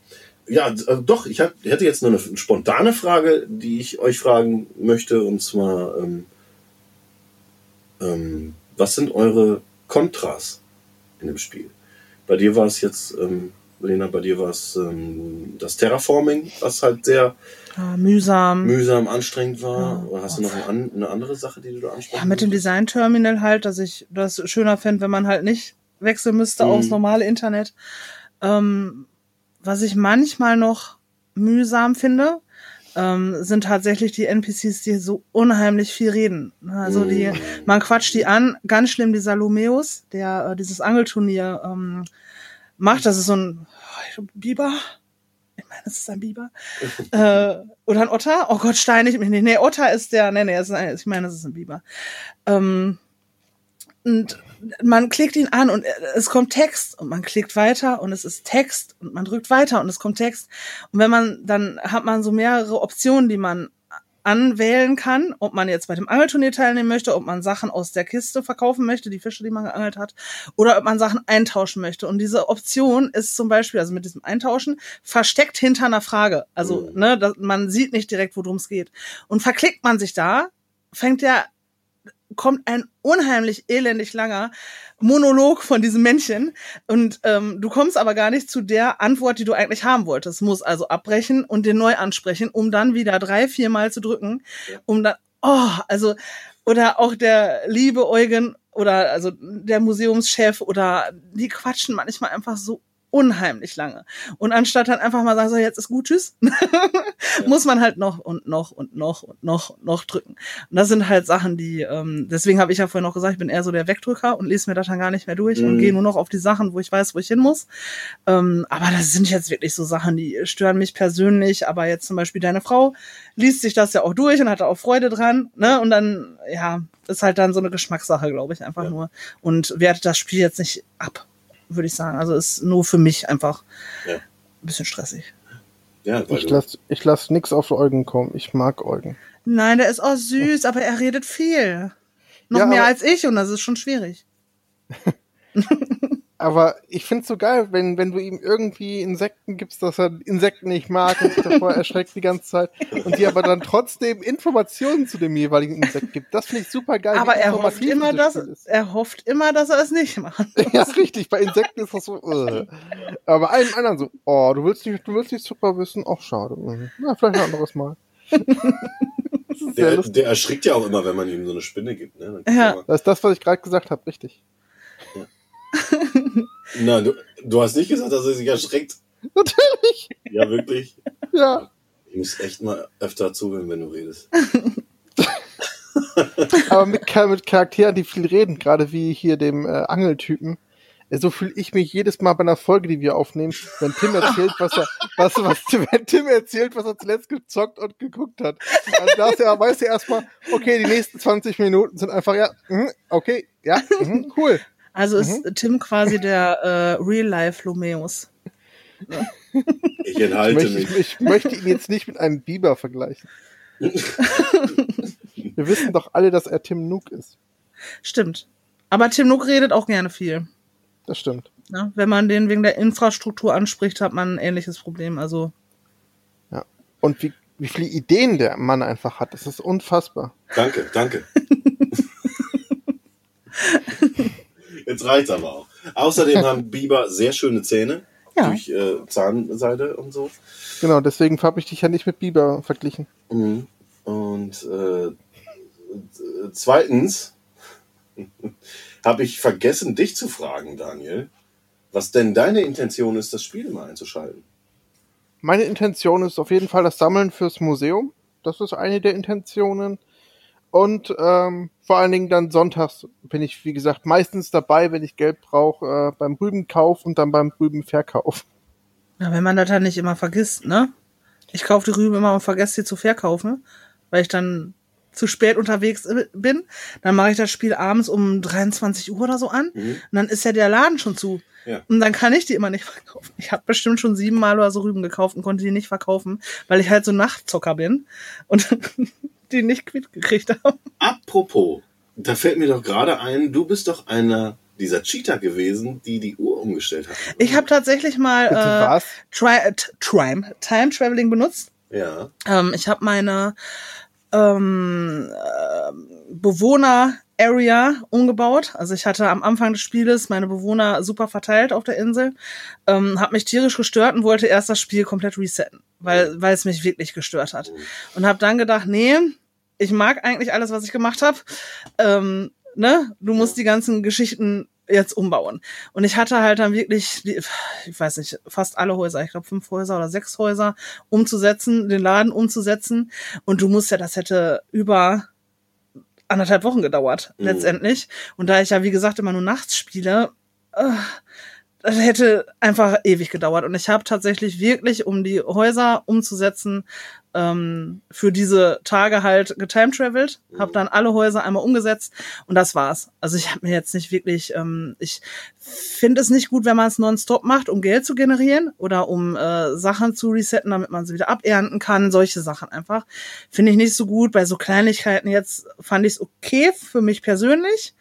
ja, also doch, ich hätte jetzt nur eine spontane Frage, die ich euch fragen möchte, und zwar, ähm, ähm, was sind eure Kontras in dem Spiel? Bei dir war es jetzt, ähm, Lena, bei dir war es ähm, das Terraforming, was halt sehr
Ja, mühsam.
mühsam, anstrengend war.
Ja.
Oder hast du noch eine, eine andere Sache, die du da ansprechen
Ja, mit dem
möchtest?
Design-Terminal halt, dass ich das schöner fände, wenn man halt nicht wechseln müsste
Mhm.
aufs normale Internet. Ähm, was ich manchmal noch mühsam finde, ähm, sind tatsächlich die NPCs, die so unheimlich viel reden. Also die,
Mhm.
man quatscht die an, ganz schlimm dieser Lumeus, der äh, dieses Angelturnier ähm, macht. Das ist so ein oh, Biber. Ich meine, es ist ein Biber. [laughs] äh, oder ein Otter. Oh Gott, steinig mich nicht. Nee, Otter ist der, nee, nee, ist ein, ich meine, es ist ein Biber. Ähm, und man klickt ihn an und es kommt Text und man klickt weiter und es ist Text und man drückt weiter und es kommt Text. Und wenn man, dann hat man so mehrere Optionen, die man anwählen kann, ob man jetzt bei dem Angelturnier teilnehmen möchte, ob man Sachen aus der Kiste verkaufen möchte, die Fische, die man geangelt hat, oder ob man Sachen eintauschen möchte. Und diese Option ist zum Beispiel, also mit diesem Eintauschen, versteckt hinter einer Frage. Also,
Mhm.
ne, das, man sieht nicht direkt, worum es geht. Und verklickt man sich da, fängt der kommt ein unheimlich elendig langer Monolog von diesem Männchen und ähm, du kommst aber gar nicht zu der Antwort, die du eigentlich haben wolltest. Muss also abbrechen und den neu ansprechen, um dann wieder drei, vier Mal zu drücken, um dann, oh, also, oder auch der liebe Eugen oder also der Museumschef oder die quatschen manchmal einfach so unheimlich lange. Und anstatt dann einfach mal sagen, so jetzt ist gut, tschüss, [laughs] muss man halt noch und noch und noch und noch und noch drücken. Und das sind halt Sachen, die, ähm, deswegen habe ich ja vorhin noch gesagt, ich bin eher so der Wegdrücker und lese mir das dann gar nicht mehr durch und
Mhm.
gehe nur noch auf die Sachen, wo ich weiß, wo ich hin muss. Ähm, aber das sind jetzt wirklich so Sachen, die stören mich persönlich. Aber jetzt zum Beispiel deine Frau liest sich das ja auch durch und hat da auch Freude dran. Ne? Und dann, ja, ist halt dann so eine Geschmackssache, glaube ich, einfach
Ja.
nur. Und wertet das Spiel jetzt nicht ab, würde ich sagen. Also ist nur für mich einfach
Ja.
ein bisschen stressig.
Ja,
Ich
du,
lass, ich lass nix auf Eugen kommen. Ich mag Eugen.
Nein, der ist auch süß, aber er redet viel. Noch
Ja,
mehr als ich und das ist schon schwierig. [laughs]
Aber ich find's so geil, wenn, wenn du ihm irgendwie Insekten gibst, dass er Insekten nicht mag und sich davor [laughs] erschreckt die ganze Zeit und dir aber dann trotzdem Informationen zu dem jeweiligen Insekt gibt. Das finde ich super geil.
aber er hofft immer,
dieses
dass er hofft immer, dass er es nicht macht. [laughs]
Ja, ist richtig. Bei Insekten ist das so. Äh. Aber bei allen anderen so, oh, du willst nicht, du willst nicht Zucker wissen? Ach, schade. Na, vielleicht ein anderes Mal. [laughs] das
der, der erschrickt ja auch immer, wenn man ihm so eine Spinne gibt. Ne?
Ja.
Das ist das, was ich gerade gesagt habe, richtig.
Nein, du, du hast nicht gesagt, dass er sich erschreckt.
Natürlich.
Ja, wirklich.
Ja.
Ich muss echt mal öfter zuhören, wenn du redest. [laughs]
Aber mit, mit Charakteren, die viel reden, gerade wie hier dem äh, Angeltypen. äh, So fühle ich mich jedes Mal bei einer Folge, die wir aufnehmen, wenn Tim erzählt, was er, [laughs] was, was, wenn Tim erzählt, was er zuletzt gezockt und geguckt hat. Also da ist er, weiß er erstmal, okay, die nächsten 20 Minuten sind einfach, ja, mhm, okay, ja, mhm, cool.
Also ist
Mhm.
Tim quasi der [laughs] äh, Real-Life-Lumeus.
Ich
Ich
enthalte
möchte,
mich.
ich, ich möchte ihn jetzt nicht mit einem Biber vergleichen. [laughs] Wir wissen doch alle, dass er Tim Nook ist.
Stimmt. Aber Tim Nook redet auch gerne viel.
Das stimmt.
Ne? Wenn man den wegen der Infrastruktur anspricht, hat man ein ähnliches Problem. Also
Und wie, wie viele Ideen der Mann einfach hat, das ist unfassbar.
Danke, danke. [laughs] Jetzt reicht's aber auch. Außerdem [laughs] haben Biber sehr schöne Zähne.
Ja.
Durch äh, Zahnseide und so.
Genau, deswegen habe ich dich ja nicht mit Biber verglichen.
Mhm. Und äh, zweitens [laughs] habe ich vergessen, dich zu fragen, Daniel, was denn deine Intention ist, das Spiel mal einzuschalten.
Meine Intention ist auf jeden Fall das Sammeln fürs Museum. Das ist eine der Intentionen. Und ähm, vor allen Dingen dann sonntags bin ich, wie gesagt, meistens dabei, wenn ich Geld brauche, äh, beim Rübenkauf und dann beim Rübenverkauf.
Ja, wenn man das dann nicht immer vergisst, ne? Ich kaufe die Rüben immer und vergesse sie zu verkaufen, weil ich dann zu spät unterwegs bin. Dann mache ich das Spiel abends um 23 Uhr oder so an.
Mhm.
Und dann ist ja der Laden schon zu.
Ja.
Und dann kann ich die immer nicht [laughs] verkaufen. Ich habe bestimmt schon siebenmal oder so Rüben gekauft und konnte die nicht verkaufen, weil ich halt so Nachtzocker bin und [laughs] die nicht quitt gekriegt habe.
Apropos, da fällt mir doch gerade ein, du bist doch einer dieser Cheater gewesen, die die Uhr umgestellt hat.
Ich habe tatsächlich mal äh,
was?
Tri äh, T- Trime, Time Traveling benutzt.
Ja.
Ähm, ich habe meine ähm, äh, Bewohner-Area umgebaut. Also ich hatte am Anfang des Spieles meine Bewohner super verteilt auf der Insel, ähm, habe mich tierisch gestört und wollte erst das Spiel komplett resetten, weil weil es mich wirklich gestört hat. Und habe dann gedacht, nee, ich mag eigentlich alles, was ich gemacht habe. Ähm, ne, du musst die ganzen Geschichten jetzt umbauen. Und ich hatte halt dann wirklich, die- ich weiß nicht, fast alle Häuser, ich glaube fünf Häuser oder sechs Häuser umzusetzen, den Laden umzusetzen. Und du musst ja, das hätte über anderthalb Wochen gedauert,
Mhm.
letztendlich. Und da ich ja, wie gesagt, immer nur nachts spiele, äh, das hätte einfach ewig gedauert. Und ich habe tatsächlich wirklich, um die Häuser umzusetzen, ähm, für diese Tage halt getimtraveled, habe dann alle Häuser einmal umgesetzt und das war's. Also ich habe mir jetzt nicht wirklich, ähm, ich finde es nicht gut, wenn man es nonstop macht, um Geld zu generieren oder um äh, Sachen zu resetten, damit man sie wieder abernten kann, solche Sachen einfach. Finde ich nicht so gut. Bei so Kleinigkeiten jetzt fand ich es okay für mich persönlich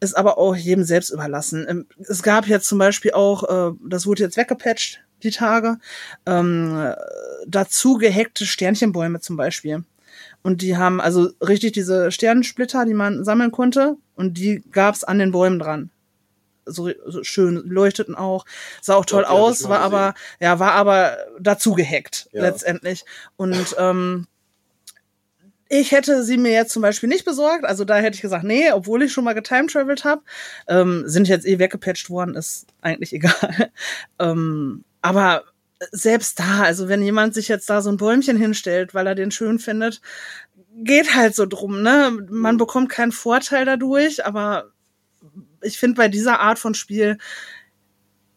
ist aber auch jedem selbst überlassen. Ähm, Es gab jetzt zum Beispiel auch, äh, das wurde jetzt weggepatcht, die Tage, ähm, äh, dazu gehackte Sternchenbäume zum Beispiel. Und die haben also richtig diese Sternensplitter, die man sammeln konnte, und die gab's an den Bäumen dran. So, so schön, leuchteten auch, sah auch toll
ich
aus, war aber, ja, war aber dazu gehackt,
Ja.
letztendlich. Und ähm, ich hätte sie mir jetzt zum Beispiel nicht besorgt. Also da hätte ich gesagt, nee, obwohl ich schon mal getimtraveled habe. Ähm, sind jetzt eh weggepatcht worden, ist eigentlich [laughs] egal. ähm, aber selbst da, also wenn jemand sich jetzt da so ein Bäumchen hinstellt, weil er den schön findet, geht halt so drum, ne? Man bekommt keinen Vorteil dadurch, aber ich finde bei dieser Art von Spiel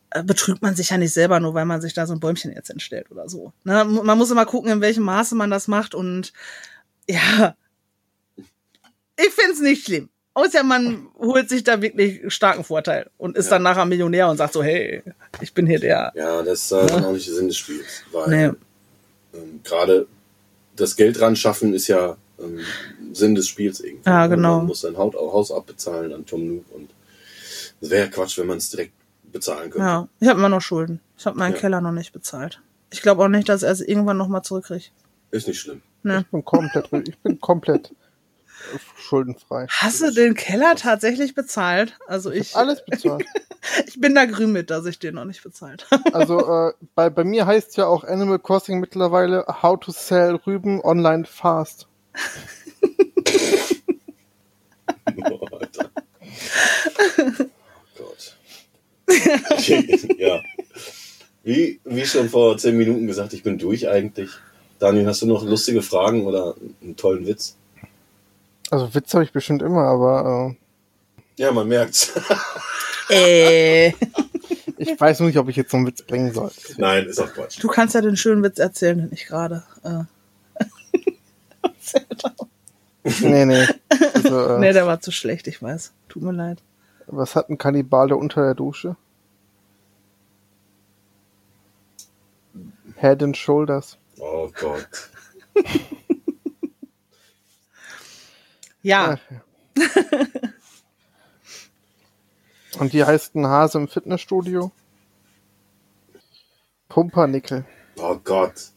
äh, betrügt man sich ja nicht selber nur, weil man sich da so ein Bäumchen jetzt hinstellt oder so. Ne? Man muss immer gucken, in welchem Maße man das macht und ja, ich find's nicht schlimm. Außer man holt sich da wirklich starken Vorteil und ist
Ja.
dann nachher Millionär und sagt so, hey, ich bin hier der.
Ja, das ist äh, dann auch nicht der Sinn des Spiels. Weil
Nee.
ähm, gerade das Geld ran schaffen ist ja ähm, Sinn des Spiels irgendwie.
Ja, genau.
Man muss sein Haus abbezahlen an Tom Nook und es wäre ja Quatsch, wenn man es direkt bezahlen könnte.
Ja, ich habe immer noch Schulden. Ich habe meinen
Ja.
Keller noch nicht bezahlt. Ich glaube auch nicht, dass er es irgendwann noch mal zurückkriegt.
Ist nicht schlimm.
Ne?
Ich bin komplett, ich bin komplett schuldenfrei.
Hast du den Keller tatsächlich bezahlt? Also ich,
Alles bezahlt. [laughs]
ich bin da grün mit, dass ich den noch nicht bezahlt habe.
Also äh, bei, bei mir heißt ja auch Animal Crossing mittlerweile How to Sell Rüben online fast.
Oh, Alter. Oh Gott. ja. Wie, wie schon vor zehn Minuten gesagt, ich bin durch eigentlich. Daniel, hast du noch lustige Fragen oder einen tollen Witz?
Also Witz habe ich bestimmt immer, aber
Ja, man merkt's.
Äh. [laughs]
äh, ich weiß nur nicht, ob ich jetzt so einen Witz bringen soll.
Nein, ist auch Quatsch.
Du kannst ja den schönen Witz erzählen, den ich gerade. Äh, [laughs]
Nee, nee. Also, äh,
nee, der war zu schlecht, ich weiß. Tut mir leid.
Was hat ein Kannibale unter der Dusche? Head and Shoulders.
Oh Gott.
Ja.
Und wie heißt ein Hase im Fitnessstudio? Pumpernickel.
Oh Gott.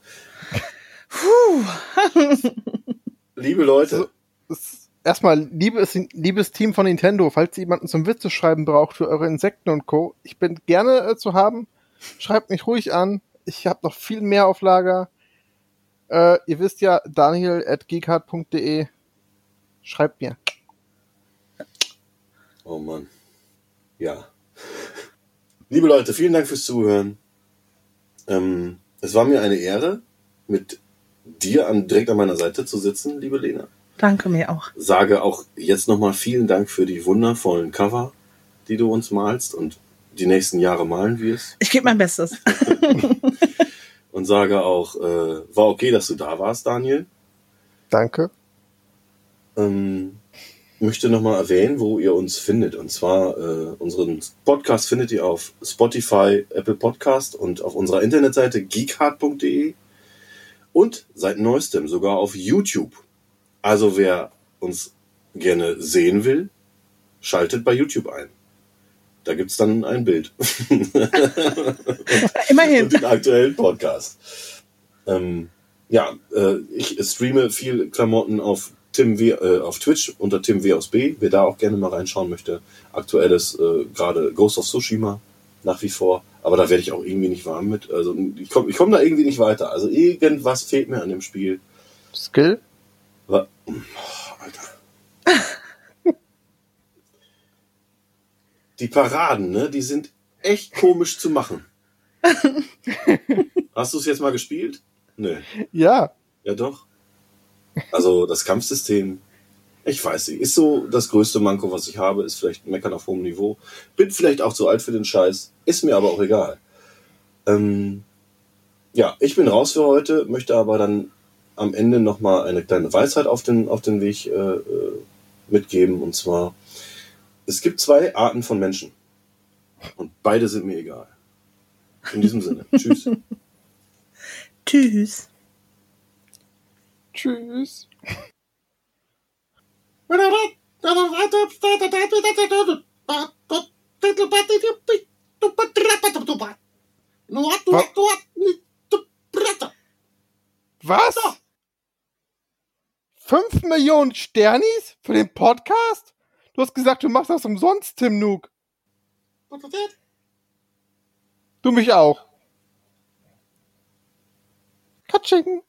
Liebe Leute,
Das- Erstmal, liebes, liebes Team von Nintendo, falls ihr jemanden zum Witze schreiben braucht für eure Insekten und Co., ich bin gerne äh, zu haben. Schreibt mich ruhig an. Ich habe noch viel mehr auf Lager. Äh, ihr wisst ja, daniel at geekhard.de. Schreibt mir.
Oh Mann. Ja. Liebe Leute, vielen Dank fürs Zuhören. Ähm, es war mir eine Ehre, mit dir an, direkt an meiner Seite zu sitzen, liebe Lena.
Danke mir auch.
Sage auch jetzt nochmal vielen Dank für die wundervollen Cover, die du uns malst und die nächsten Jahre malen wirst.
Ich gebe mein Bestes. [laughs]
Und sage auch, äh, war okay, dass du da warst, Daniel.
Danke.
Ähm, möchte nochmal erwähnen, wo ihr uns findet. Und zwar äh, unseren Podcast findet ihr auf Spotify, Apple Podcast und auf unserer Internetseite geekhard.de und seit neuestem sogar auf YouTube. Also wer uns gerne sehen will, schaltet bei YouTube ein. Da gibt's dann ein Bild. [laughs]
Immerhin.
Und den aktuellen Podcast. Ähm, ja, äh, ich streame viel Klamotten auf Tim w, äh, auf Twitch unter Tim W aus B. Wer da auch gerne mal reinschauen möchte. Aktuelles äh, gerade Ghost of Tsushima nach wie vor. Aber da werde ich auch irgendwie nicht warm mit. Also ich komme ich komm da irgendwie nicht weiter. Also irgendwas fehlt mir an dem Spiel.
Skill?
Wa- Oh, Alter. Die Paraden, ne, die sind echt komisch zu machen. [laughs] Hast du es jetzt mal gespielt? Nö.
Ja.
Ja, doch. Also das Kampfsystem, ich weiß nicht, ist so das größte Manko, was ich habe, ist vielleicht Meckern auf hohem Niveau. Bin vielleicht auch zu alt für den Scheiß, ist mir aber auch egal. Ähm, ja, ich bin raus für heute, möchte aber dann am Ende nochmal eine kleine Weisheit auf den, auf den Weg äh, äh, mitgeben. Und zwar, es gibt zwei Arten von Menschen. Und beide sind mir egal. In diesem Sinne. [laughs] Tschüss.
Tschüss.
Tschüss. Was? Fünf Millionen Sternis für den Podcast? Du hast gesagt, du machst das umsonst, Tim Nook. Du mich auch. Katsching.